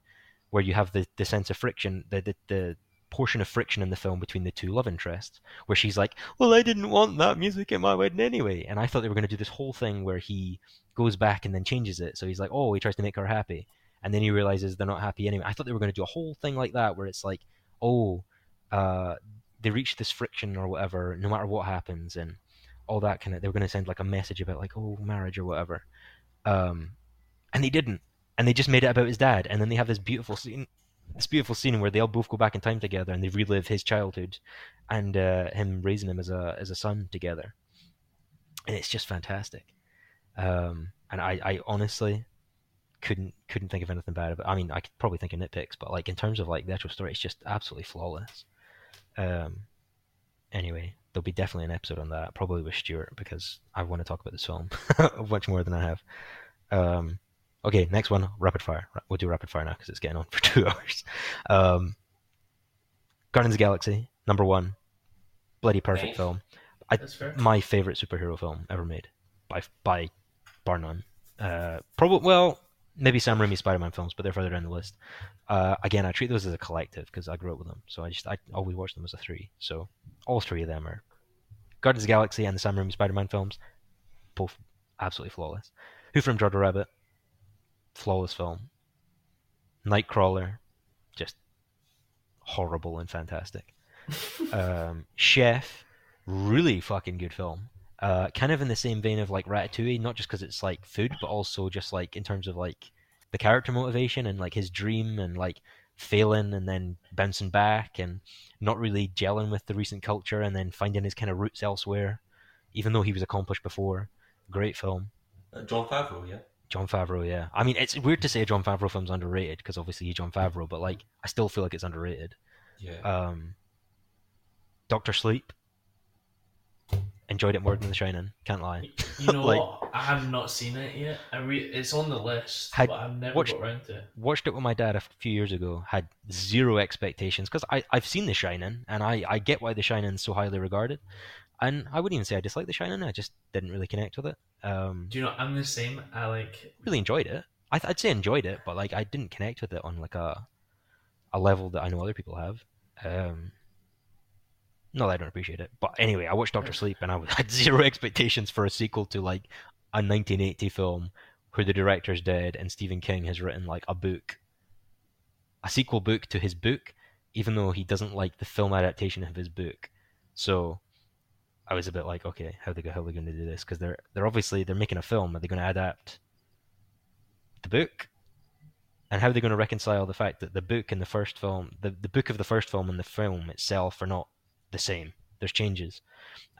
where you have the the sense of friction, the the, the portion of friction in the film between the two love interests, where she's like, "Well, I didn't want that music at my wedding anyway," and I thought they were going to do this whole thing where he goes back and then changes it. So he's like, "Oh, he tries to make her happy." and then he realizes they're not happy anyway. I thought they were going to do a whole thing like that where it's like, oh, uh, they reach this friction or whatever, no matter what happens, and all that kind of. They were going to send like a message about like, oh, marriage or whatever, um, and they didn't, and they just made it about his dad, and then they have this beautiful scene, this beautiful scene where they all both go back in time together and they relive his childhood, and uh, him raising him as a as a son together, and it's just fantastic. Um, and I, I honestly couldn't couldn't think of anything bad about. It. I mean, I could probably think of nitpicks, but like in terms of like the actual story, it's just absolutely flawless. Um, anyway, there'll be definitely an episode on that, probably with Stuart, because I want to talk about this film much more than I have. Um, okay, next one, rapid fire. We'll do rapid fire now because it's getting on for two hours. Um, Guardians of the Galaxy, number one, bloody perfect Nice. film. I- That's fair. My favorite superhero film ever made, by by bar none. Uh, probably well, maybe Sam Raimi Spider-Man films, but they're further down the list. Uh, again, I treat those as a collective because I grew up with them, so I just I always watch them as a three. So all three of them are Guardians of the Galaxy and the Sam Raimi Spider-Man films, both absolutely flawless. Who Framed Roger Rabbit, flawless film. Nightcrawler, just horrible and fantastic. um, Chef, really fucking good film. Uh, kind of in the same vein of like Ratatouille, not just because it's like food, but also just like in terms of like the character motivation and like his dream and like failing and then bouncing back and not really gelling with the recent culture and then finding his kind of roots elsewhere, even though he was accomplished before. Great film. Uh, Jon Favreau, yeah. Jon Favreau, yeah. I mean, it's weird to say a Jon Favreau film's underrated because obviously he's Jon Favreau, but like I still feel like it's underrated. Yeah. Um, Doctor Sleep. Enjoyed it more than The Shining. Can't lie. You know Like- what? I have not seen it yet. I re- it's on the list, but I've never watched- got around to it. Watched it with my dad a few years ago. Had zero expectations because I I've seen The Shining and I I get why The Shining is so highly regarded, and I wouldn't even say I dislike The Shining. I just didn't really connect with it. Um, Do you know? I'm the same. I like. really enjoyed it. I th- I'd say enjoyed it, but like I didn't connect with it on like a a level that I know other people have. Um, not that I don't appreciate it, but anyway, I watched Doctor Sleep and I had zero expectations for a sequel to like a 1980 film where the director's dead and Stephen King has written like a book, a sequel book to his book, even though he doesn't like the film adaptation of his book. So I was a bit like, okay, how they how are they going to do this? Because they're they're obviously they're making a film. Are they going to adapt the book? And how are they going to reconcile the fact that the book in the first film, the, the book of the first film and the film itself are not the same? There's changes,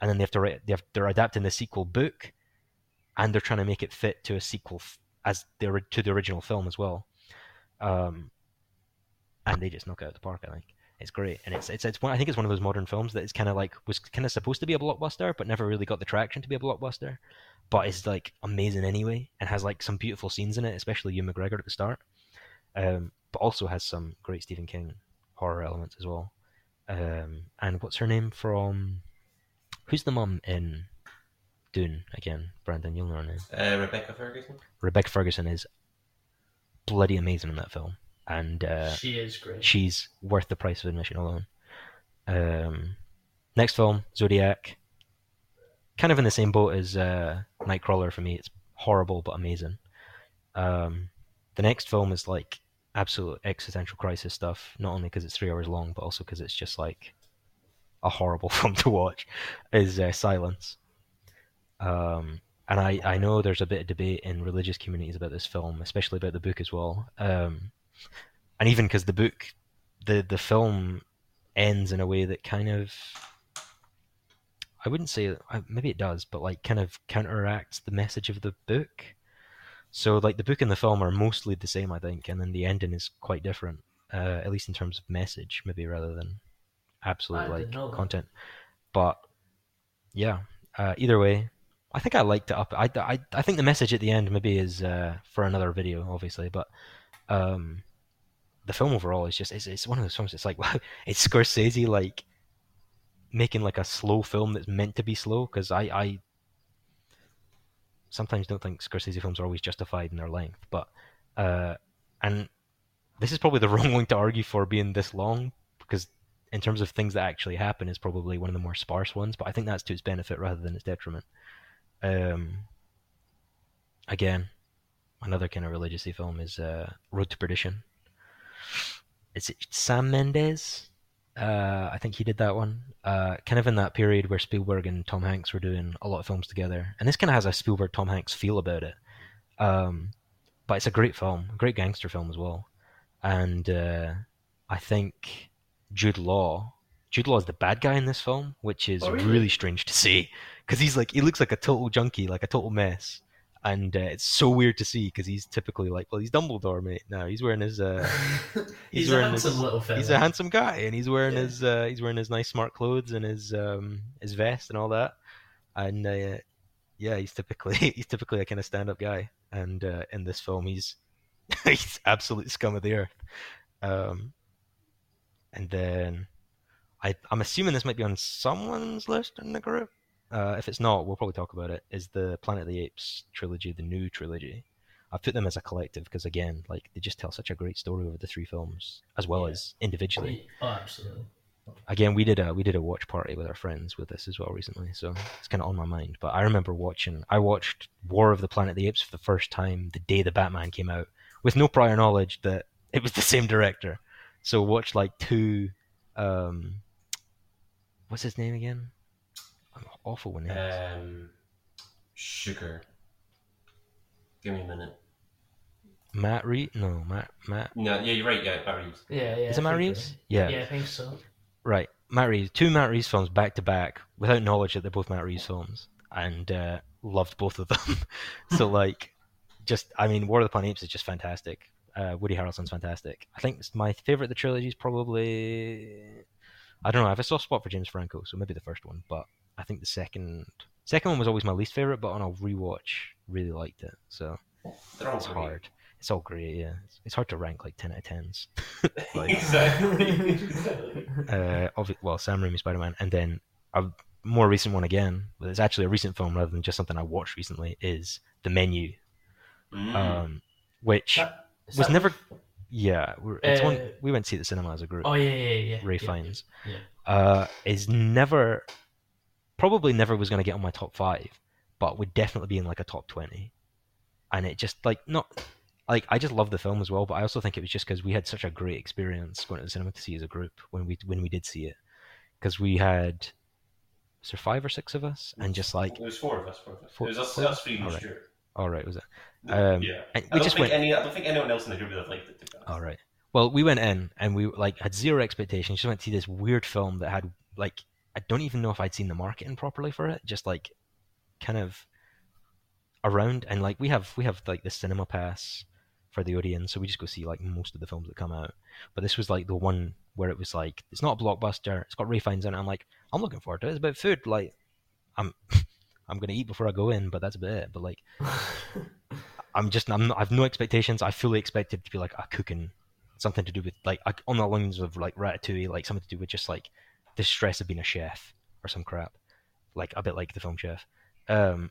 and then they have to write. They have, they're adapting the sequel book, and they're trying to make it fit to a sequel f- as the to the original film as well. Um, and they just knock out the park. I think it's great, and it's it's it's one. I think it's one of those modern films that is kind of like was kind of supposed to be a blockbuster, but never really got the traction to be a blockbuster. But it's like amazing anyway, and has like some beautiful scenes in it, especially Ewan McGregor at the start. Um, but also has some great Stephen King horror elements as well. Um, and what's her name from? Who's the mum in Dune again? Brandon, you'll know her name. Uh, Rebecca Ferguson. Rebecca Ferguson is bloody amazing in that film, and uh, she is great. she's worth the price of admission alone. Um, next film, Zodiac. Kind of in the same boat as uh, Nightcrawler for me. It's horrible but amazing. Um, the next film is like absolute existential crisis stuff. Not only because it's three hours long, but also because it's just like a horrible film to watch. Is uh, Silence. Um, and I, I know there's a bit of debate in religious communities about this film, especially about the book as well. Um, and even because the book, the the film ends in a way that kind of, I wouldn't say uh, maybe it does, but like kind of counteracts the message of the book. So like the book and the film are mostly the same, I think, and then the ending is quite different, uh, at least in terms of message, maybe rather than absolute like content. But yeah, uh, either way, I think I liked it up. I, I, I think the message at the end maybe is uh, for another video, obviously, but um, the film overall is just it's, it's one of those films. It's like wow, it's Scorsese like making like a slow film that's meant to be slow because I I sometimes don't think Scorsese films are always justified in their length, but uh, and this is probably the wrong one to argue for being this long because in terms of things that actually happen is probably one of the more sparse ones, but I think that's to its benefit rather than its detriment. Um, again, another kind of religious film is uh, Road to Perdition. Is it Sam Mendes. Uh, I think he did that one. Uh, kind of in that period where Spielberg and Tom Hanks were doing a lot of films together, and this kind of has a Spielberg Tom Hanks feel about it. Um, but it's a great film, a great gangster film as well. And uh, I think Jude Law, Jude Law is the bad guy in this film, which is Oh, really? really strange to see because he's like he looks like a total junkie, like a total mess. And uh, it's so weird to see because he's typically like, well, he's Dumbledore, mate. No, he's wearing his. Uh, he's, he's a wearing handsome his- little fella. he's a handsome guy, and he's wearing Yeah. his uh, he's wearing his nice smart clothes and his um his vest and all that, and uh, yeah, he's typically he's typically a kind of stand up guy, and uh, in this film he's he's absolute scum of the earth. Um, and then I I'm assuming this might be on someone's list in the group. Uh, if it's not, we'll probably talk about it. Is the Planet of the Apes trilogy the new trilogy? I've put them as a collective because again, like they just tell such a great story over the three films as well Yeah. as individually. Oh, absolutely. Again, we did a we did a watch party with our friends with this as well recently, so it's kind of on my mind. But I remember watching. I watched War of the Planet of the Apes for the first time the day the Batman came out, with no prior knowledge that it was the same director. So watched like two. Um, what's his name again? I'm awful with names. Um, sugar. Give me a minute. Matt Reed? No, Matt Matt. No, yeah, you're right. Yeah, Matt Reeves. Yeah, yeah. Is it Matt Reeves? so. Yeah. Yeah, I think so. Right, Matt Reeves. Two Matt Reeves films back to back without knowledge that they're both Matt Reeves films, and uh, loved both of them. so like, just I mean, War of the Planet Apes is just fantastic. Uh, Woody Harrelson's fantastic. I think my favorite of the trilogy is probably I don't know. I have a soft spot for James Franco, so maybe the first one, but I think the second second one was always my least favorite, but on a rewatch, really liked it. So They're all it's great. hard. It's all great, yeah. It's, it's hard to rank like ten out of tens. Like- exactly. exactly. uh, obvi- well, Sam Raimi Spider Man, and then a more recent one again. But it's actually a recent film rather than just something I watched recently. Is The Menu, Mm. um, which That- was that never. Yeah, it's one Uh, we went to see the cinema as a group. Oh yeah, yeah, yeah. Ray yeah, Fiennes. Yeah. Uh, is never, probably never was going to get on my top five, but would definitely be in like a top twenty. And it just like not like I just love the film as well, but I also think it was just because we had such a great experience going to the cinema to see as a group when we when we did see it, because we had was there five or six of us, and just like it was four of us. Four of us. Four- it was us, four? us three and Alright. Stuart. all right was it? Um, yeah. I we don't just think went any. I don't think anyone else in the group would have liked it. To be honest. all right. Well, we went in and we like had zero expectations. Just went to see this weird film that had like I don't even know if I'd seen the marketing properly for it. Just like kind of around and like we have we have like the cinema pass for the Odeon, so we just go see like most of the films that come out. But this was like the one where it was like it's not a blockbuster. It's got Ralph Fiennes in it. I'm like I'm looking forward to it. It's about food. Like I'm I'm gonna eat before I go in, but that's about it. But like I'm just I'm not, I've no expectations. I fully expected to be like a cooking, something to do with like on the lines of like Ratatouille, like something to do with just like the stress of being a chef or some crap, like a bit like the film Chef. Um,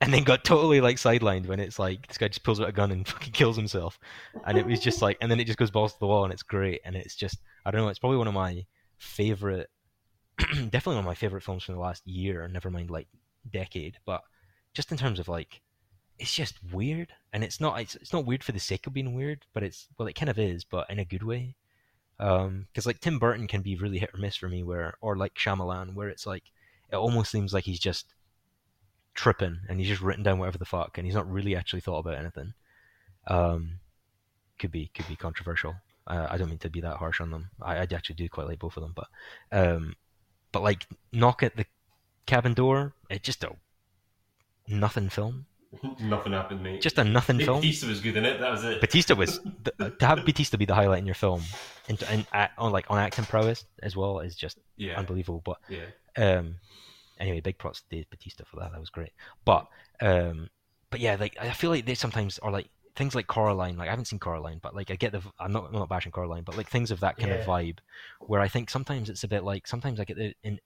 and then got totally like sidelined when it's like this guy just pulls out a gun and fucking kills himself, and it was just like, and then it just goes balls to the wall and it's great, and it's just I don't know, it's probably one of my favorite, definitely one of my favorite films from the last year. Never mind like decade, but just in terms of like it's just weird and it's not it's, it's not weird for the sake of being weird but it's well it kind of is but in a good way um because like tim burton can be really hit or miss for me where or like Shyamalan where it's like it almost seems like he's just tripping and he's just written down whatever the fuck and he's not really actually thought about anything. Um could be could be controversial. Uh, i don't mean to be that harsh on them. I, I actually do quite like both of them but um but like knock at the cabin door it just a nothing film Nothing happened, mate. just a nothing film. Bautista was good in it. That was it. Bautista was the, to have Bautista be the highlight in your film, and, and uh, on like on acting prowess as well is just yeah. unbelievable. But Yeah. um, anyway, big props to Dave Bautista for that. That was great. But um, but yeah, like I feel like they sometimes are like things like Coraline. Like I haven't seen Coraline, but like I get the I'm not I'm not bashing Coraline, but like things of that kind of vibe, where I think sometimes it's a bit like sometimes I get the in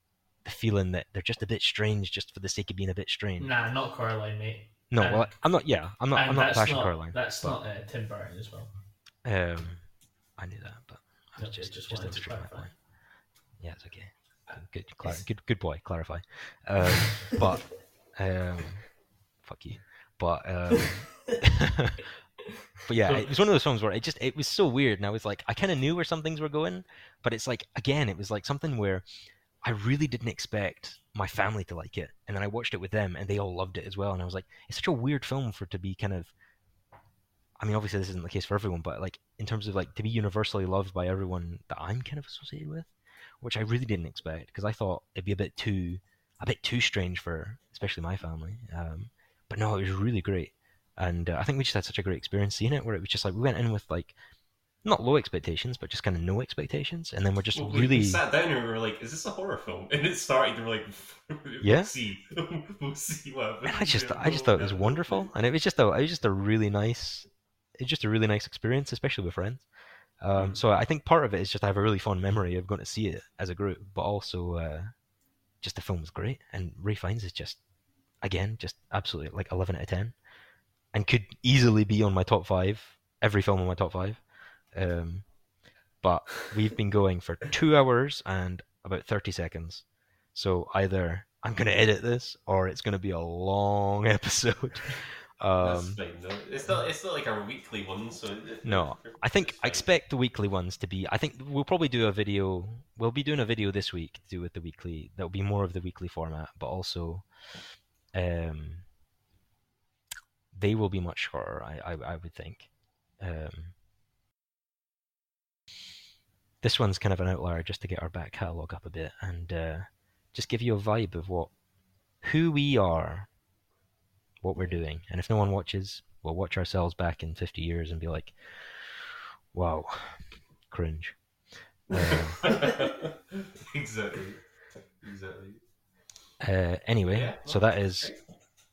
the feeling that they're just a bit strange just for the sake of being a bit strange. Nah, not Coraline, mate. No, and- well, I'm not. Yeah, I'm not. I'm not bashing not, Coraline. That's but- not uh, Tim Burton as well. Um, I knew that, but I was Okay, just, just just, wanted to illustrating my clarify. point. Yeah, it's okay. Good, clar- good, good boy. Clarify. Um, but um, fuck you. But um, but yeah, it was one of those films where it just it was so weird, and I was like, I kind of knew where some things were going, but it's like again, it was like something where I really didn't expect my family to like it, and then I watched it with them, and they all loved it as well, and I was like, it's such a weird film for it to be kind of. I mean, obviously this isn't the case for everyone, but like in terms of like to be universally loved by everyone that I'm kind of associated with, which I really didn't expect because I thought it'd be a bit too, a bit too strange for especially my family. Um, but no, it was really great. and uh, I think we just had such a great experience seeing it. Where it was just like we went in with like not low expectations, but just kind of no expectations, and then we're just Well, really we sat down and we were like, "Is this a horror film?" And it started. and We were like, Yeah. "We'll see, we'll see what happens." And I just Yeah, I just thought it was wonderful, and it was just a it was just a really nice it's just a really nice experience, especially with friends. Um, Mhm. so I think part of it is just I have a really fond memory of going to see it as a group, but also uh, just the film was great, and Ralph Fiennes is just again just absolutely like eleven out of ten, and could easily be on my top five every film on my top five. Um, but we've been going for two hours and about thirty seconds, so either I'm going to edit this or it's going to be a long episode. Um, fine. It's not. It's not like our weekly one. So No, I think I expect the weekly ones to be. I think we'll probably do a video. We'll be doing a video this week to do with the weekly. That'll be more of the weekly format, but also, um, they will be much shorter. I I, I would think. Um, this one's kind of an outlier just to get our back catalogue up a bit and uh, just give you a vibe of what, who we are, what we're doing, and if no one watches, we'll watch ourselves back in 50 years and be like, wow, cringe. Uh, exactly. Exactly. uh, anyway, Yeah, so that is.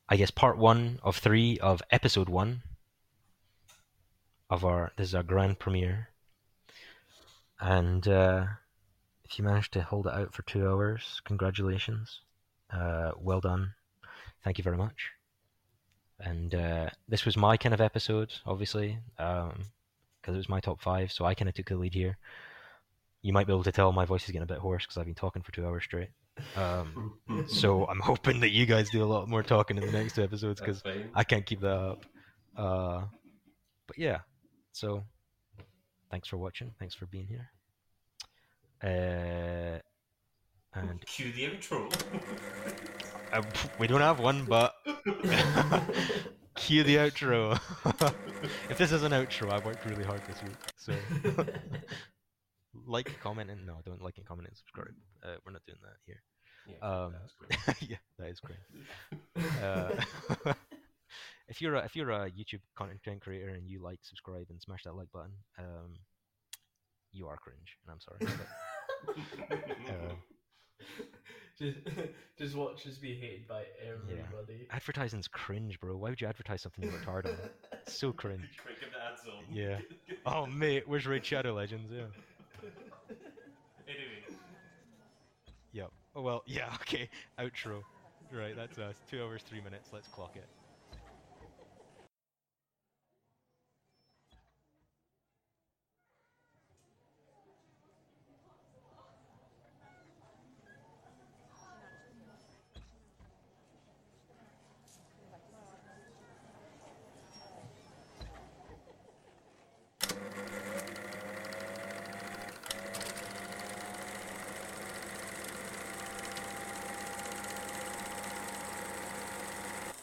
I guess, part one of three of episode one of our. This is our grand premiere, and uh, if you managed to hold it out for two hours, congratulations, uh, well done, thank you very much. And uh, this was my kind of episode, obviously, because it was my top five, so I kind of took the lead here. You might be able to tell my voice is getting a bit hoarse because I've been talking for two hours straight. Um, so I'm hoping that you guys do a lot more talking in the next two episodes because. I can't keep that up. Uh, but yeah, so thanks for watching. Thanks for being here. Uh, and Cue the outro. uh, we don't have one, but cue the outro. if this is an outro, I worked really hard this week. So like, comment, and no, don't like and comment and subscribe. Uh, we're not doing that here. Yeah, Um, great. yeah, that is great. Uh, if you're a, if you're a YouTube content creator and you like, subscribe, and smash that like button, um, you are cringe, and I'm sorry. but, uh, just, just watch us be hated by everybody. advertising's cringe, bro. Why would you advertise something you worked hard on? It's so cringe. Quick, get the ads on. Yeah. Oh mate, where's Raid Shadow Legends? Yeah. Anyway. Yep. Oh well, yeah. Okay. Outro. Right, that's us. Two hours, three minutes. Let's clock it.